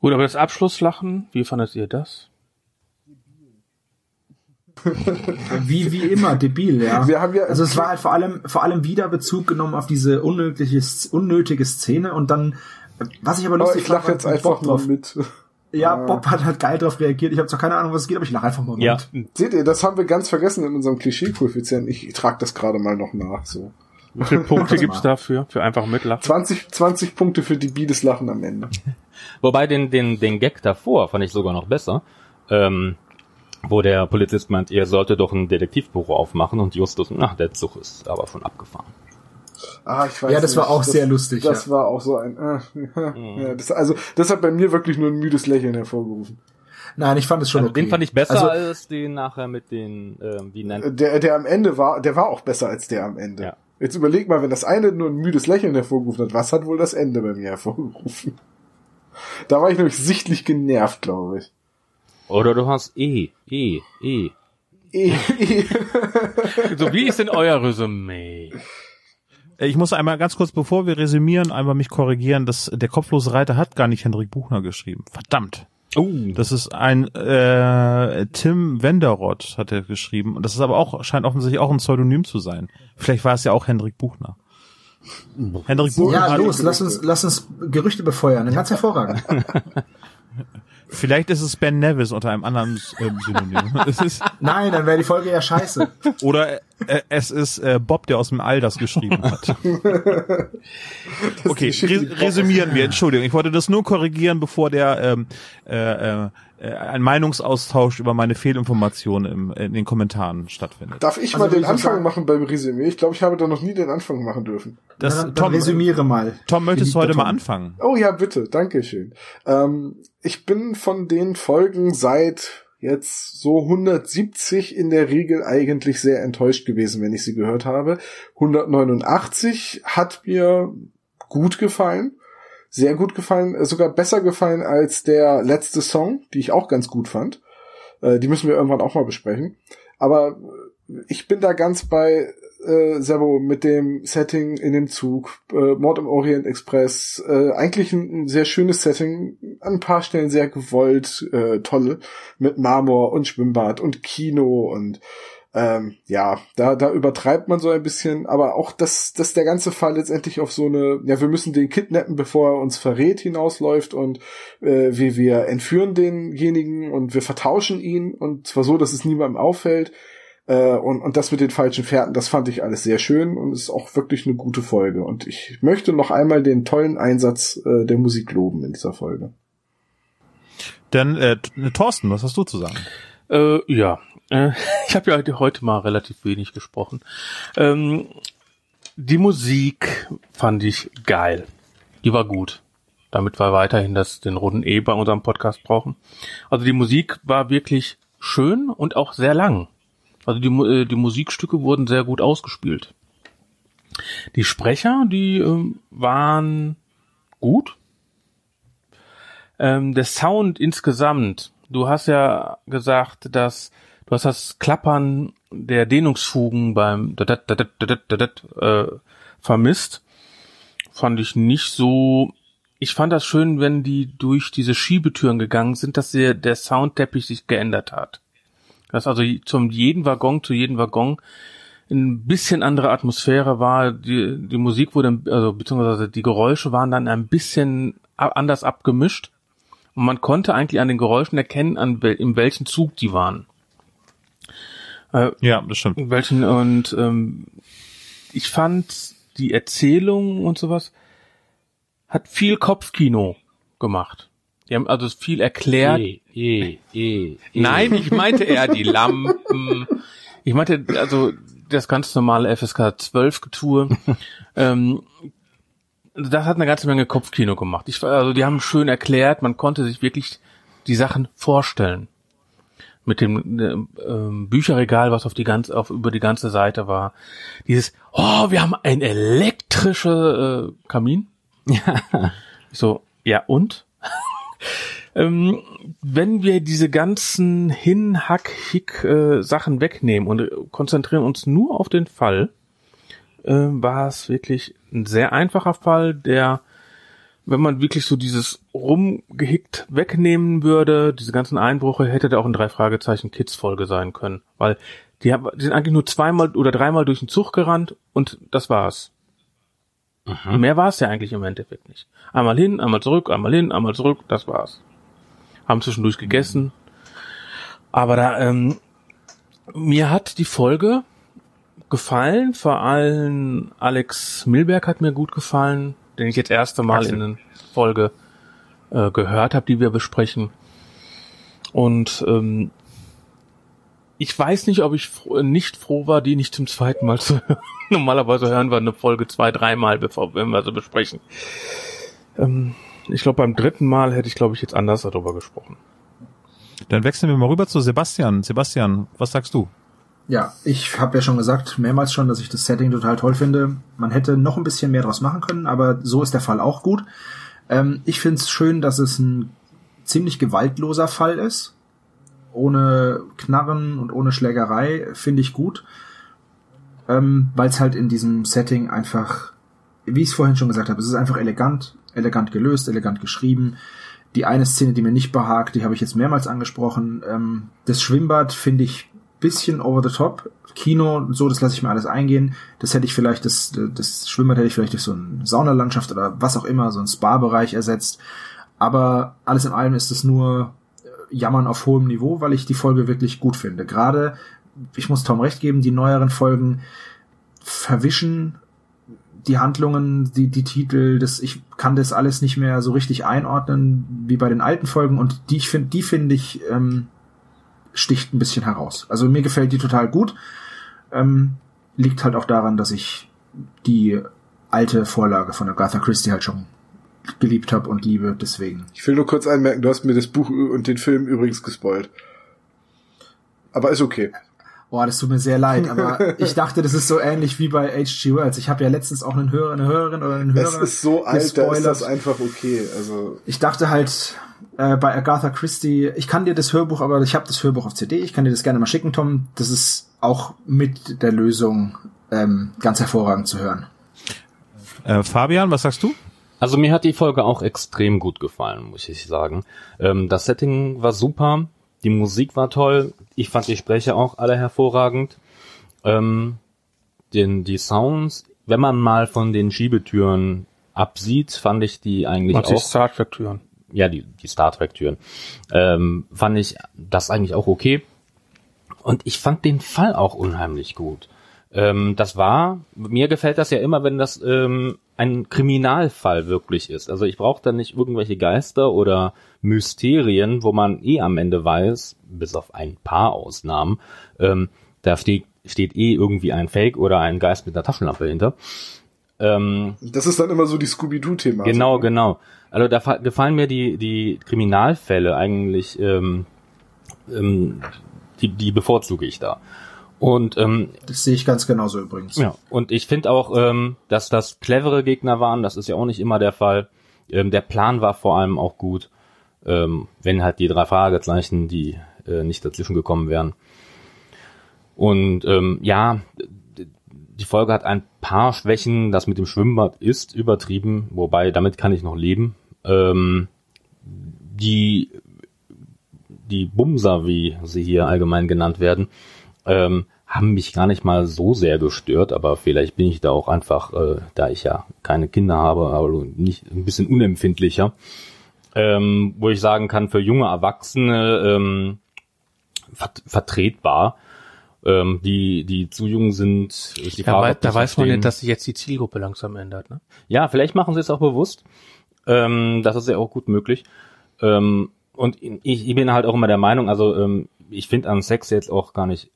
Gut, aber das Abschlusslachen, wie fandet ihr das? Wie, wie immer, debil, ja. Wir haben ja- also es war halt vor allem, vor allem wieder Bezug genommen auf diese unnötige, unnötige Szene und dann, was ich aber Aber lustig ich lache jetzt einfach mal mit. Ja, Bob hat halt geil drauf reagiert. Ich habe zwar keine Ahnung, was es geht, aber ich lache einfach mal Ja. mit. Seht ihr, das haben wir ganz vergessen in unserem Klischee-Koeffizient. Ich trage das gerade mal noch nach. So Wie viele Punkte das gibt's dafür? Für einfach mitlachen? 20, 20 Punkte für die Biedes Lachen am Ende. Wobei den, den, den Gag davor fand ich sogar noch besser. Ähm, wo der Polizist meint, ihr solltet doch ein Detektivbüro aufmachen und Justus, ach, der Zug ist aber schon abgefahren. Ah, ich weiß Ja, das war auch sehr lustig, Das ja. war auch so ein. Äh, ja, das, also das hat bei mir wirklich nur ein müdes Lächeln hervorgerufen. Nein, ich fand es schon Also okay. Den fand ich besser Also, als den nachher mit den, ähm, wie nennt Der, der am Ende war, der war auch besser als der am Ende. Ja. Jetzt überleg mal, wenn das eine nur ein müdes Lächeln hervorgerufen hat, was hat wohl das Ende bei mir hervorgerufen? Da war ich nämlich sichtlich genervt, glaube ich. Oder du hast E, E, E. Eh, eh. So, wie ist denn euer Resümee? Äh, Ich muss einmal ganz kurz, bevor wir resümieren, einmal mich korrigieren, dass der kopflose Reiter hat gar nicht Hendrik Buchner geschrieben. Verdammt. Oh, Das ist ein äh, Tim Wenderoth hat er geschrieben. Und das ist aber auch, scheint offensichtlich auch ein Pseudonym zu sein. Vielleicht war es ja auch Hendrik Buchner. Hendrik Buchner ja, hat, los, lass uns, lass uns Gerüchte befeuern. Ganz hervorragend. vielleicht ist es Ben Nevis unter einem anderen äh, Synonym. Nein, dann wäre die Folge ja scheiße. oder äh, es ist äh, Bob, der aus dem All das geschrieben hat. okay, re resümieren wir. Entschuldigung, ich wollte das nur korrigieren, bevor der ähm, äh, äh, ein Meinungsaustausch über meine Fehlinformationen im, in den Kommentaren stattfindet. Darf ich Also mal den Anfang sagen? machen beim Resümee? Ich glaube, ich habe da noch nie den Anfang machen dürfen. Das, Na, dann, Tom, dann resümiere mal. Tom, möchtest du heute mal Tom. anfangen? Oh ja, bitte, danke schön. Ähm, ich bin von den Folgen seit jetzt so 170 in der Regel eigentlich sehr enttäuscht gewesen, wenn ich sie gehört habe. 189 hat mir gut gefallen, sehr gut gefallen, äh, sogar besser gefallen als der letzte Song, die ich auch ganz gut fand. Äh, die müssen wir irgendwann auch mal besprechen. Aber äh, ich bin da ganz bei äh, Sebo mit dem Setting in dem Zug, äh, Mord im Orient Express, äh, eigentlich ein, ein sehr schönes Setting, an ein paar Stellen sehr gewollt, äh, tolle, mit Marmor und Schwimmbad und Kino und ähm, ja, da, da übertreibt man so ein bisschen, aber auch, dass, dass der ganze Fall letztendlich auf so eine, ja, wir müssen den kidnappen, bevor er uns verrät, hinausläuft und äh, wie wir entführen denjenigen und wir vertauschen ihn und zwar so, dass es niemandem auffällt. Äh, und, und das mit den falschen Fährten, das fand ich alles sehr schön und ist auch wirklich eine gute Folge. Und ich möchte noch einmal den tollen Einsatz äh, der Musik loben in dieser Folge. Dann, äh, Thorsten, was hast du zu sagen? Äh, ja, äh, ich habe ja heute, mal relativ wenig gesprochen. Ähm, die Musik fand ich geil. Die war gut. Damit wir weiterhin das, den runden E bei unserem Podcast brauchen. Also die Musik war wirklich schön und auch sehr lang. Also die, äh, die Musikstücke wurden sehr gut ausgespielt. Die Sprecher, die ähm, waren gut. Ähm, der Sound insgesamt, du hast ja gesagt, dass du hast das Klappern der Dehnungsfugen beim dadat, dadat, dadat, dadat, äh, vermisst. Fand ich nicht so. Ich fand das schön, wenn die durch diese Schiebetüren gegangen sind, dass der, der Soundteppich sich geändert hat. Dass also zum jeden Waggon zu jedem Waggon ein bisschen andere Atmosphäre war. Die, die Musik wurde, also beziehungsweise die Geräusche waren dann ein bisschen anders abgemischt. Und man konnte eigentlich an den Geräuschen erkennen, an wel, in welchem Zug die waren. Äh, Ja, das stimmt. in welchen und ähm, ich fand die Erzählung und sowas hat viel Kopfkino gemacht. Die haben also viel erklärt. E, E, E, E. Nein, ich meinte eher die Lampen. Ich meinte also das ganz normale FSK 12 Getue. ähm, das hat eine ganze Menge Kopfkino gemacht. Ich, also die haben schön erklärt, man konnte sich wirklich die Sachen vorstellen. Mit dem äh, Bücherregal, was auf die ganze, auf über die ganze Seite war. Dieses, oh, wir haben ein elektrischer äh, Kamin. Ja. Ich so, ja und? ähm, wenn wir diese ganzen Hin-Hack-Hick-Sachen wegnehmen und konzentrieren uns nur auf den Fall, äh, war es wirklich ein sehr einfacher Fall, der, wenn man wirklich so dieses rumgehickt wegnehmen würde, diese ganzen Einbrüche, hätte der auch ein drei Fragezeichen Kids Folge sein können, weil die, haben, die sind eigentlich nur zweimal oder dreimal durch den Zug gerannt und das war's. Mehr war es ja eigentlich im Endeffekt nicht. Einmal hin, einmal zurück, einmal hin, einmal zurück, das war's. haben zwischendurch gegessen. Aber da, ähm, mir hat die Folge gefallen, vor allem Alex Milberg hat mir gut gefallen, den ich jetzt erste Mal Axel. in einer Folge äh, gehört habe, die wir besprechen. Und ähm, ich weiß nicht, ob ich froh, nicht froh war, die nicht zum zweiten Mal zu hören. Normalerweise hören wir eine Folge zwei, dreimal, bevor wir sie besprechen. Ähm, ich glaube, beim dritten Mal hätte ich, glaube ich, jetzt anders darüber gesprochen. Dann wechseln wir mal rüber zu Sebastian. Sebastian, was sagst du? Ja, ich habe ja schon gesagt, mehrmals schon, dass ich das Setting total toll finde. Man hätte noch ein bisschen mehr draus machen können, aber so ist der Fall auch gut. Ähm, ich finde es schön, dass es ein ziemlich gewaltloser Fall ist. Ohne Knarren und ohne Schlägerei finde ich gut. Ähm, Weil es halt in diesem Setting einfach, wie ich es vorhin schon gesagt habe, es ist einfach elegant, elegant gelöst, elegant geschrieben. Die eine Szene, die mir nicht behagt, die habe ich jetzt mehrmals angesprochen. Ähm, das Schwimmbad finde ich bisschen over the top. Kino, so, das lasse ich mir alles eingehen. Das hätte ich vielleicht, das, das Schwimmbad hätte ich vielleicht durch so eine Saunalandschaft oder was auch immer, so ein Spa-Bereich ersetzt. Aber alles in allem ist es nur äh, Jammern auf hohem Niveau, weil ich die Folge wirklich gut finde. Gerade, ich muss Tom recht geben, die neueren Folgen verwischen die Handlungen, die, die Titel, das, ich kann das alles nicht mehr so richtig einordnen wie bei den alten Folgen und die ich finde, die finde ich ähm, sticht ein bisschen heraus. Also mir gefällt die total gut. Ähm, liegt halt auch daran, dass ich die alte Vorlage von Agatha Christie halt schon geliebt habe und liebe, deswegen. Ich will nur kurz anmerken, du hast mir das Buch und den Film übrigens gespoilt. Aber ist okay. Boah, das tut mir sehr leid, aber ich dachte, das ist so ähnlich wie bei H.G. Wells. Ich habe ja letztens auch einen Hörer, eine Hörerin oder einen Hörer. Es ist so alt, da ist das einfach okay. Also ich dachte halt, äh, bei Agatha Christie, ich kann dir das Hörbuch, aber ich habe das Hörbuch auf CD, ich kann dir das gerne mal schicken, Tom. Das ist auch mit der Lösung ähm, ganz hervorragend zu hören. Äh, Fabian, was sagst du? Also mir hat die Folge auch extrem gut gefallen, muss ich sagen. Ähm, das Setting war super, die Musik war toll, ich fand die Sprecher auch alle hervorragend. Ähm, den, die Sounds, wenn man mal von den Schiebetüren absieht, fand ich die eigentlich Was auch. Die Star Trek Türen ja, die, die Star Trek-Türen, ähm, fand ich das eigentlich auch okay. Und ich fand den Fall auch unheimlich gut. Ähm, das war, mir gefällt das ja immer, wenn das ähm, ein Kriminalfall wirklich ist. Also ich brauche da nicht irgendwelche Geister oder Mysterien, wo man eh am Ende weiß, bis auf ein paar Ausnahmen, ähm, da steht, steht eh irgendwie ein Fake oder ein Geist mit einer Taschenlampe hinter. Ähm, das ist dann immer so die Scooby-Doo-Thema. Genau, genau. Also da gefallen mir die, die Kriminalfälle eigentlich, ähm, ähm, die, die bevorzuge ich da. Und ähm, das sehe ich ganz genauso übrigens. Ja, und ich finde auch, ähm, dass das clevere Gegner waren, das ist ja auch nicht immer der Fall. Ähm, der Plan war vor allem auch gut, ähm, wenn halt die drei Fragezeichen, die äh, nicht dazwischen gekommen wären. Und ähm, ja, die Folge hat ein paar Schwächen. Das mit dem Schwimmbad ist übertrieben, wobei damit kann ich noch leben. Ähm, die, die Bumser, wie sie hier allgemein genannt werden, ähm, haben mich gar nicht mal so sehr gestört, aber vielleicht bin ich da auch einfach, äh, da ich ja keine Kinder habe, aber nicht ein bisschen unempfindlicher, ähm, wo ich sagen kann, für junge Erwachsene ähm, vert vertretbar. Ähm, die, die zu jung sind, die. Da, da weiß man nicht, dass sich jetzt die Zielgruppe langsam ändert, ne? Ja, vielleicht machen sie es auch bewusst. Ähm, das ist ja auch gut möglich. Ähm, und ich, ich bin halt auch immer der Meinung, also ähm, ich finde an Sex jetzt auch gar nicht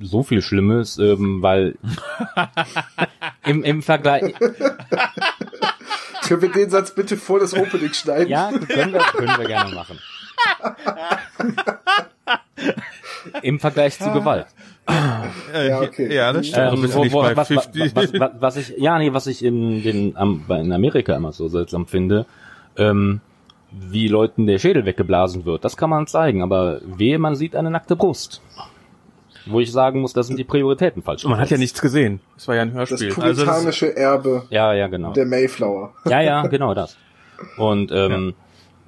so viel Schlimmes, ähm, weil im, im Vergleich. Können wir den Satz bitte vor das Opening schneiden? Ja, können wir, können wir gerne machen. Im Vergleich zu Gewalt. Ja, okay. ja, das stimmt. Ähm, wo, wo, was, was, was, was, ich, ja, nee, was ich in, den, am, in Amerika immer so seltsam finde, ähm, wie Leuten der Schädel weggeblasen wird, das kann man zeigen, aber wehe, man sieht eine nackte Brust. Wo ich sagen muss, da sind die Prioritäten falsch. Man hat ja nichts gesehen. Es war ja ein Hörspiel. Das puritanische also das, Erbe ja, ja, genau. der Mayflower. Ja, ja, genau das. Und ähm,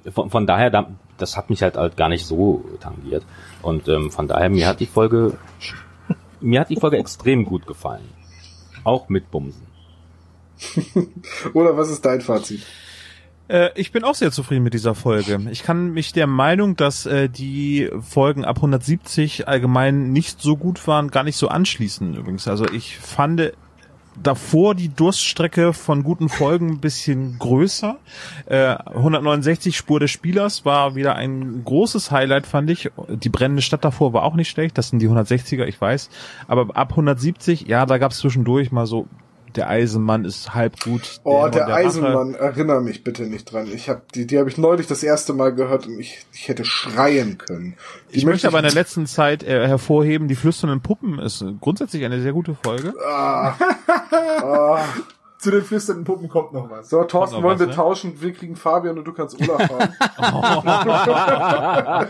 ja. von, von daher, da, das hat mich halt, halt gar nicht so tangiert. Und ähm, von daher, mir hat die Folge mir hat die Folge extrem gut gefallen. Auch mit Bumsen. Oder was ist dein Fazit? Äh, ich bin auch sehr zufrieden mit dieser Folge. Ich kann mich der Meinung, dass äh, die Folgen ab 170 allgemein nicht so gut waren, gar nicht so anschließen übrigens. Also ich fand davor die Durststrecke von guten Folgen ein bisschen größer. Äh, 169 Spur des Spielers war wieder ein großes Highlight, fand ich. Die brennende Stadt davor war auch nicht schlecht. Das sind die 160er, ich weiß. Aber ab 170, ja, da gab es zwischendurch mal so der Eisenmann ist halb gut. Oh, der, der Eisenmann, erinnere mich bitte nicht dran. Ich habe die, die habe ich neulich das erste Mal gehört und ich, ich hätte schreien können. Die ich möchte aber in der letzten Zeit äh, hervorheben, die flüsternden Puppen ist grundsätzlich eine sehr gute Folge. Ah. ah. Zu den flüsternden Puppen kommt noch was. So, Thorsten, wollen was, wir ne? tauschen? Wir kriegen Fabian und du kannst Olaf haben.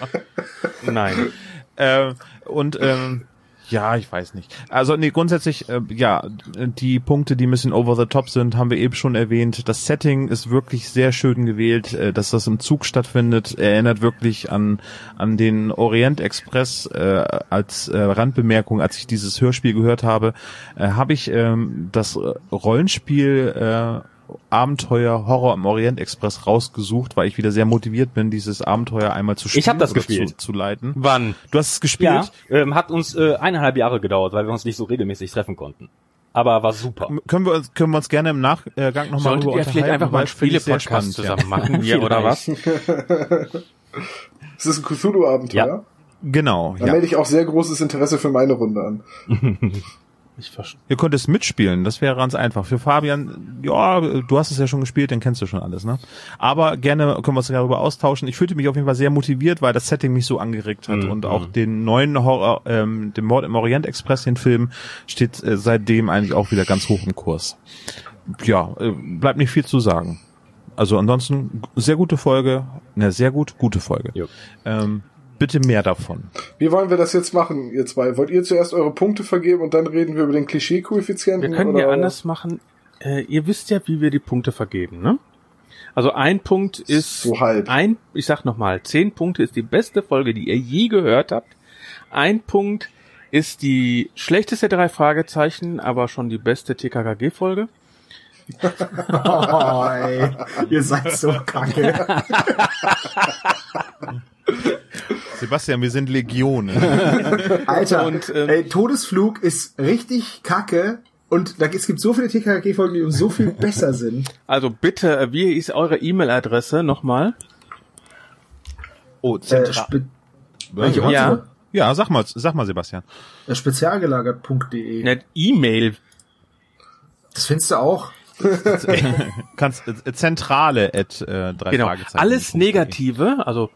Nein. äh, und ähm, ja, ich weiß nicht. Also nee, grundsätzlich, äh, ja, die Punkte, die ein bisschen over the top sind, haben wir eben schon erwähnt. Das Setting ist wirklich sehr schön gewählt, äh, dass das im Zug stattfindet. Erinnert wirklich an an den Orient Express äh, als äh, Randbemerkung. Als ich dieses Hörspiel gehört habe, äh, habe ich ähm, das Rollenspiel äh, Abenteuer Horror im Orient Express rausgesucht, weil ich wieder sehr motiviert bin, dieses Abenteuer einmal zu spielen. Ich habe das gespielt. Zu, zu, leiten. Wann? Du hast es gespielt? Ja, ähm, hat uns äh, eineinhalb Jahre gedauert, weil wir uns nicht so regelmäßig treffen konnten. Aber war super. Können wir uns, können wir uns gerne im Nachgang nochmal drüber unterhalten? vielleicht einfach mal Spiele-Podcast zusammen machen hier, oder was? ist das ein Cthulhu-Abenteuer? Ja. Genau. Da ja. melde ich auch sehr großes Interesse für meine Runde an. Ich verstehe. Ihr könntest mitspielen, das wäre ganz einfach. Für Fabian, ja, du hast es ja schon gespielt, dann kennst du schon alles, ne? Aber gerne können wir uns darüber austauschen. Ich fühlte mich auf jeden Fall sehr motiviert, weil das Setting mich so angeregt hat mhm. und auch den neuen Horror, ähm, den Mord im Orient Express, den Film, steht äh, seitdem eigentlich auch wieder ganz hoch im Kurs. Ja, äh, bleibt nicht viel zu sagen. Also ansonsten sehr gute Folge, eine sehr gut gute Folge. Ähm, bitte mehr davon. Wie wollen wir das jetzt machen, ihr zwei? Wollt ihr zuerst eure Punkte vergeben und dann reden wir über den Klischee-Koeffizienten? Wir können ja anders machen. Äh, ihr wisst ja, wie wir die Punkte vergeben, ne? Also ein Punkt ist so halb. ein, ich sag nochmal, zehn Punkte ist die beste Folge, die ihr je gehört habt. Ein Punkt ist die schlechteste drei Fragezeichen, aber schon die beste TKKG-Folge. oh, ey. Ihr seid so kacke. Sebastian, wir sind Legionen. Alter, und, ähm, ey, Todesflug ist richtig kacke. Und da, es gibt so viele TKG-Folgen, die uns so viel besser sind. Also bitte, äh, wie ist eure E-Mail-Adresse nochmal? Oh, zentral. Äh, Welche ja. ja, sag mal, sag mal, Sebastian. Äh, spezialgelagert.de. E-Mail. Das findest du auch. Kannst äh, zentrale at äh, drei genau. Fragezeichen. Alles Negative, also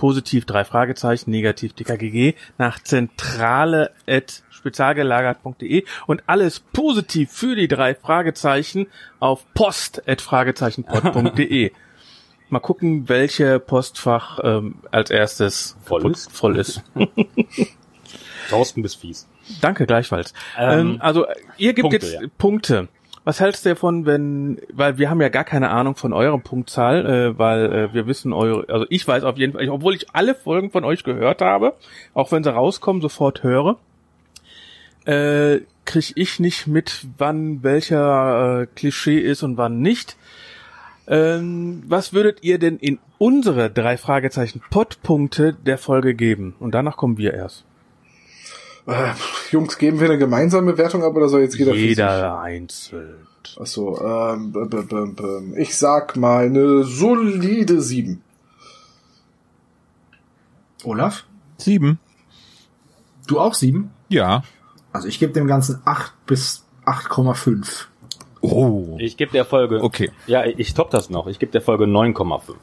positiv drei Fragezeichen, negativ DKGG nach zentrale at spezialgelagert.de und alles positiv für die drei Fragezeichen auf post at fragezeichenpod.de. Mal gucken, welche Postfach ähm, als erstes voll ist. Voll ist. Thorsten bis fies. Danke, gleichfalls. Ähm, ähm, also ihr gebt Punkte, jetzt ja. Punkte. Was hältst du davon, wenn, weil wir haben ja gar keine Ahnung von eurer Punktzahl, äh, weil äh, wir wissen eure, also ich weiß auf jeden Fall, obwohl ich alle Folgen von euch gehört habe, auch wenn sie rauskommen, sofort höre, äh, kriege ich nicht mit, wann welcher äh, Klischee ist und wann nicht. Ähm, was würdet ihr denn in unsere drei Fragezeichen Podpunkte der Folge geben? Und danach kommen wir erst. Äh, Jungs, geben wir eine gemeinsame Wertung ab oder soll jetzt jeder Jeder einzeln. Achso, ähm, ich sag mal eine solide 7. Olaf? 7. Du auch 7? Ja. Also ich gebe dem Ganzen 8 bis 8,5. Oh. Ich gebe der Folge. Okay. Ja, ich top das noch. Ich gebe der Folge 9,5.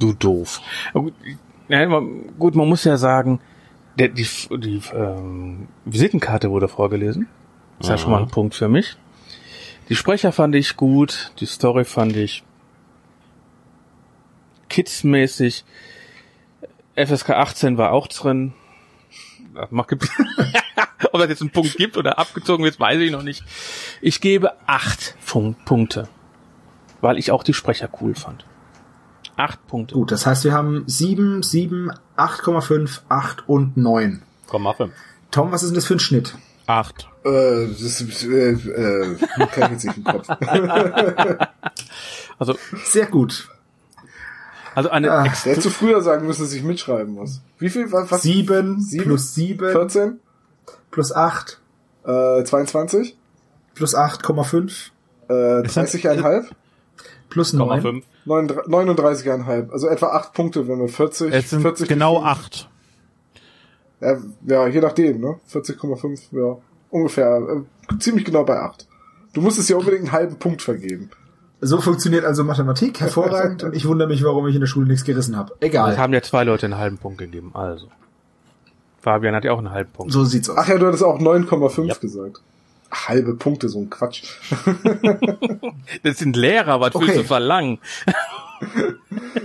Du doof. Ja, gut, man muss ja sagen, der, die die ähm, Visitenkarte wurde vorgelesen. Das ist ja schon mal ein Punkt für mich. Die Sprecher fand ich gut, die Story fand ich kidsmäßig. FSK 18 war auch drin. Ob das jetzt einen Punkt gibt oder abgezogen wird, weiß ich noch nicht. Ich gebe acht Punkte, weil ich auch die Sprecher cool fand. Acht Punkte. Gut, das heißt, wir haben sieben, sieben, 8,5, 8 und 9. 9,5. Tom, was ist denn das für ein Schnitt? 8. Äh, das ist, äh, äh, kann ich jetzt nicht im Kopf. also, sehr gut. Also eine Ah. Ex Der hätte zu früher sagen müssen, dass ich mitschreiben muss. Wie viel? Was? was? Sieben, Sieben? plus sieben 14? plus acht Äh, 22? plus 8,5 Äh, Ist das- 30,5? plus neun. 5. 39,5. Also etwa 8 Punkte, wenn wir 40, Es sind 40 genau gefühlt- acht. Ja, ja, je nachdem, ne? 40,5, ja. Ungefähr. Äh, ziemlich genau bei 8. Du musstest ja unbedingt einen halben Punkt vergeben. So funktioniert also Mathematik hervorragend und ich wundere mich, warum ich in der Schule nichts gerissen habe. Es Egal. haben ja zwei Leute einen halben Punkt gegeben, also. Fabian hat ja auch einen halben Punkt. So sieht's aus. Ach ja, du hattest auch 9,5 gesagt. Halbe Punkte, so ein Quatsch. Das sind Lehrer, was willst Okay. du verlangen?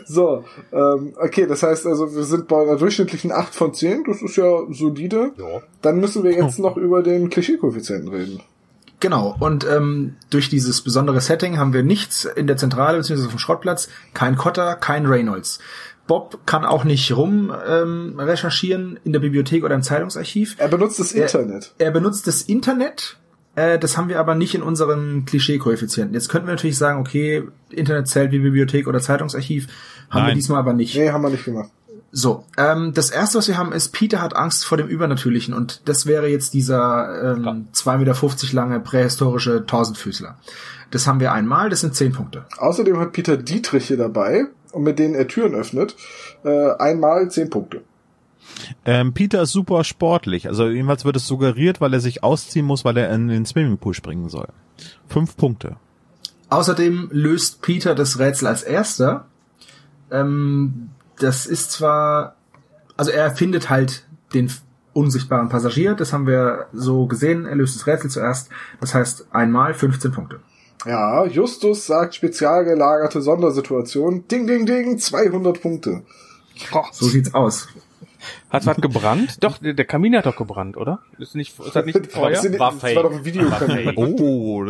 So, ähm, okay, das heißt also, wir sind bei einer durchschnittlichen 8 von 10, das ist ja solide. Dann müssen wir jetzt noch über den Klischee-Koeffizienten reden. Genau. Und ähm, durch dieses besondere Setting haben wir nichts in der Zentrale bzw. auf dem Schrottplatz. Kein Cotter, kein Reynolds. Bob kann auch nicht rum ähm, recherchieren in der Bibliothek oder im Zeitungsarchiv. Er benutzt das Er- Internet. Er benutzt das Internet. Äh, das haben wir aber nicht in unserem Klischee-Koeffizienten. Jetzt könnten wir natürlich sagen, okay, Internet zählt wie Bibliothek oder Zeitungsarchiv. Haben wir Nein. diesmal aber nicht. Nee, haben wir nicht gemacht. So, ähm, das erste, was wir haben, ist, Peter hat Angst vor dem Übernatürlichen und das wäre jetzt dieser ähm, 2,50 Meter lange prähistorische Tausendfüßler. Das haben wir einmal, das sind zehn Punkte. Außerdem hat Peter Dietriche dabei und mit denen er Türen öffnet. Äh, einmal 10 Punkte. Ähm, Peter ist super sportlich. Also jedenfalls wird es suggeriert, weil er sich ausziehen muss, weil er in den Swimmingpool springen soll. Fünf Punkte. Außerdem löst Peter das Rätsel als erster. Ähm, das ist zwar, also er findet halt den unsichtbaren Passagier, das haben wir so gesehen, er löst das Rätsel zuerst, das heißt einmal 15 Punkte. Ja, Justus sagt spezial gelagerte Sondersituation. Ding, ding, ding, 200 Punkte. So sieht's aus. Hat's was gebrannt? Doch, der Kamin hat doch gebrannt, oder? Ist nicht, ist das nicht ein Feuer? Das, War das fake. war doch ein Videokanal. Oh,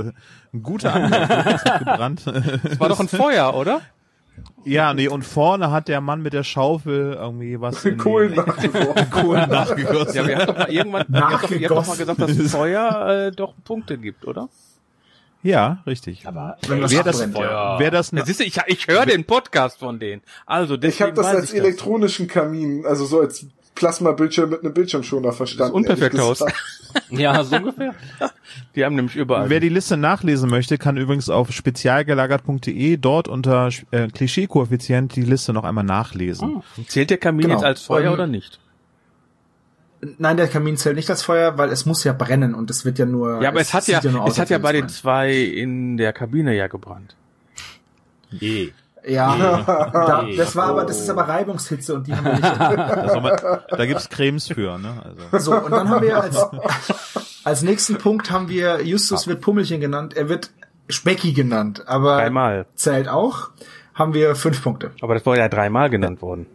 ein guter Angriff. Das ist gebrannt. Das war doch ein Feuer, oder? ja, nee, und vorne hat der Mann mit der Schaufel irgendwie was in Kohlen nachgeworfen. Kohlen nachgegossen. Ja, wir haben doch mal irgendwann, ihr habt doch, ihr habt doch mal Nachgegossen. gesagt, dass Feuer äh, doch Punkte gibt, oder? Ja, richtig. Aber Wenn was Wer das, ja. wer das, Ja, siehst du, ich, ich höre den Podcast von denen. Also, Ich habe das als ich das. elektronischen Kamin, also so als Plasmabildschirm mit einem Bildschirmschoner verstanden. unperfekt aus. ja, so ungefähr. Die haben nämlich überall. Wer die Liste nachlesen möchte, kann übrigens auf spezialgelagert.de dort unter äh, Klischee-Koeffizient die Liste noch einmal nachlesen. Zählt der Kamin Genau. jetzt als Feuer Ähm, oder nicht? Nein, der Kamin zählt nicht als Feuer, weil es muss ja brennen und es wird ja nur. Ja, aber es hat ja, aus, es hat ja bei den zwei in der Kabine ja gebrannt. Je. Ja, da, das war aber, das ist aber Reibungshitze und die haben wir nicht. Man, da gibt's Cremes für, ne? Also. So, und dann haben wir als, als nächsten Punkt haben wir, Justus wird Pummelchen genannt, er wird Specki genannt, aber Dreimal. zählt auch, haben wir fünf Punkte. Aber das war ja dreimal genannt worden.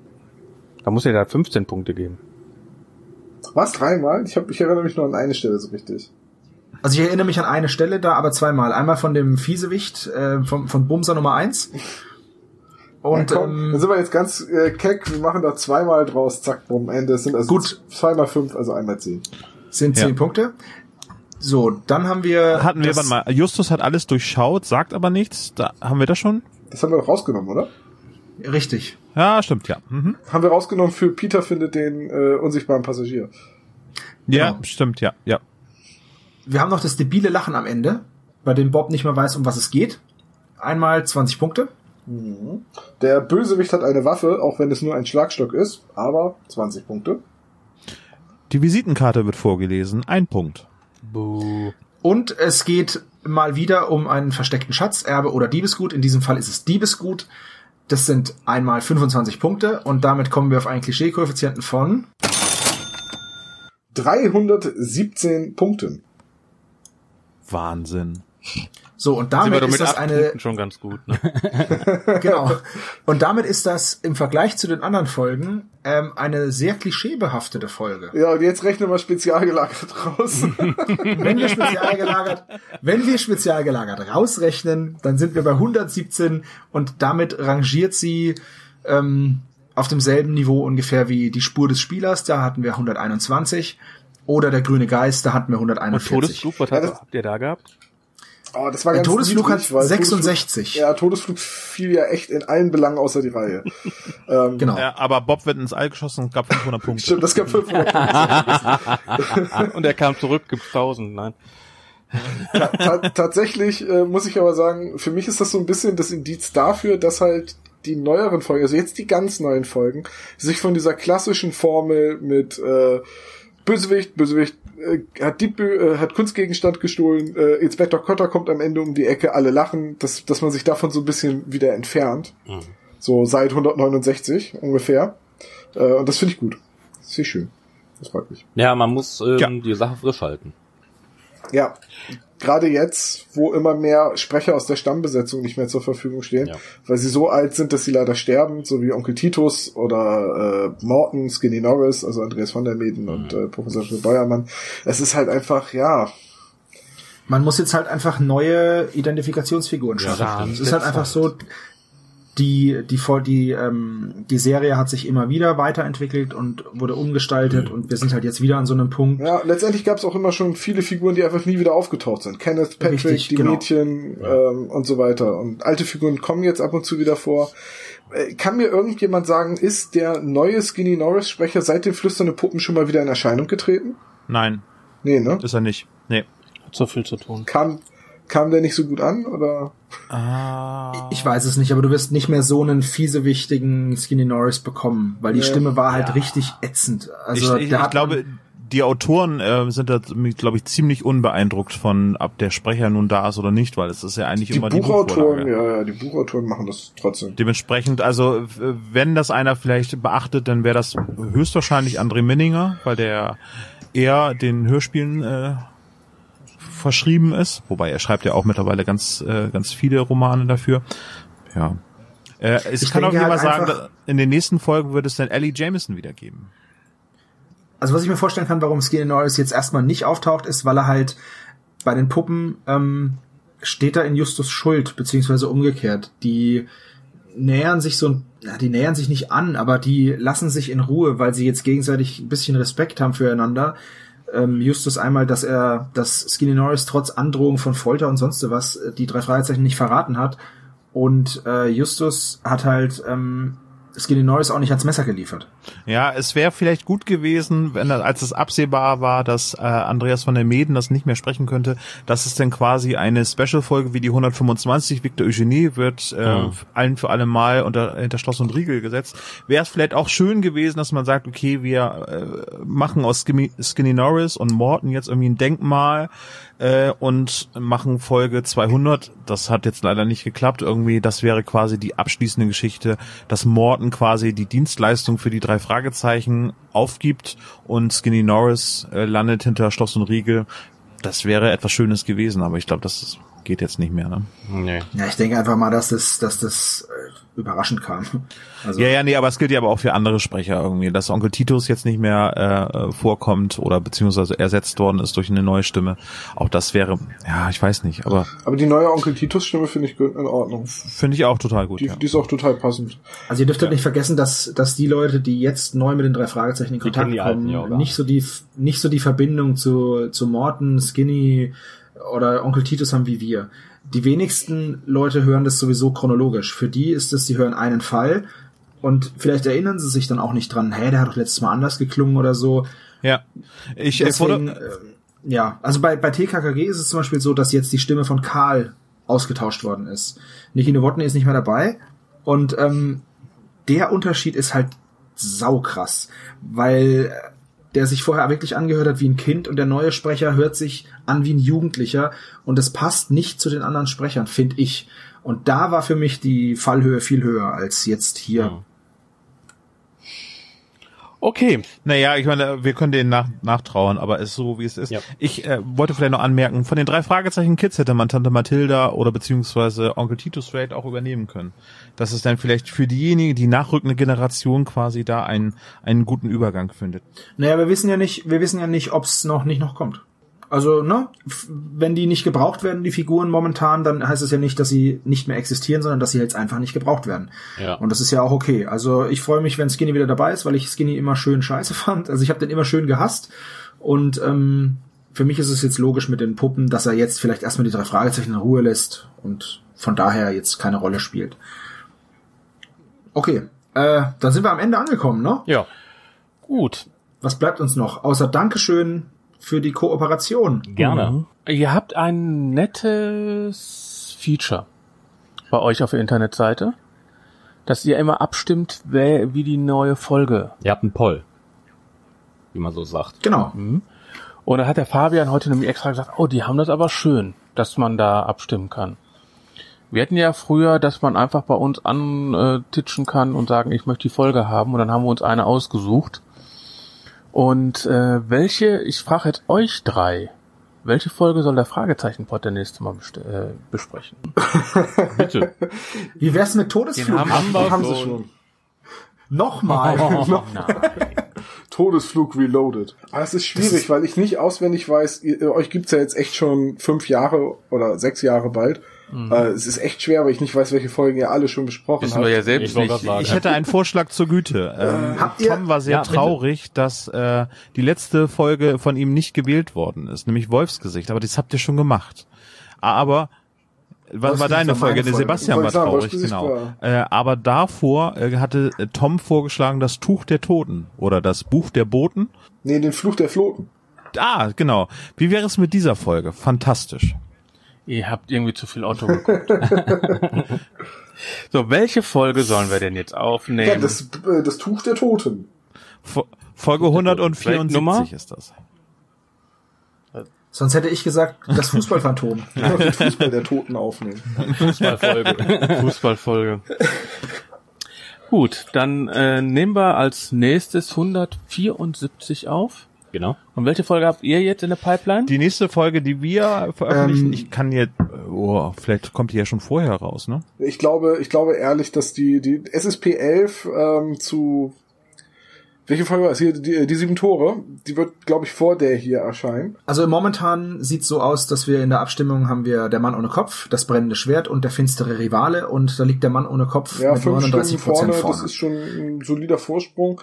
Da muss er da 15 Punkte geben. Was, dreimal? Ich, hab, ich erinnere mich nur an eine Stelle so richtig. Also ich erinnere mich an eine Stelle da, aber zweimal. Einmal von dem Fiesewicht, äh, von, von Bumser Nummer eins. Und ja, komm, dann ähm, sind wir jetzt ganz äh, keck, wir machen da zweimal draus, zack, bumm, Ende. Es sind also Gut. zweimal fünf, also einmal zehn. sind zehn Ja. Punkte. So, dann haben wir. Hatten wir, warte mal, Justus hat alles durchschaut, sagt aber nichts. Da, haben wir das schon? Das haben wir doch rausgenommen, oder? Richtig. Ja, stimmt, ja. Mhm. Haben wir rausgenommen für Peter findet den äh, unsichtbaren Passagier. Ja, Genau. stimmt, ja, ja. Wir haben noch das debile Lachen am Ende, bei dem Bob nicht mehr weiß, um was es geht. Einmal 20 Punkte. Der Bösewicht hat eine Waffe, auch wenn es nur ein Schlagstock ist, aber 20 Punkte. Die Visitenkarte wird vorgelesen. Ein Punkt. Buh. Und es geht mal wieder um einen versteckten Schatz, Erbe oder Diebesgut. In diesem Fall ist es Diebesgut. Das sind einmal 25 Punkte und damit kommen wir auf einen Klischee-Koeffizienten von 317 Punkten. Wahnsinn. So und damit ist das eine Punkten schon ganz gut. Ne? genau und damit ist das im Vergleich zu den anderen Folgen ähm, eine sehr klischeebehaftete Folge. Ja, und jetzt rechnen wir spezial gelagert raus. Wenn wir spezial gelagert, wenn wir spezial gelagert rausrechnen, dann sind wir bei 117 und damit rangiert sie ähm, auf demselben Niveau ungefähr wie die Spur des Spielers, da hatten wir 121 oder der grüne Geist, da hatten wir Und 141. Todesflug, was habt ihr da gehabt? Oh, das war Der ganz Todesflug niedrig, hat weil 66. Todesflug, ja, Todesflug fiel ja echt in allen Belangen außer die Reihe. ähm, Genau. Ja, aber Bob wird ins All geschossen und gab 500 Punkte. Stimmt, das gab 500 Und er kam zurück, gibt's 1000, nein. Ta ta tatsächlich äh, muss ich aber sagen, für mich ist das so ein bisschen das Indiz dafür, dass halt die neueren Folgen, also jetzt die ganz neuen Folgen, sich von dieser klassischen Formel mit äh, Bösewicht, Bösewicht äh, hat Dieb, äh, hat Kunstgegenstand gestohlen, äh, Inspektor Cotter kommt am Ende um die Ecke, alle lachen, dass, dass man sich davon so ein bisschen wieder entfernt. So seit 169 ungefähr. Äh, und das finde ich gut. Das finde ich schön. Das freut mich. Ja, man muss ähm, Ja. die Sache frisch halten. Ja, gerade jetzt, wo immer mehr Sprecher aus der Stammbesetzung nicht mehr zur Verfügung stehen, Ja. weil sie so alt sind, dass sie leider sterben, so wie Onkel Titus oder äh, Morton, Skinny Norris, also Andreas von der Meden und äh, Professor Beuermann. Es ist halt einfach, ja, Man muss jetzt halt einfach neue Identifikationsfiguren schaffen. es ist halt einfach so, die, die, die, ähm, die Serie hat sich immer wieder weiterentwickelt und wurde umgestaltet und wir sind halt jetzt wieder an so einem Punkt. ja, letztendlich gab es auch immer schon viele Figuren, die einfach nie wieder aufgetaucht sind. Kenneth, Patrick, Richtig, die genau. Mädchen ähm, und so weiter. Und alte Figuren kommen jetzt ab und zu wieder vor. Äh, Kann mir irgendjemand sagen, ist der neue Skinny Norris Sprecher seit den flüsternden Puppen schon mal wieder in Erscheinung getreten? Nein, Nee, ne? ist er nicht. Nee. Hat so viel zu tun. kam, kam der nicht so gut an oder? Ah. Ich weiß es nicht, aber du wirst nicht mehr so einen fiesewichtigen Skinny Norris bekommen, weil die Ja. Stimme war halt richtig ätzend. Also ich, ich, der ich glaube, die Autoren äh, sind da, glaube ich, ziemlich unbeeindruckt von, ob der Sprecher nun da ist oder nicht, weil es ist ja eigentlich Die immer die Buchautoren, ja, ja, die Buchautoren machen das trotzdem. Dementsprechend, also wenn das einer vielleicht beachtet, dann wäre das höchstwahrscheinlich André Minninger, weil der eher den Hörspielen äh, verschrieben ist, wobei er schreibt ja auch mittlerweile ganz äh, ganz viele Romane dafür. Ja. Äh, es Ich kann auch jemand halt sagen, in den nächsten Folgen wird es dann Ellie Jameson wieder geben. Also was ich mir vorstellen kann, warum Skinny Norris jetzt erstmal nicht auftaucht, ist, weil er halt bei den Puppen ähm, steht er in Justus Schuld, beziehungsweise umgekehrt. Die nähern sich so, ein- na, die nähern sich nicht an, aber die lassen sich in Ruhe, weil sie jetzt gegenseitig ein bisschen Respekt haben füreinander. Ähm, Justus einmal, dass er, dass Skinny Norris trotz Androhung von Folter und sonst was äh, die drei Fragezeichen nicht verraten hat. Und äh, Justus hat halt ähm, Skinny Norris auch nicht ans Messer geliefert. Ja, es wäre vielleicht gut gewesen, wenn als es absehbar war, dass äh, Andreas von der Meden das nicht mehr sprechen könnte, dass es dann quasi eine Special-Folge wie die 125 Victor Eugenie wird äh, Ja. allen für alle Mal unter hinter Schloss und Riegel gesetzt. Wäre es vielleicht auch schön gewesen, dass man sagt, okay, wir äh, machen aus Skinny, Skinny Norris und Morton jetzt irgendwie ein Denkmal äh, und machen Folge 200. Das hat jetzt leider nicht geklappt. Irgendwie, das wäre quasi die abschließende Geschichte, dass Morton quasi die Dienstleistung für die drei Fragezeichen aufgibt und Skinny Norris äh, landet hinter Schloss und Riegel. Das wäre etwas Schönes gewesen, aber ich glaube, das geht jetzt nicht mehr. Ne? Nee. Ja, ich denke einfach mal, dass das, dass das äh, überraschend kam. Also, Ja, ja, nee, aber es gilt ja aber auch für andere Sprecher irgendwie, dass Onkel Titus jetzt nicht mehr äh, vorkommt oder beziehungsweise ersetzt worden ist durch eine neue Stimme. Auch das wäre, ja, ich weiß nicht, aber Aber die neue Onkel Titus Stimme finde ich in Ordnung. finde ich auch total gut. Die, ja. die ist auch total passend. also ihr dürft halt nicht vergessen, dass, dass die Leute, die jetzt neu mit den drei Fragezeichen in Kontakt die Alten kommen, ja nicht so die, nicht so die Verbindung zu, zu Morton, Skinny oder Onkel Titus haben wie wir. Die wenigsten Leute hören das sowieso chronologisch. Für die ist es, die hören einen Fall und vielleicht erinnern sie sich dann auch nicht dran, hey, der hat doch letztes Mal anders geklungen oder so. ja. Ich äh, Deswegen, wurde, ähm, ja, also bei, bei TKKG ist es zum Beispiel so, dass jetzt die Stimme von Karl ausgetauscht worden ist. Niki Nowotny ist nicht mehr dabei und ähm, der Unterschied ist halt saukrass, weil der sich vorher wirklich angehört hat wie ein Kind und der neue Sprecher hört sich an wie ein Jugendlicher und das passt nicht zu den anderen Sprechern, finde ich. Und da war für mich die Fallhöhe viel höher als jetzt hier. Ja. Okay, naja, ich meine, wir können denen nach, nachtrauern, aber es ist so, wie es ist. Ja. Ich äh, wollte vielleicht noch anmerken, von den drei Fragezeichen Kids hätte man Tante Mathilda oder beziehungsweise Onkel Titus Straight auch übernehmen können. Das ist dann vielleicht für diejenigen, die nachrückende Generation quasi da einen, einen guten Übergang findet. Naja, wir wissen ja nicht, wir wissen ja nicht, ob es noch nicht noch kommt. Also, ne, wenn die nicht gebraucht werden, die Figuren momentan, dann heißt es ja nicht, dass sie nicht mehr existieren, sondern dass sie jetzt einfach nicht gebraucht werden. Ja. Und das ist ja auch okay. Also ich freue mich, wenn Skinny wieder dabei ist, weil ich Skinny immer schön scheiße fand. Also ich habe den immer schön gehasst. Und ähm, für mich ist es jetzt logisch mit den Puppen, dass er jetzt vielleicht erstmal die drei Fragezeichen in Ruhe lässt und von daher jetzt keine Rolle spielt. Okay, äh, dann sind wir am Ende angekommen, ne? Ja. Gut. Was bleibt uns noch? Außer Dankeschön für die Kooperation. Gerne. Mhm. Ihr habt ein nettes Feature bei euch auf der Internetseite, dass ihr immer abstimmt, wer, wie die neue Folge. Ihr habt einen Poll. Wie man so sagt. Genau. Und da hat der Fabian heute nämlich extra gesagt, oh, die haben das aber schön, dass man da abstimmen kann. Wir hatten ja früher, dass man einfach bei uns antitschen kann und sagen, ich möchte die Folge haben und dann haben wir uns eine ausgesucht. Und äh, welche, ich frage jetzt euch drei, welche Folge soll der Fragezeichenpot der nächste Mal best- äh, besprechen? Bitte. Wie wär's mit Todesflug? haben wir Haben sie schon. Nochmal. Nein. Todesflug Reloaded. Aber es ist schwierig, weil ich nicht auswendig weiß, ihr, euch gibt's ja jetzt echt schon fünf Jahre oder sechs Jahre bald. Äh, es ist echt schwer, weil ich nicht weiß, welche Folgen ihr alle schon besprochen Wissen habt. wir ja selbst Ich nicht. Ich hätte einen Vorschlag zur Güte. Ähm, Habt ihr- Tom war sehr Ja, traurig, dass äh, die letzte Folge von ihm nicht gewählt worden ist, nämlich Wolfsgesicht. Aber das habt ihr schon gemacht. Aber was war deine Folge? Der Folge. Sebastian war traurig, genau. Äh, aber davor äh, hatte äh, Tom vorgeschlagen das Tuch der Toten oder das Buch der Boten. Nee, den Fluch der Floten. Ah, genau. Wie wäre es mit dieser Folge? Fantastisch. Ihr habt irgendwie zu viel Auto geguckt. so, welche Folge sollen wir denn jetzt aufnehmen? Ja, das, äh, das Tuch der Toten. Fo- Folge 174 Nummer? ist das. Sonst hätte ich gesagt, das Fußballphantom. Den Fußball der Toten aufnehmen. Fußballfolge. Fußballfolge. Gut, dann äh, nehmen wir als nächstes 174 auf. Genau. Und welche Folge habt ihr jetzt in der Pipeline? Die nächste Folge, die wir veröffentlichen, Ähm, ich kann jetzt, oh, vielleicht kommt die ja schon vorher raus, ne? Ich glaube, ich glaube ehrlich, dass die, die SSP 11 ähm, zu welche Folge war es hier? Die, die sieben Tore, die wird, glaube ich, vor der hier erscheinen. Also momentan sieht's so aus, dass wir in der Abstimmung haben wir der Mann ohne Kopf, das brennende Schwert und der finstere Rivale und da liegt der Mann ohne Kopf Ja, mit fünf 39 Stimmen vorne, Prozent vorne. das ist schon ein solider Vorsprung.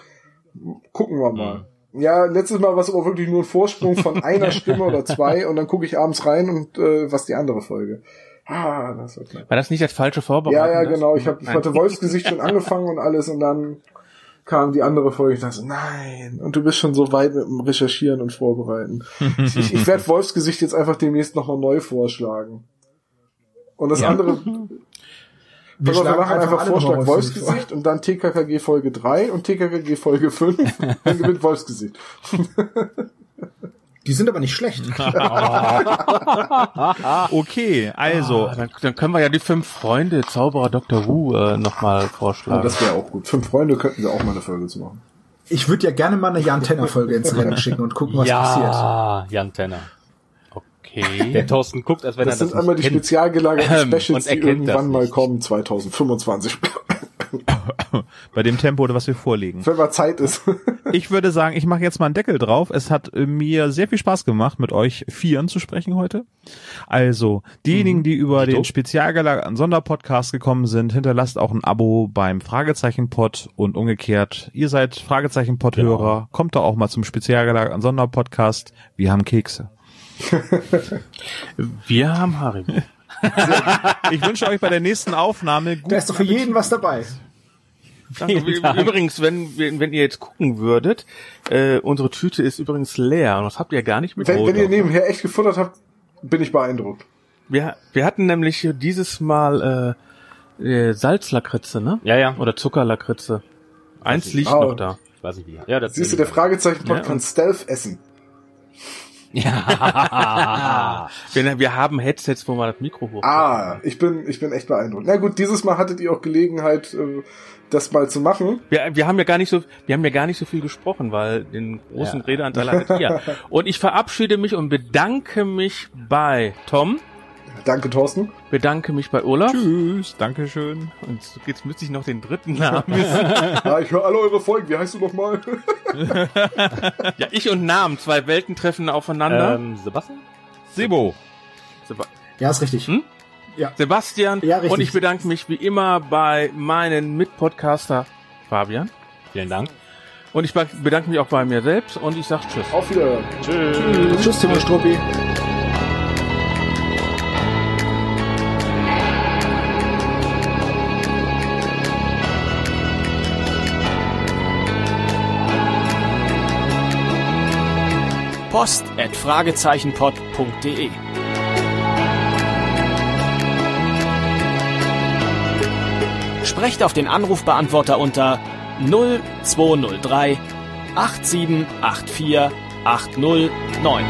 Gucken wir mal. Mhm. Ja, letztes Mal war es aber wirklich nur ein Vorsprung von einer Stimme oder zwei und dann gucke ich abends rein und äh, was die andere Folge. Ah, das wird knapp. War das nicht das falsche Vorbereiten? Ja, ja, genau. Ich, hab, ich hatte Wolfsgesicht schon angefangen und alles und dann kam die andere Folge. Ich dachte nein. Und du bist schon so weit mit dem Recherchieren und Vorbereiten. ich ich werde Wolfsgesicht jetzt einfach demnächst nochmal neu vorschlagen. Und das andere, wir wir machen einfach alle Vorschlag Wolfsgesicht vor. Und dann TKKG Folge 3 und TKKG Folge 5. dann gewinnt Wolfsgesicht. Die sind aber nicht schlecht. Okay, also, Ah, dann, dann können wir ja die fünf Freunde Zauberer Dr. Who äh, nochmal Ja, vorschlagen. das wäre auch gut. Fünf Freunde könnten wir auch mal eine Folge zu machen. Ich würde ja gerne mal eine Jan Tenner Folge ins Rennen schicken und gucken, was passiert. ja, Jan Tenner. Okay. Der Thorsten guckt, als wenn Das er das sind einmal die kennt. spezial gelagerten Ähm, Specials, und die irgendwann mal kommen, 2025. bei dem Tempo, was wir vorlegen. Wenn mal Zeit ist. Ich würde sagen, ich mache jetzt mal einen Deckel drauf. Es hat äh, mir sehr viel Spaß gemacht, mit euch Vieren zu sprechen heute. Also, diejenigen, die über den spezial gelagerten Sonderpodcast gekommen sind, hinterlasst auch ein Abo beim Fragezeichenpod und umgekehrt. Ihr seid Fragezeichenpod-Hörer, kommt doch auch mal zum spezial gelagerten Sonderpodcast. Wir haben Kekse. Wir haben Haribo. Ich wünsche euch bei der nächsten Aufnahme Da gut. ist doch für jeden was dabei. Danke. Übrigens, wenn, wenn ihr jetzt gucken würdet, äh, unsere Tüte ist übrigens leer und das habt ihr gar nicht mit. wenn, wenn ihr nebenher echt gefuttert habt, bin ich beeindruckt. Wir, wir hatten nämlich hier dieses Mal äh, äh, Salzlakritze, ne? Ja, ja. Oder Zuckerlakritze. Eins liegt Ah. noch da. Ich weiß nicht wie. Ja, das Siehst du, der Fragezeichen-Pod Ja, kann Stealth essen. Ja. Wir, wir haben Headsets, wo man das Mikro hoch. Ah, ich bin, ich bin echt beeindruckt. Na gut, dieses Mal hattet ihr auch Gelegenheit, äh, das mal zu machen. Wir, wir haben ja gar nicht so, wir haben ja gar nicht so viel gesprochen, weil den großen Ja. Redeanteil hattet ihr. Und ich verabschiede mich und bedanke mich bei Tom, Danke, Thorsten. bedanke mich bei Olaf. Tschüss, Dankeschön. Und jetzt müsste ich noch den dritten Namen wissen. Ja, ich höre alle eure Folgen. Wie heißt du nochmal? ja, ich und Namen, zwei Welten treffen aufeinander. ähm, Sebastian? Sebo. Seba Ja, ist richtig. Hm? Sebastian. Ja, richtig. und ich bedanke mich wie immer bei meinen Mitpodcaster Fabian. Vielen Dank. Und ich bedanke mich auch bei mir selbst und ich sag Tschüss. Auf Wiederhören. Tschüss. Tschüss, Timo Struppi. Post at fragezeichenpod.de Sprecht auf den Anrufbeantworter unter 0203 8784 809.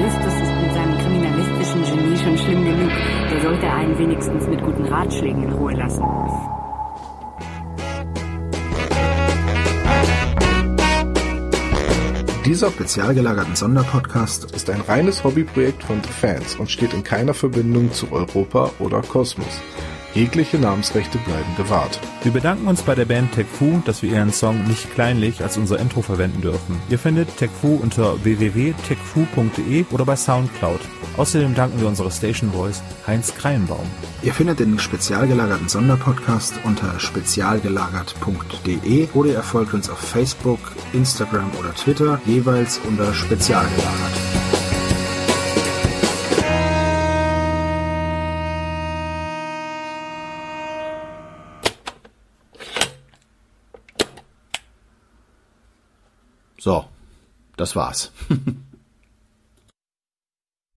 Justus ist mit seinem kriminalistischen Genie schon schlimm genug. Der sollte einen wenigstens mit guten Ratschlägen in Ruhe lassen. Dieser spezial gelagerten Sonderpodcast ist ein reines Hobbyprojekt von Fans und steht in keiner Verbindung zu Europa oder Kosmos. Jegliche Namensrechte bleiben gewahrt. Wir bedanken uns bei der Band Tech Fu, dass wir ihren Song nicht kleinlich als unser Intro verwenden dürfen. Ihr findet Tech Fu unter www.techfu.de oder bei Soundcloud. Außerdem danken wir unserer Station Voice Heinz Kreienbaum. Ihr findet den spezial gelagerten Sonderpodcast unter spezialgelagert.de oder ihr folgt uns auf Facebook, Instagram oder Twitter, jeweils unter spezialgelagert. So, das war's.